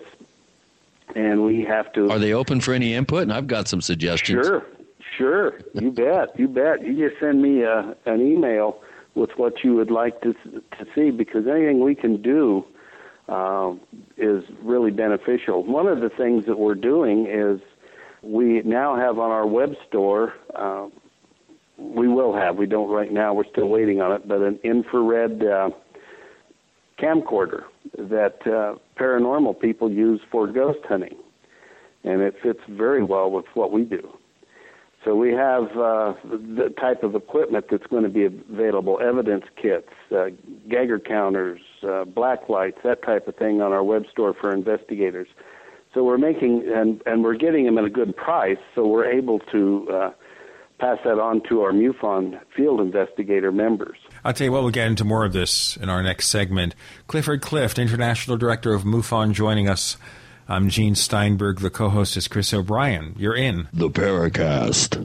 and we have to. Are they open for any input? And I've got some suggestions. Sure, sure. You bet. You bet. You just send me a, an email with what you would like to to see because anything we can do um, is really beneficial. One of the things that we're doing is we now have on our web store. Uh, we will have. We don't right now. We're still waiting on it, but an infrared uh, camcorder that uh, paranormal people use for ghost hunting, and it fits very well with what we do. So we have uh, the type of equipment that's going to be available: evidence kits, uh, Geiger counters, uh, black lights, that type of thing on our web store for investigators. So we're making and and we're getting them at a good price, so we're able to uh, pass that on to our MUFON field investigator members. I'll tell you what, we'll get into more of this in our next segment. Clifford Clift, International Director of MUFON, joining us. I'm Gene Steinberg. The co host is Chris O'Brien. You're in. The Paracast.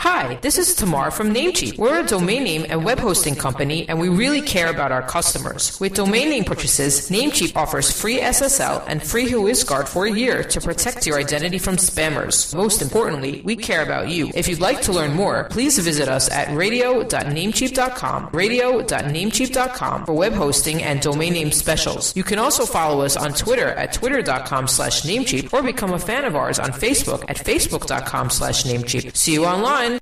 Hi, this is Tamar from Namecheap. We're a domain name and web hosting company, and we really care about our customers. With domain name purchases, Namecheap offers free SSL and free WhoisGuard for a year to protect your identity from spammers. Most importantly, we care about you. If you'd like to learn more, please visit us at radio.namecheap.com, radio.namecheap.com for web hosting and domain name specials. You can also follow us on Twitter at twitter.com slash namecheap or become a fan of ours on Facebook at facebook.com slash namecheap. See you online.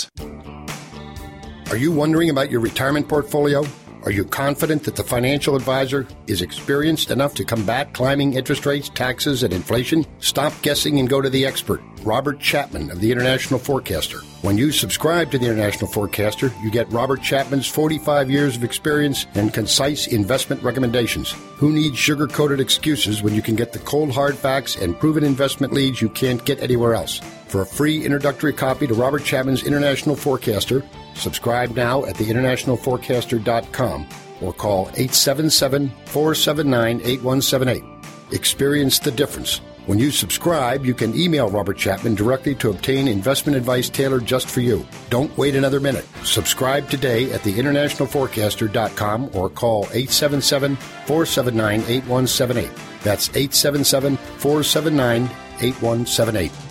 Are you wondering about your retirement portfolio? Are you confident that the financial advisor is experienced enough to combat climbing interest rates, taxes, and inflation? Stop guessing and go to the expert, Robert Chapman of the International Forecaster. When you subscribe to the International Forecaster, you get Robert Chapman's 45 years of experience and concise investment recommendations. Who needs sugar coated excuses when you can get the cold hard facts and proven investment leads you can't get anywhere else? For a free introductory copy to Robert Chapman's International Forecaster, subscribe now at theinternationalforecaster.com or call 877 479 8178. Experience the difference. When you subscribe, you can email Robert Chapman directly to obtain investment advice tailored just for you. Don't wait another minute. Subscribe today at theinternationalforecaster.com or call 877 479 8178. That's 877 479 8178.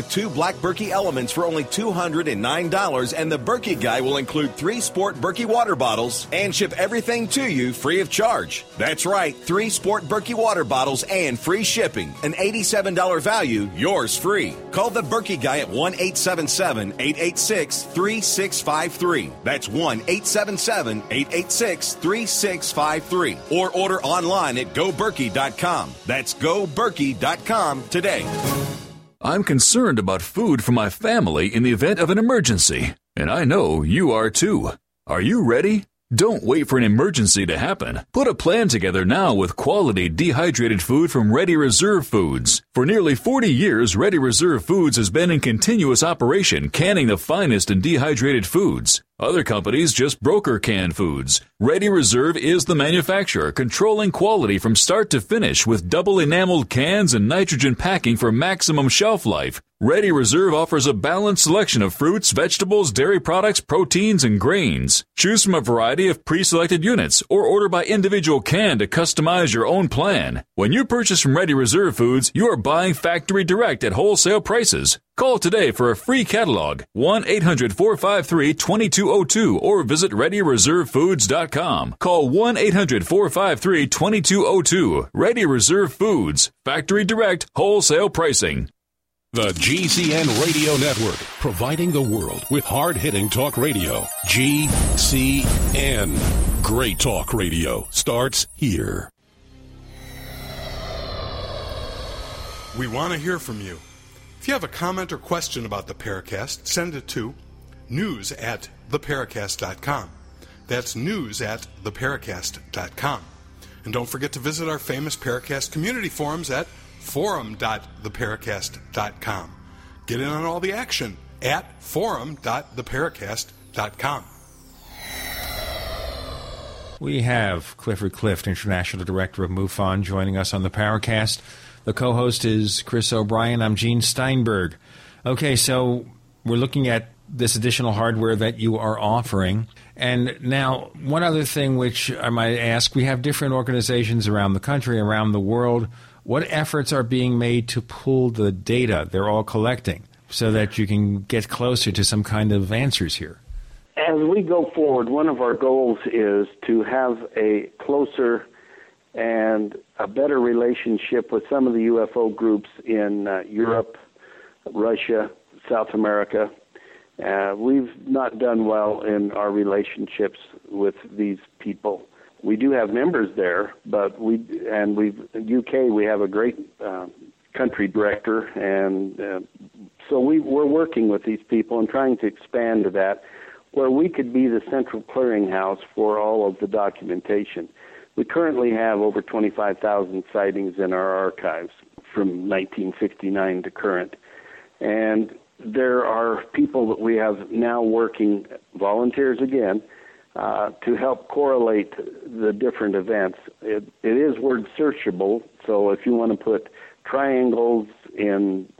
two black Berkey elements for only $209, and the Berkey guy will include three sport Berkey water bottles and ship everything to you free of charge. That's right, three sport Berkey water bottles and free shipping. An $87 value, yours free. Call the Berkey guy at 1 877 886 3653. That's 1 877 886 3653. Or order online at goberkey.com. That's goberkey.com today. I'm concerned about food for my family in the event of an emergency, and I know you are too. Are you ready? Don't wait for an emergency to happen. Put a plan together now with quality dehydrated food from Ready Reserve Foods. For nearly 40 years, Ready Reserve Foods has been in continuous operation canning the finest in dehydrated foods. Other companies just broker canned foods. Ready Reserve is the manufacturer, controlling quality from start to finish with double enameled cans and nitrogen packing for maximum shelf life. Ready Reserve offers a balanced selection of fruits, vegetables, dairy products, proteins, and grains. Choose from a variety of pre-selected units or order by individual can to customize your own plan. When you purchase from Ready Reserve Foods, you are buying factory direct at wholesale prices. Call today for a free catalog, 1 800 453 2202, or visit ReadyReserveFoods.com. Call 1 800 453 2202. Ready Reserve Foods, factory direct, wholesale pricing. The GCN Radio Network, providing the world with hard hitting talk radio. GCN. Great talk radio starts here. We want to hear from you. If you have a comment or question about the Paracast, send it to news at theparacast.com. That's news at theparacast.com. And don't forget to visit our famous Paracast community forums at forum.theparacast.com. Get in on all the action at forum.theparacast.com. We have Clifford Clift, International Director of MUFON, joining us on the Paracast. The co host is Chris O'Brien. I'm Gene Steinberg. Okay, so we're looking at this additional hardware that you are offering. And now, one other thing which I might ask we have different organizations around the country, around the world. What efforts are being made to pull the data they're all collecting so that you can get closer to some kind of answers here? As we go forward, one of our goals is to have a closer and a better relationship with some of the UFO groups in uh, Europe, Russia, South America. Uh, we've not done well in our relationships with these people. We do have members there, but we and we UK we have a great uh, country director, and uh, so we we're working with these people and trying to expand to that, where we could be the central clearinghouse for all of the documentation. We currently have over 25,000 sightings in our archives from 1959 to current. And there are people that we have now working, volunteers again, uh, to help correlate the different events. It, it is word searchable, so if you want to put triangles in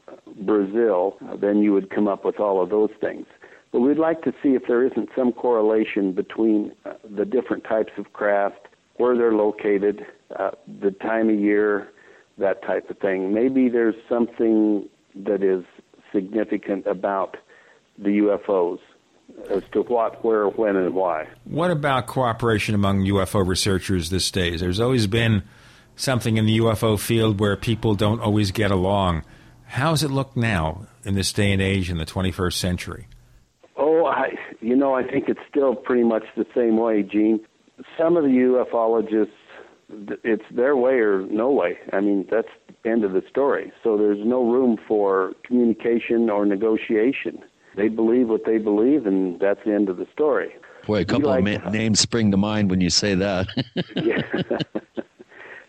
Brazil, then you would come up with all of those things. But we'd like to see if there isn't some correlation between uh, the different types of craft where they're located, uh, the time of year, that type of thing. Maybe there's something that is significant about the UFOs as to what, where, when, and why. What about cooperation among UFO researchers these days? There's always been something in the UFO field where people don't always get along. How does it look now in this day and age in the 21st century? Oh, I, you know, I think it's still pretty much the same way, Gene some of the ufologists it's their way or no way. I mean, that's the end of the story. So there's no room for communication or negotiation. They believe what they believe, and that's the end of the story. Boy, a couple like, of ma- names spring to mind when you say that. yeah,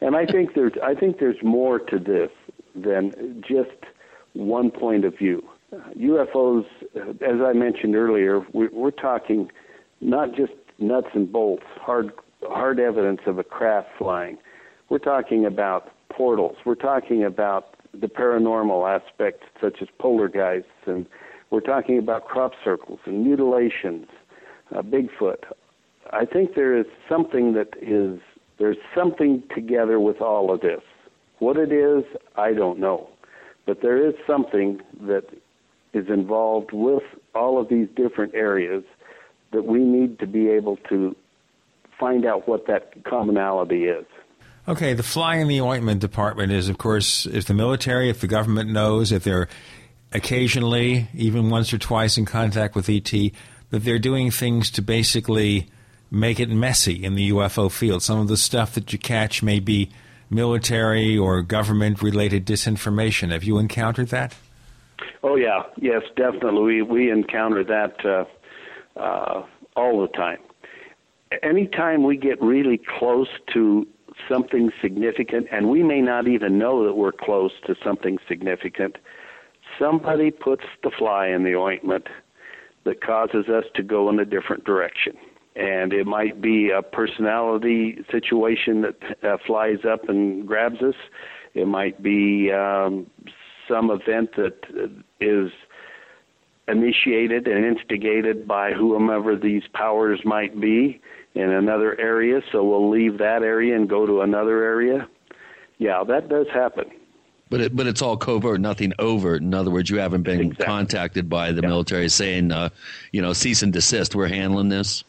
and I think there's I think there's more to this than just one point of view. UFOs, as I mentioned earlier, we're, we're talking not just nuts and bolts, hard hard evidence of a craft flying. We're talking about portals. We're talking about the paranormal aspects, such as poltergeists, and we're talking about crop circles and mutilations, uh, Bigfoot. I think there is something that is there's something together with all of this. What it is, I don't know, but there is something that is involved with all of these different areas that we need to be able to find out what that commonality is. Okay, the fly in the ointment department is, of course, if the military, if the government knows, if they're occasionally, even once or twice, in contact with ET, that they're doing things to basically make it messy in the UFO field. Some of the stuff that you catch may be military or government related disinformation. Have you encountered that? Oh yeah, yes, definitely. We we encounter that uh, uh, all the time. Anytime we get really close to something significant, and we may not even know that we're close to something significant, somebody puts the fly in the ointment that causes us to go in a different direction. And it might be a personality situation that uh, flies up and grabs us. It might be um, some event that is initiated and instigated by whomever these powers might be in another area, so we'll leave that area and go to another area. Yeah, that does happen. But it, but it's all covert, nothing overt. In other words, you haven't been Exactly. contacted by the military saying, uh, you know, cease and desist. We're handling this.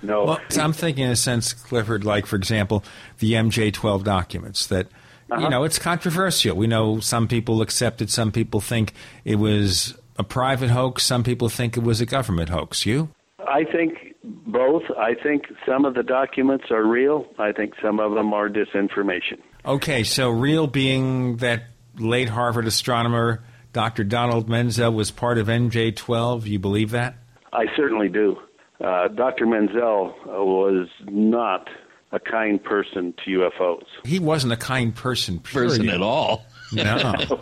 No. Well, so I'm thinking in a sense, Clifford, like, for example, the MJ12 documents that, Uh-huh. you know, it's controversial. We know some people accept it, some people think it was a private hoax, some people think it was a government hoax. You? I think both. I think some of the documents are real. I think some of them are disinformation. Okay, so real being that late Harvard astronomer Dr. Donald Menzel was part of MJ12. You believe that? I certainly do. Uh, Dr. Menzel uh, was not a kind person to UFOs. He wasn't a kind person, period. Person at all. No.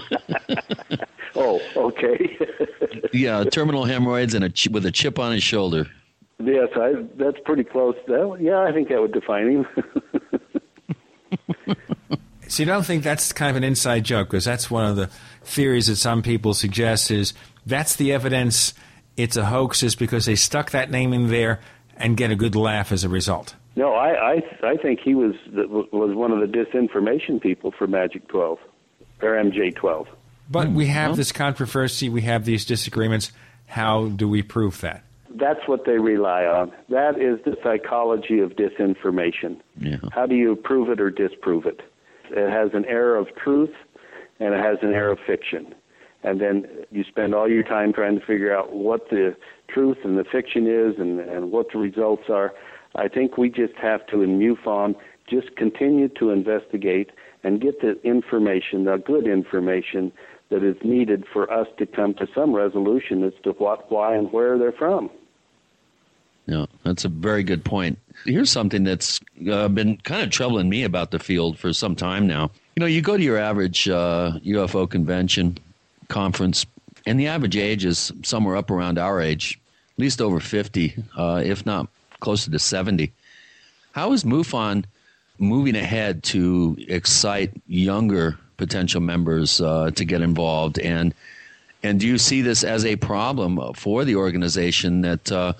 oh, okay. Yeah, terminal hemorrhoids and a ch- with a chip on his shoulder. yes, I, that's pretty close. That, yeah, I think that would define him. So you don't think that's kind of an inside joke? Because that's one of the theories that some people suggest is that's the evidence it's a hoax is because they stuck that name in there and get a good laugh as a result. no, I, I, I think he was was one of the disinformation people for Magic 12 or MJ 12. But we hmm. have this controversy, we have these disagreements. How do we prove that? That's what they rely on. That is the psychology of disinformation. Yeah. How do you prove it or disprove it? It has an air of truth and it has an air of fiction. And then you spend all your time trying to figure out what the truth and the fiction is and, and what the results are. I think we just have to, in MUFON, just continue to investigate and get the information, the good information that is needed for us to come to some resolution as to what, why, and where they're from. No, that's a very good point. Here's something that's uh, been kind of troubling me about the field for some time now. You know, you go to your average uh, UFO convention, conference, and the average age is somewhere up around our age, at least over 50, uh, if not closer to 70. How is MUFON moving ahead to excite younger potential members uh, to get involved? And and do you see this as a problem for the organization that uh,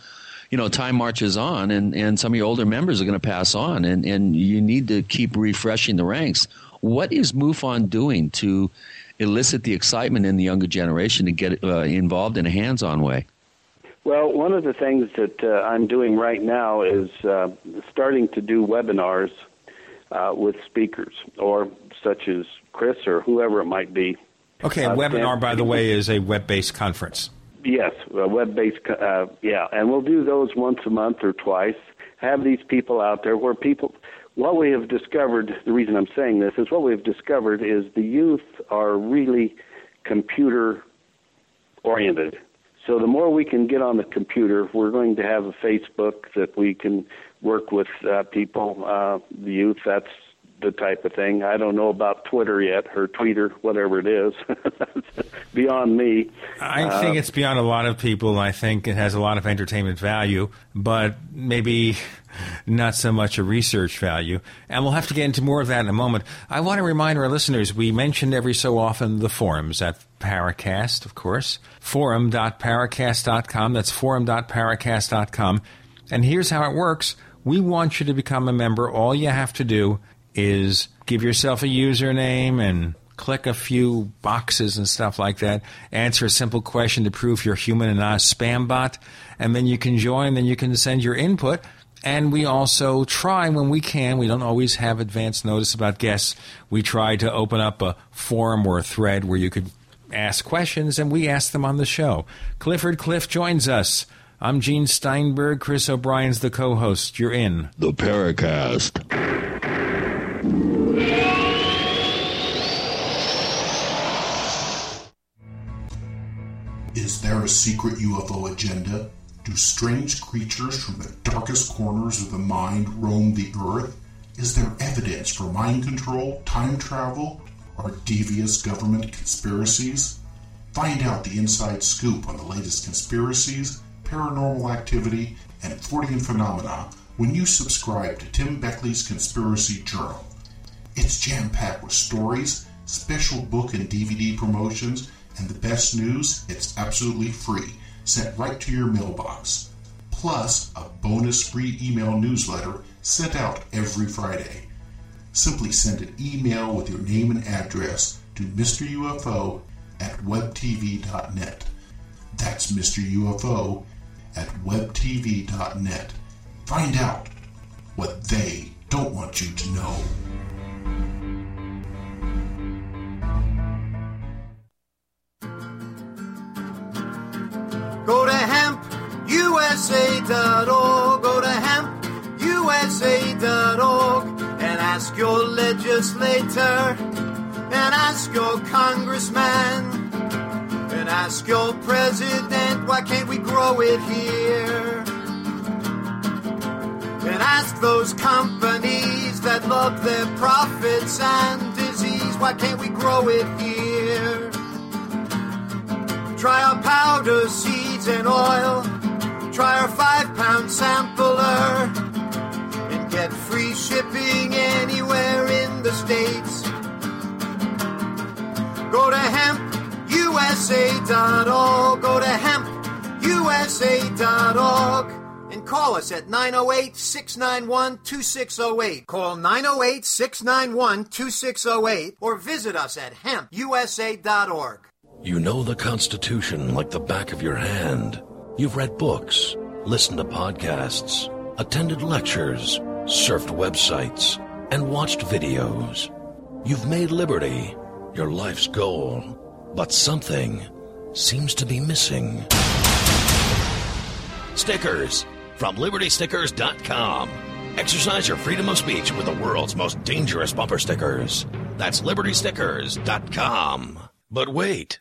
you know time marches on and, and some of your older members are going to pass on and, and you need to keep refreshing the ranks? What is MUFON doing to elicit the excitement in the younger generation to get uh, involved in a hands-on way? Well, one of the things that uh, I'm doing right now is uh, starting to do webinars uh, with speakers, or such as Chris or whoever it might be. Okay, a Uh, webinar, Stan- by the way, is a web based conference. Yes, web-based, uh, yeah, and we'll do those once a month or twice. Have these people out there where people. What we have discovered, the reason I'm saying this is what we've discovered is the youth are really computer oriented. So the more we can get on the computer, we're going to have a Facebook that we can work with uh, people, uh, the youth. That's the type of thing. I don't know about Twitter yet, or Tweeter, whatever it is. beyond me. I think uh, it's beyond a lot of people. I think it has a lot of entertainment value, but maybe not so much a research value. And we'll have to get into more of that in a moment. I want to remind our listeners we mentioned every so often the forums at Paracast, of course. Forum.paracast.com. That's forum.paracast.com. And here's how it works. We want you to become a member. All you have to do is give yourself a username and click a few boxes and stuff like that, answer a simple question to prove you're human and not a spam bot, and then you can join, then you can send your input. And we also try when we can, we don't always have advance notice about guests. We try to open up a forum or a thread where you could ask questions and we ask them on the show. Clifford Clift joins us. I'm Gene Steinberg. Chris O'Brien's the co host. You're in the Paracast. Is there a secret UFO agenda? Do strange creatures from the darkest corners of the mind roam the earth? Is there evidence for mind control, time travel, or devious government conspiracies? Find out the inside scoop on the latest conspiracies, paranormal activity, and Fortean phenomena when you subscribe to Tim Beckley's Conspiracy Journal. It's jam packed with stories, special book and DVD promotions, and the best news it's absolutely free sent right to your mailbox, plus a bonus free email newsletter sent out every Friday. Simply send an email with your name and address to Mr. UFO at webtv.net. That's Mr. UFO at webtv.net. Find out what they don't want you to know. Go to hempusa.org. Go to hempusa.org and ask your legislator and ask your congressman and ask your president why can't we grow it here? And ask those companies that love their profits and disease why can't we grow it here? Try our powder, seeds, and oil. Try our five pound sampler. And get free shipping anywhere in the States. Go to hempusa.org. Go to hempusa.org. Call us at 908 691 2608. Call 908 691 2608 or visit us at hempusa.org. You know the Constitution like the back of your hand. You've read books, listened to podcasts, attended lectures, surfed websites, and watched videos. You've made liberty your life's goal, but something seems to be missing. Stickers from libertystickers.com. Exercise your freedom of speech with the world's most dangerous bumper stickers. That's libertystickers.com. But wait.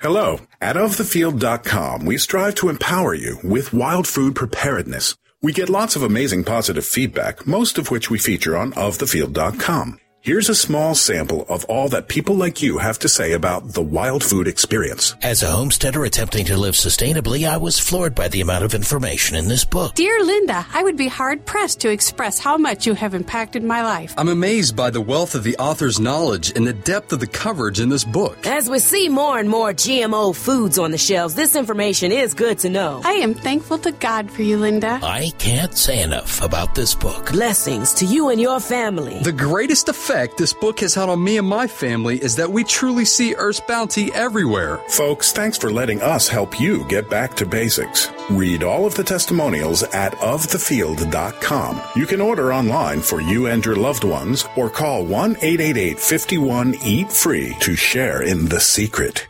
Hello. At ofthefield.com, we strive to empower you with wild food preparedness. We get lots of amazing positive feedback, most of which we feature on ofthefield.com. Here's a small sample of all that people like you have to say about the wild food experience. As a homesteader attempting to live sustainably, I was floored by the amount of information in this book. Dear Linda, I would be hard pressed to express how much you have impacted my life. I'm amazed by the wealth of the author's knowledge and the depth of the coverage in this book. As we see more and more GMO foods on the shelves, this information is good to know. I am thankful to God for you, Linda. I can't say enough about this book. Blessings to you and your family. The greatest effect effect this book has had on me and my family is that we truly see Earth's bounty everywhere. Folks, thanks for letting us help you get back to basics. Read all of the testimonials at ofthefield.com. You can order online for you and your loved ones or call 1 888 51 EAT FREE to share in the secret.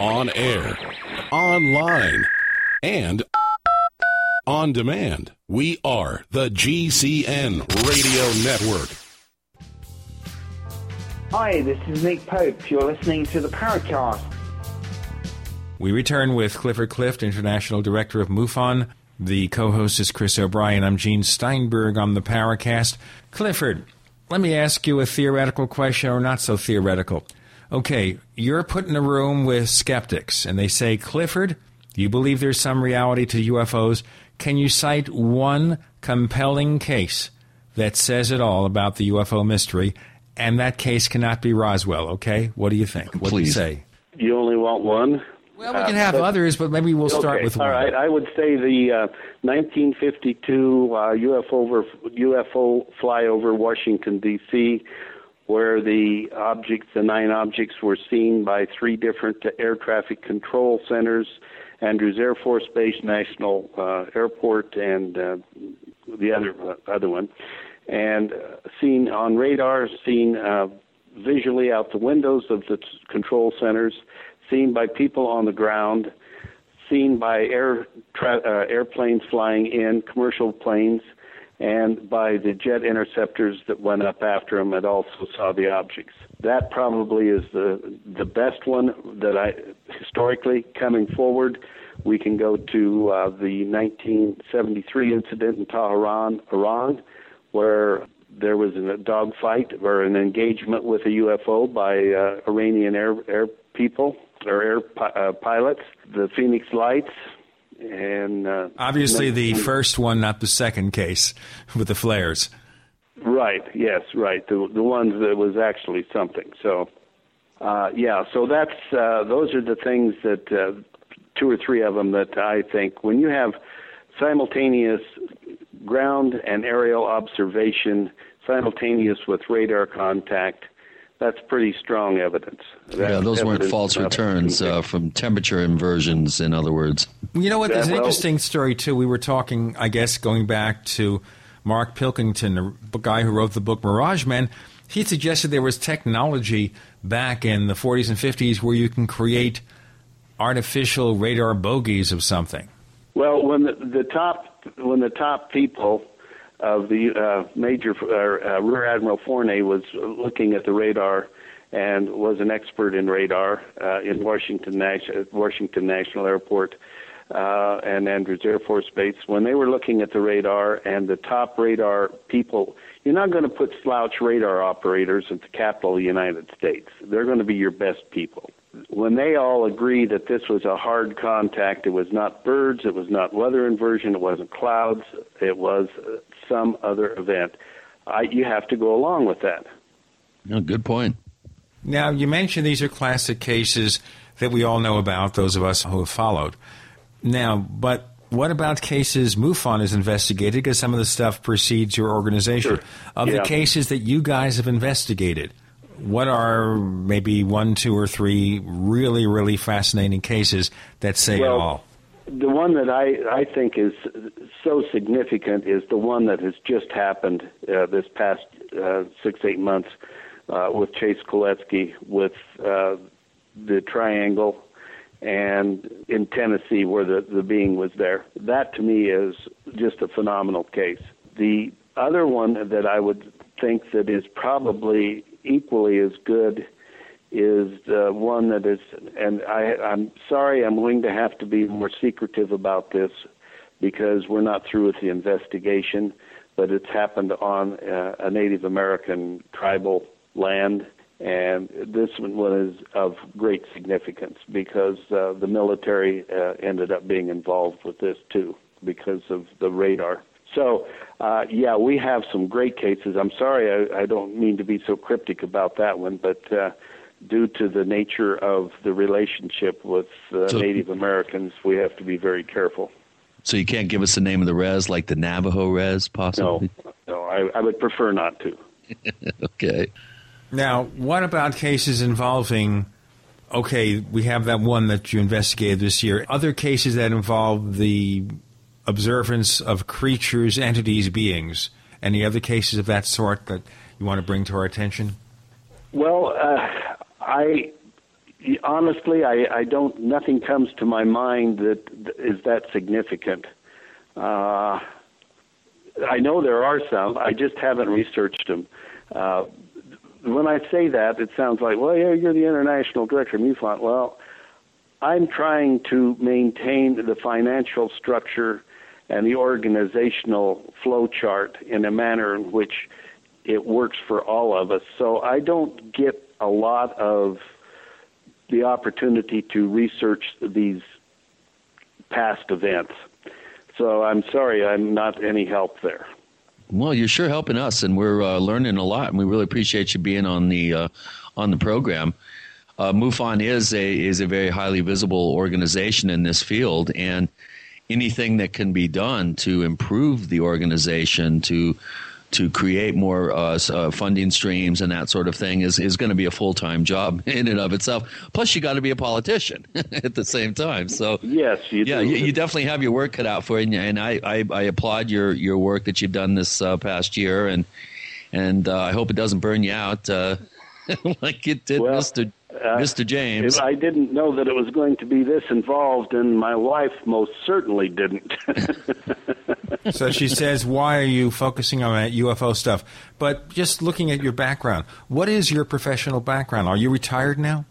On air, online, and on demand. We are the GCN Radio Network. Hi, this is Nick Pope. You're listening to the Paracast. We return with Clifford Clift, International Director of MUFON. The co host is Chris O'Brien. I'm Gene Steinberg on the Paracast. Clifford, let me ask you a theoretical question, or not so theoretical. Okay, you're put in a room with skeptics, and they say, Clifford, you believe there's some reality to UFOs. Can you cite one compelling case that says it all about the UFO mystery? And that case cannot be Roswell, okay? What do you think? What do you say? You only want one? Well, we can have others, but maybe we'll start okay, with one. right, I would say the uh, 1952 uh, UFO over, UFO flyover Washington D.C., where the objects, the nine objects, were seen by three different air traffic control centers, Andrews Air Force Base, National uh, Airport, and uh, the other uh, other one, and uh, seen on radar, seen uh, visually out the windows of the t- control centers, seen by people on the ground, seen by air tra- uh, airplanes flying in, commercial planes, and by the jet interceptors that went up after them and also saw the objects. That probably is the the best one that I historically coming forward. We can go to uh, the 1973 incident in Tehran, Iran, where there was a dogfight or an engagement with a UFO by uh, Iranian air air people or air pi- uh, pilots. The Phoenix Lights and uh, Obviously, the first one, not the second case with the flares. Right. Yes. Right. The the ones that was actually something. So, uh, yeah. So that's uh, those are the things that uh, two or three of them that I think when you have simultaneous ground and aerial observation simultaneous with radar contact, that's pretty strong evidence. yeah, That's those weren't false returns uh, from temperature inversions, in other words. You know what? There's an interesting story too. We were talking, I guess, going back to Mark Pilkington, the guy who wrote the book Mirage Men. He suggested there was technology back in the 40s and 50s where you can create artificial radar bogies of something. Well, when the, the top when the top people of the uh, major uh, uh, Rear Admiral Fournet was looking at the radar and was an expert in radar uh, in Washington at Washington National Airport uh, and Andrews Air Force Base. When they were looking at the radar and the top radar people, you're not going to put slouch radar operators at the capital of the United States. They're going to be your best people when they all agree that this was a hard contact, it was not birds, it was not weather inversion, it wasn't clouds, it was uh, some other event. I, you have to go along with that. No, good point. Now, you mentioned these are classic cases that we all know about, those of us who have followed. Now, but what about cases MUFON has investigated? Because some of the stuff precedes your organization. Of Yeah. the cases that you guys have investigated, what are maybe one, two, or three really, really fascinating cases that say it all? The one that I, I think is so significant is the one that has just happened uh, this past uh, six, eight months uh, with Chase Kloetzke with uh, the triangle and in Tennessee where the, the being was there. That to me is just a phenomenal case. The other one that I would think that is probably equally as good is the one that is, and I, I'm sorry, I'm going to have to be more secretive about this because we're not through with the investigation, but it's happened on uh, a Native American tribal land. And this one is of great significance because uh, the military uh, ended up being involved with this too because of the radar. So, uh, yeah, we have some great cases. I'm sorry, I, I don't mean to be so cryptic about that one, but uh, due to the nature of the relationship with uh, So- Native Americans, we have to be very careful. So you can't give us the name of the res, like the Navajo res, possibly? No, no, I, I would prefer not to. okay. Now, what about cases involving? Okay, we have that one that you investigated this year. Other cases that involve the observance of creatures, entities, beings. Any other cases of that sort that you want to bring to our attention? Well, uh, I honestly, I, I don't. Nothing comes to my mind that is that significant. Uh, I know there are some. I just haven't researched them. Uh, when I say that, it sounds like, well, yeah, you're the international director of MUFON. Well, I'm trying to maintain the financial structure and the organizational flow chart in a manner in which it works for all of us. So I don't get a lot of the opportunity to research these past events. So I'm sorry, I'm not any help there. Well, you're sure helping us, and we're uh, learning a lot, and we really appreciate you being on the uh, on the program. Uh, MUFON is a is a very highly visible organization in this field, and anything that can be done to improve the organization to to create more uh, uh, funding streams and that sort of thing is, is going to be a full time job in and of itself. Plus, you got to be a politician at the same time. So yes, you yeah, you, you, definitely have your work cut out for you, and I, I, I applaud your your work that you've done this uh, past year, and and uh, I hope it doesn't burn you out uh, like it did, well, Mister. Uh, Mr. James. I didn't know that it was going to be this involved, and my wife most certainly didn't. so she says, Why are you focusing on that UFO stuff? But just looking at your background, what is your professional background? Are you retired now?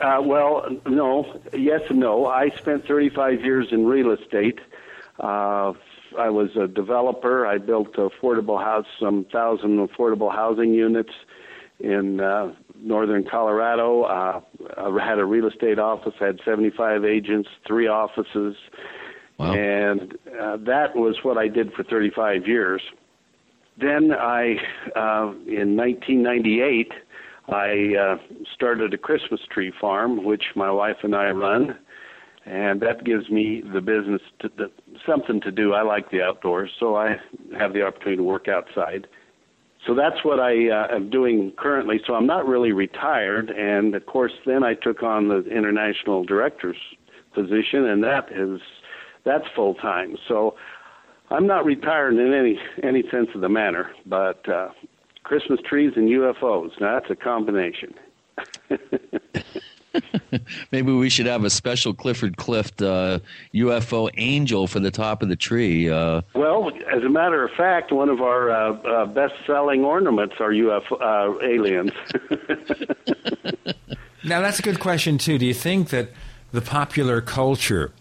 Uh, well, no. Yes and no. I spent 35 years in real estate. Uh, I was a developer. I built affordable house, some thousand affordable housing units in uh, northern Colorado. Uh, I had a real estate office. I had 75 agents, three offices, wow. and uh, that was what I did for 35 years. Then I, uh, in 1998, I uh, started a Christmas tree farm, which my wife and I run, and that gives me the business to, the, something to do. I like the outdoors, so I have the opportunity to work outside so that's what I uh, am doing currently. So I'm not really retired, and of course, then I took on the international director's position, and that is that's full time. So I'm not retired in any any sense of the matter, but uh, Christmas trees and UFOs. Now that's a combination. Maybe we should have a special Clifford Clift uh, UFO angel for the top of the tree. Uh, well, as a matter of fact, one of our uh, uh best-selling ornaments are UFO uh, aliens. now, that's a good question too. Do you think that the popular culture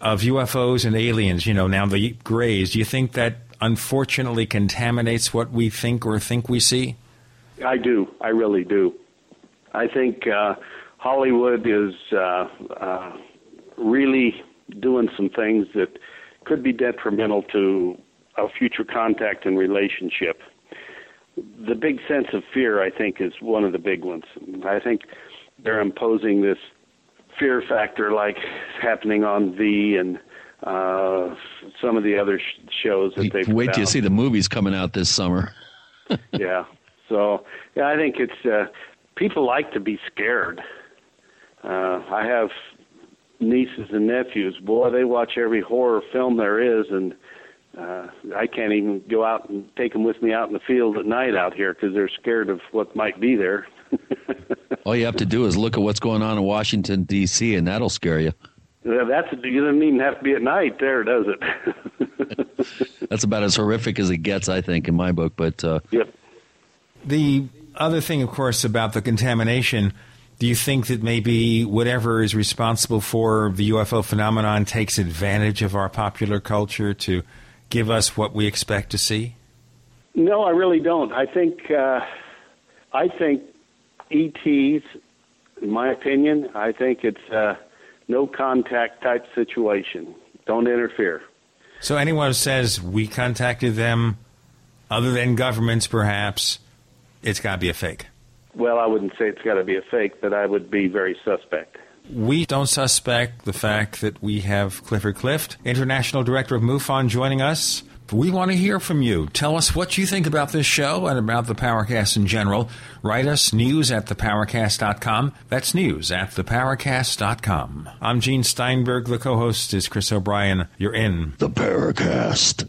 of UFOs and aliens, you know, now the grays, do you think that unfortunately contaminates what we think or think we see? I do. I really do. I think uh, Hollywood is uh, uh, really doing some things that could be detrimental to a future contact and relationship. The big sense of fear, I think, is one of the big ones. I think they're imposing this fear factor, like happening on V and uh, some of the other sh- shows that they've. Wait till you see the movies coming out this summer. yeah. So yeah, I think it's uh, people like to be scared. Uh, I have nieces and nephews. Boy, they watch every horror film there is, and uh, I can't even go out and take them with me out in the field at night out here because they're scared of what might be there. All you have to do is look at what's going on in Washington D.C., and that'll scare you. Yeah, that's you don't even have to be at night there, does it? that's about as horrific as it gets, I think, in my book. But uh, yep. The other thing, of course, about the contamination do you think that maybe whatever is responsible for the UFO phenomenon takes advantage of our popular culture to give us what we expect to see? No, I really don't. I think uh, I think ETs, in my opinion, I think it's a no contact type situation. Don't interfere. So anyone who says we contacted them, other than governments, perhaps, it's got to be a fake well, I wouldn't say it's got to be a fake, but I would be very suspect. We don't suspect the fact that we have Clifford Clift, International Director of MUFON, joining us. We want to hear from you. Tell us what you think about this show and about the Paracast in general. Write us news at theparacast.com. That's news at theparacast.com. I'm Gene Steinberg. The co host is Chris O'Brien. You're in the Paracast.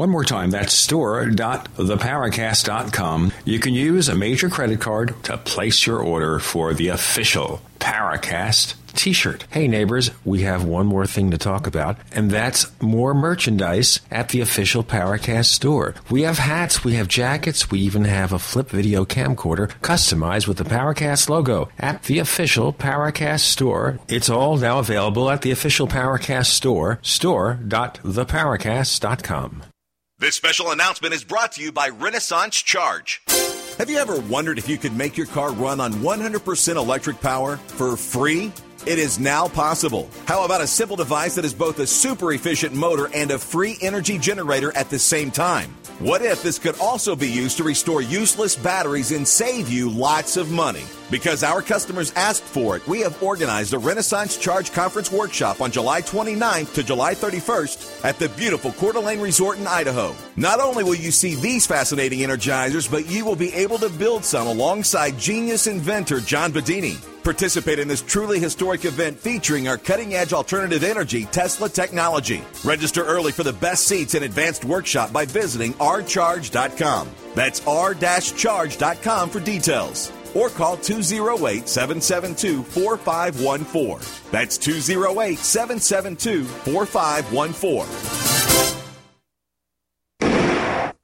One more time, that's store.theparacast.com. You can use a major credit card to place your order for the official Paracast t-shirt. Hey neighbors, we have one more thing to talk about, and that's more merchandise at the official Paracast store. We have hats, we have jackets, we even have a flip video camcorder customized with the Paracast logo at the official Paracast store. It's all now available at the official Paracast store, store.theparacast.com. This special announcement is brought to you by Renaissance Charge. Have you ever wondered if you could make your car run on 100% electric power for free? It is now possible. How about a simple device that is both a super efficient motor and a free energy generator at the same time? What if this could also be used to restore useless batteries and save you lots of money? Because our customers asked for it, we have organized a Renaissance Charge Conference workshop on July 29th to July 31st at the beautiful Coeur d'Alene Resort in Idaho. Not only will you see these fascinating energizers, but you will be able to build some alongside genius inventor John Bedini. Participate in this truly historic event featuring our cutting edge alternative energy Tesla technology. Register early for the best seats and advanced workshop by visiting rcharge.com. That's r-charge.com for details. Or call 208 772 4514. That's 208 772 4514.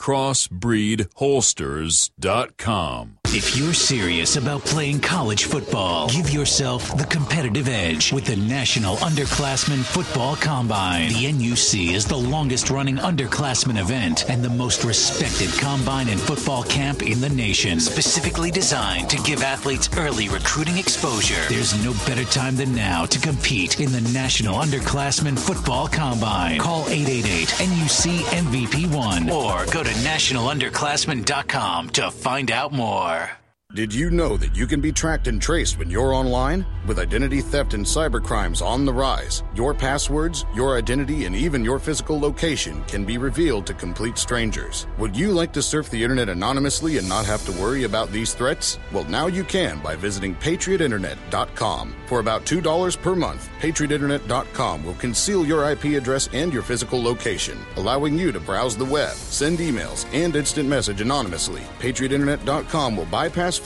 crossbreedholsters.com. If you're serious about playing college football, give yourself the competitive edge with the National Underclassmen Football Combine. The NUC is the longest running underclassmen event and the most respected combine and football camp in the nation. Specifically designed to give athletes early recruiting exposure. There's no better time than now to compete in the National Underclassmen Football Combine. Call 888 NUC MVP 1 or go to nationalunderclassmen.com to find out more. Did you know that you can be tracked and traced when you're online? With identity theft and cybercrimes on the rise, your passwords, your identity, and even your physical location can be revealed to complete strangers. Would you like to surf the internet anonymously and not have to worry about these threats? Well, now you can by visiting patriotinternet.com. For about $2 per month, patriotinternet.com will conceal your IP address and your physical location, allowing you to browse the web, send emails, and instant message anonymously. Patriotinternet.com will bypass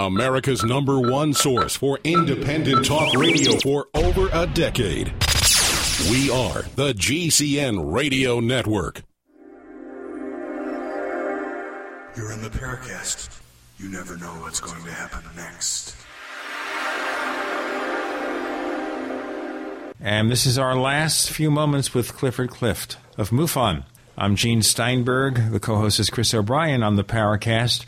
America's number one source for independent talk radio for over a decade. We are the GCN Radio Network. You're in the Paracast. You never know what's going to happen next. And this is our last few moments with Clifford Clift of MUFON. I'm Gene Steinberg. The co-host is Chris O'Brien on the Paracast.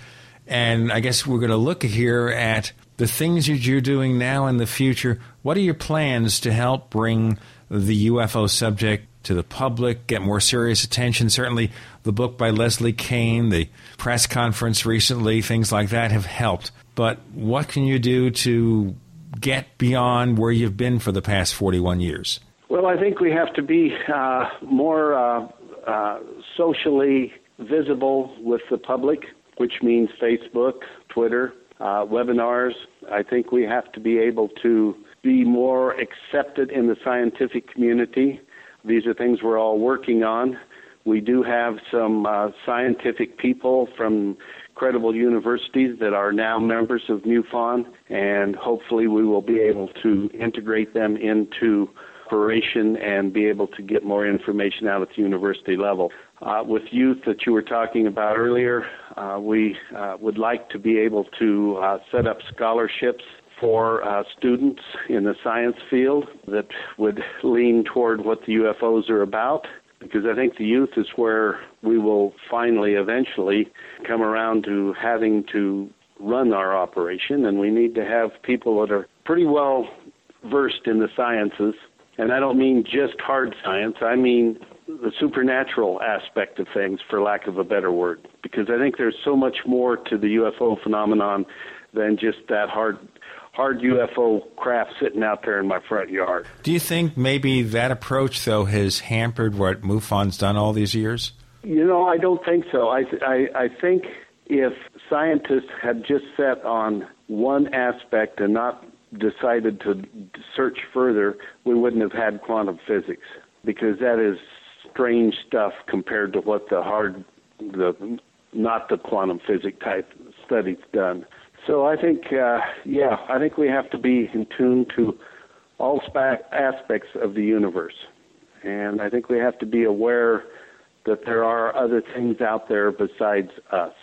And I guess we're going to look here at the things that you're doing now in the future What are your plans to help bring the UFO subject to the public, get more serious attention? Certainly, the book by Leslie Kean, the press conference recently, things like that have helped. But what can you do to get beyond where you've been for the past 41 years? Well, I think we have to be uh, more uh, uh, socially visible with the public, which means Facebook, Twitter, uh, webinars. I think we have to be able to be more accepted in the scientific community. These are things we're all working on. We do have some uh, scientific people from credible universities that are now members of MUFON, and hopefully we will be able to integrate them into operation and be able to get more information out at the university level. Uh, with youth that you were talking about earlier, uh, we uh, would like to be able to uh, set up scholarships for uh, students in the science field that would lean toward what the UFOs are about because I think the youth is where we will finally, eventually, come around to having to run our operation, and we need to have people that are pretty well versed in the sciences. And I don't mean just hard science, I mean the supernatural aspect of things, for lack of a better word, because I think there's so much more to the UFO phenomenon than just that hard hard UFO craft sitting out there in my front yard. Do you think maybe that approach, though, has hampered what MUFON's done all these years? You know, I don't think so. I, I, I think if scientists had just set on one aspect and not decided to search further, we wouldn't have had quantum physics because that is strange stuff compared to what the hard, the not the quantum physics type studies done. So I think, uh, yeah, I think we have to be in tune to all spa- aspects of the universe, and I think we have to be aware that there are other things out there besides us.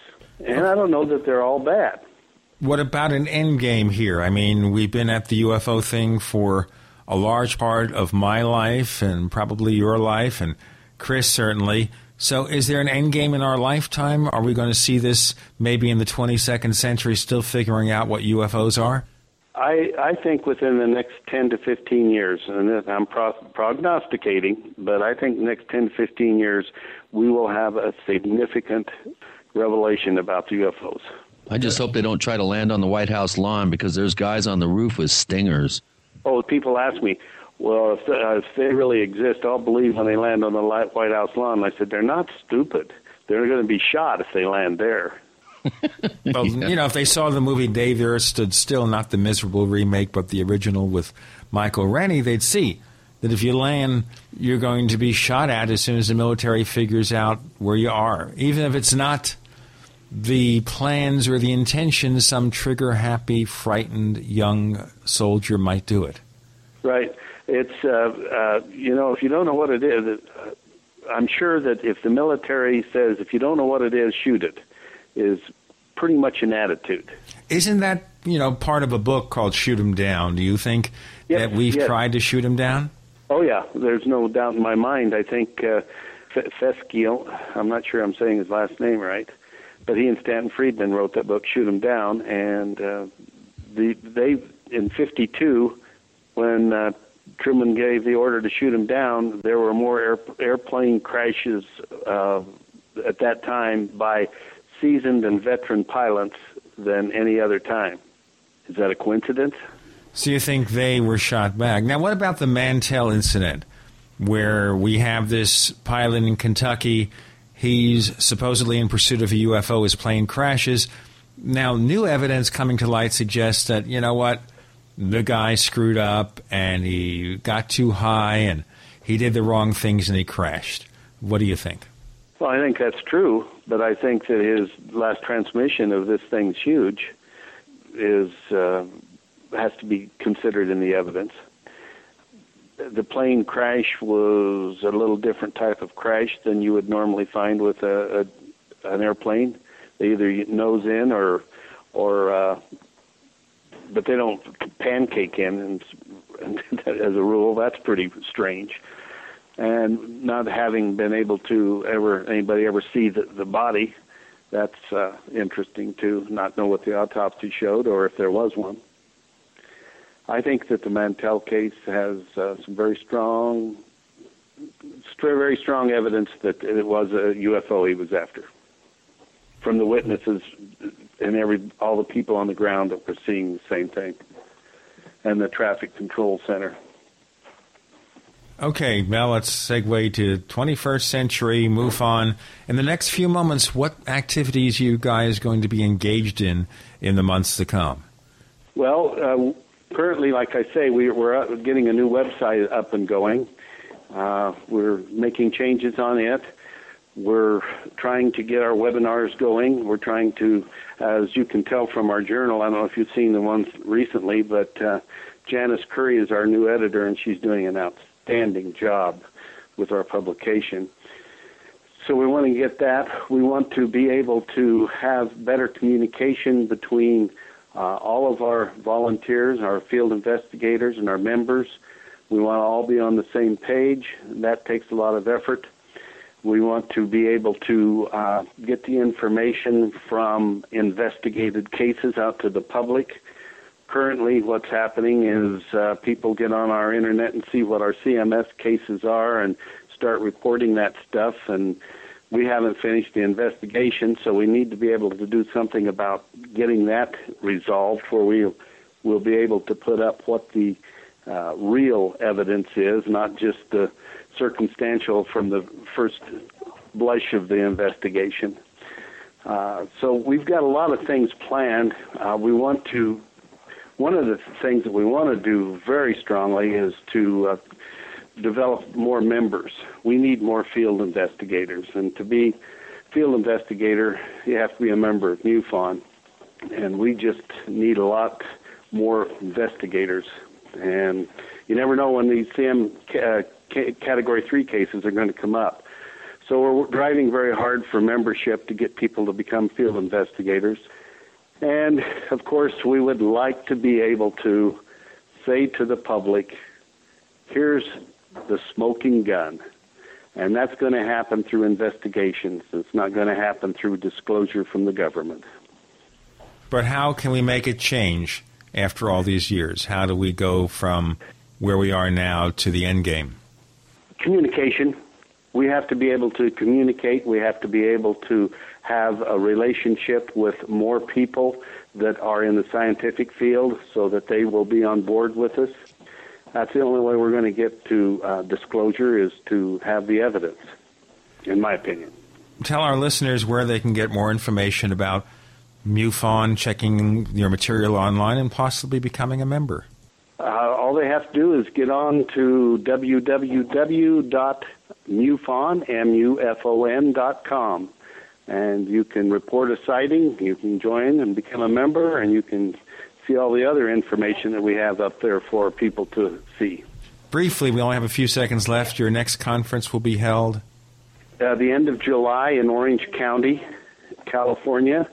And I don't know that they're all bad. What about an end game here? I mean, we've been at the UFO thing for a large part of my life and probably your life, and Chris certainly. So, is there an end game in our lifetime? Are we going to see this maybe in the 22nd century, still figuring out what UFOs are? I, I think within the next 10 to 15 years, and I'm pro- prognosticating, but I think next 10 to 15 years, we will have a significant revelation about the UFOs. I just hope they don't try to land on the White House lawn because there's guys on the roof with stingers. Oh, people ask me, well, if, uh, if they really exist, I'll believe when they land on the White House lawn. I said, they're not stupid. They're going to be shot if they land there. well, you know, if they saw the movie Day the Earth Stood Still, not the miserable remake, but the original with Michael Rennie, they'd see that if you land, you're going to be shot at as soon as the military figures out where you are. Even if it's not the plans or the intentions, some trigger happy, frightened young soldier might do it. Right it's uh, uh, you know if you don't know what it is, uh, I'm sure that if the military says if you don't know what it is, shoot it, is pretty much an attitude. Isn't that you know part of a book called Shoot 'Em Down? Do you think yes, that we've yes. tried to shoot 'em down? Oh yeah, there's no doubt in my mind. I think uh, I'm not sure I'm saying his last name right, but he and Stanton Friedman wrote that book Shoot 'Em Down, and uh, the they in '52 when uh, Truman gave the order to shoot him down, there were more air, airplane crashes uh, at that time by seasoned and veteran pilots than any other time. Is that a coincidence? So you think they were shot back? Now, what about the Mantell incident, where we have this pilot in Kentucky? He's supposedly in pursuit of a UFO. His plane crashes. Now, new evidence coming to light suggests that you know what the guy screwed up and he got too high and he did the wrong things and he crashed. What do you think? Well, I think that's true, but I think that his last transmission of this thing's huge is uh, has to be considered in the evidence. The plane crash was a little different type of crash than you would normally find with a, a an airplane. They either nose in or or uh, but they don't pancake in, and, and as a rule, that's pretty strange. And not having been able to ever anybody ever see the, the body, that's uh, interesting to not know what the autopsy showed or if there was one. I think that the Mantell case has uh, some very strong, very strong evidence that it was a UFO he was after, from the witnesses and every all the people on the ground that were seeing the same thing, and the traffic control center. Okay, now let's segue to 21st century, move on. In the next few moments, what activities are you guys going to be engaged in in the months to come? Well, uh, currently, like I say, we, are getting a new website up and going. Uh, we're making changes on it. We're trying to get our webinars going. We're trying to, as you can tell from our journal, I don't know if you've seen the ones recently, but uh, Janice Curry is our new editor, and she's doing an outstanding job with our publication. So we want to get that. We want to be able to have better communication between all of our volunteers, our field investigators, and our members. We want to all be on the same page. That takes a lot of effort. We want to be able to uh, get the information from investigated cases out to the public currently what's happening is uh, people get on our internet and see what our CMS cases are and start reporting that stuff and we haven't finished the investigation so we need to be able to do something about getting that resolved where we will be able to put up what the uh, real evidence is not just the circumstantial from the first blush of the investigation uh, so we've got a lot of things planned. Uh, we want to one of the things that we want to do very strongly is to uh, develop more members. We need more field investigators, and to be field investigator, you have to be a member of MUFON, and we just need a lot more investigators. And you never know when these CM Category Three cases are going to come up. So we're driving very hard for membership to get people to become field investigators. And of course, we would like to be able to say to the public, here's the smoking gun. And that's going to happen through investigations. It's not going to happen through disclosure from the government. But how can we make it change after all these years? How do we go from where we are now to the end game? Communication. We have to be able to communicate. We have to be able to have a relationship with more people that are in the scientific field so that they will be on board with us. That's the only way we're going to get to uh, disclosure is to have the evidence, in my opinion. Tell our listeners where they can get more information about MUFON, checking your material online, and possibly becoming a member. Uh, all they have to do is get on to www.mufon.com and you can report a sighting. You can join and become a member, and you can see all the other information that we have up there for people to see. Briefly, we only have a few seconds left. Your next conference will be held uh, the end of July in Orange County, California.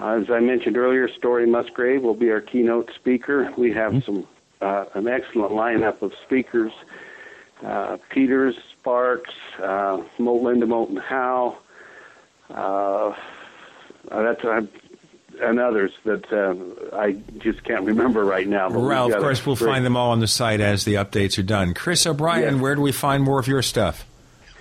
Uh, as I mentioned earlier, Story Musgrave will be our keynote speaker. We have mm-hmm. some uh, an excellent lineup of speakers: uh, Peters, Sparks, uh, Linda Moulton Howe, uh, that's uh, and others that uh, I just can't remember right now. Well, of course, we'll find them all on the site as the updates are done. Chris O'Brien, yes. where do we find more of your stuff?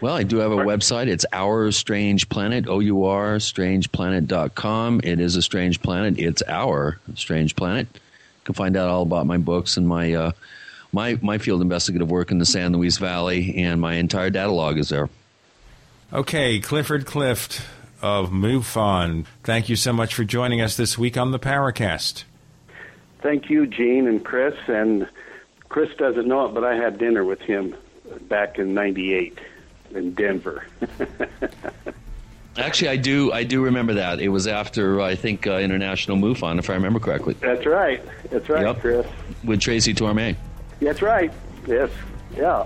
Well, I do have a website. It's Our Strange Planet, O U R, strangeplanet.com. It is a strange planet. It's our strange planet. You can find out all about my books and my uh, my my field investigative work in the San Luis Valley, and my entire data log is there. Okay, Clifford Clift, of MUFON. Thank you so much for joining us this week on the Paracast. Thank you, Gene and Chris. And Chris doesn't know it, but I had dinner with him back in '98 in Denver. Actually, I do. I do remember that. It was after I think uh, International MUFON, if I remember correctly. That's right. That's right, yep. Chris. With Tracy Torme. That's right. Yes. Yeah.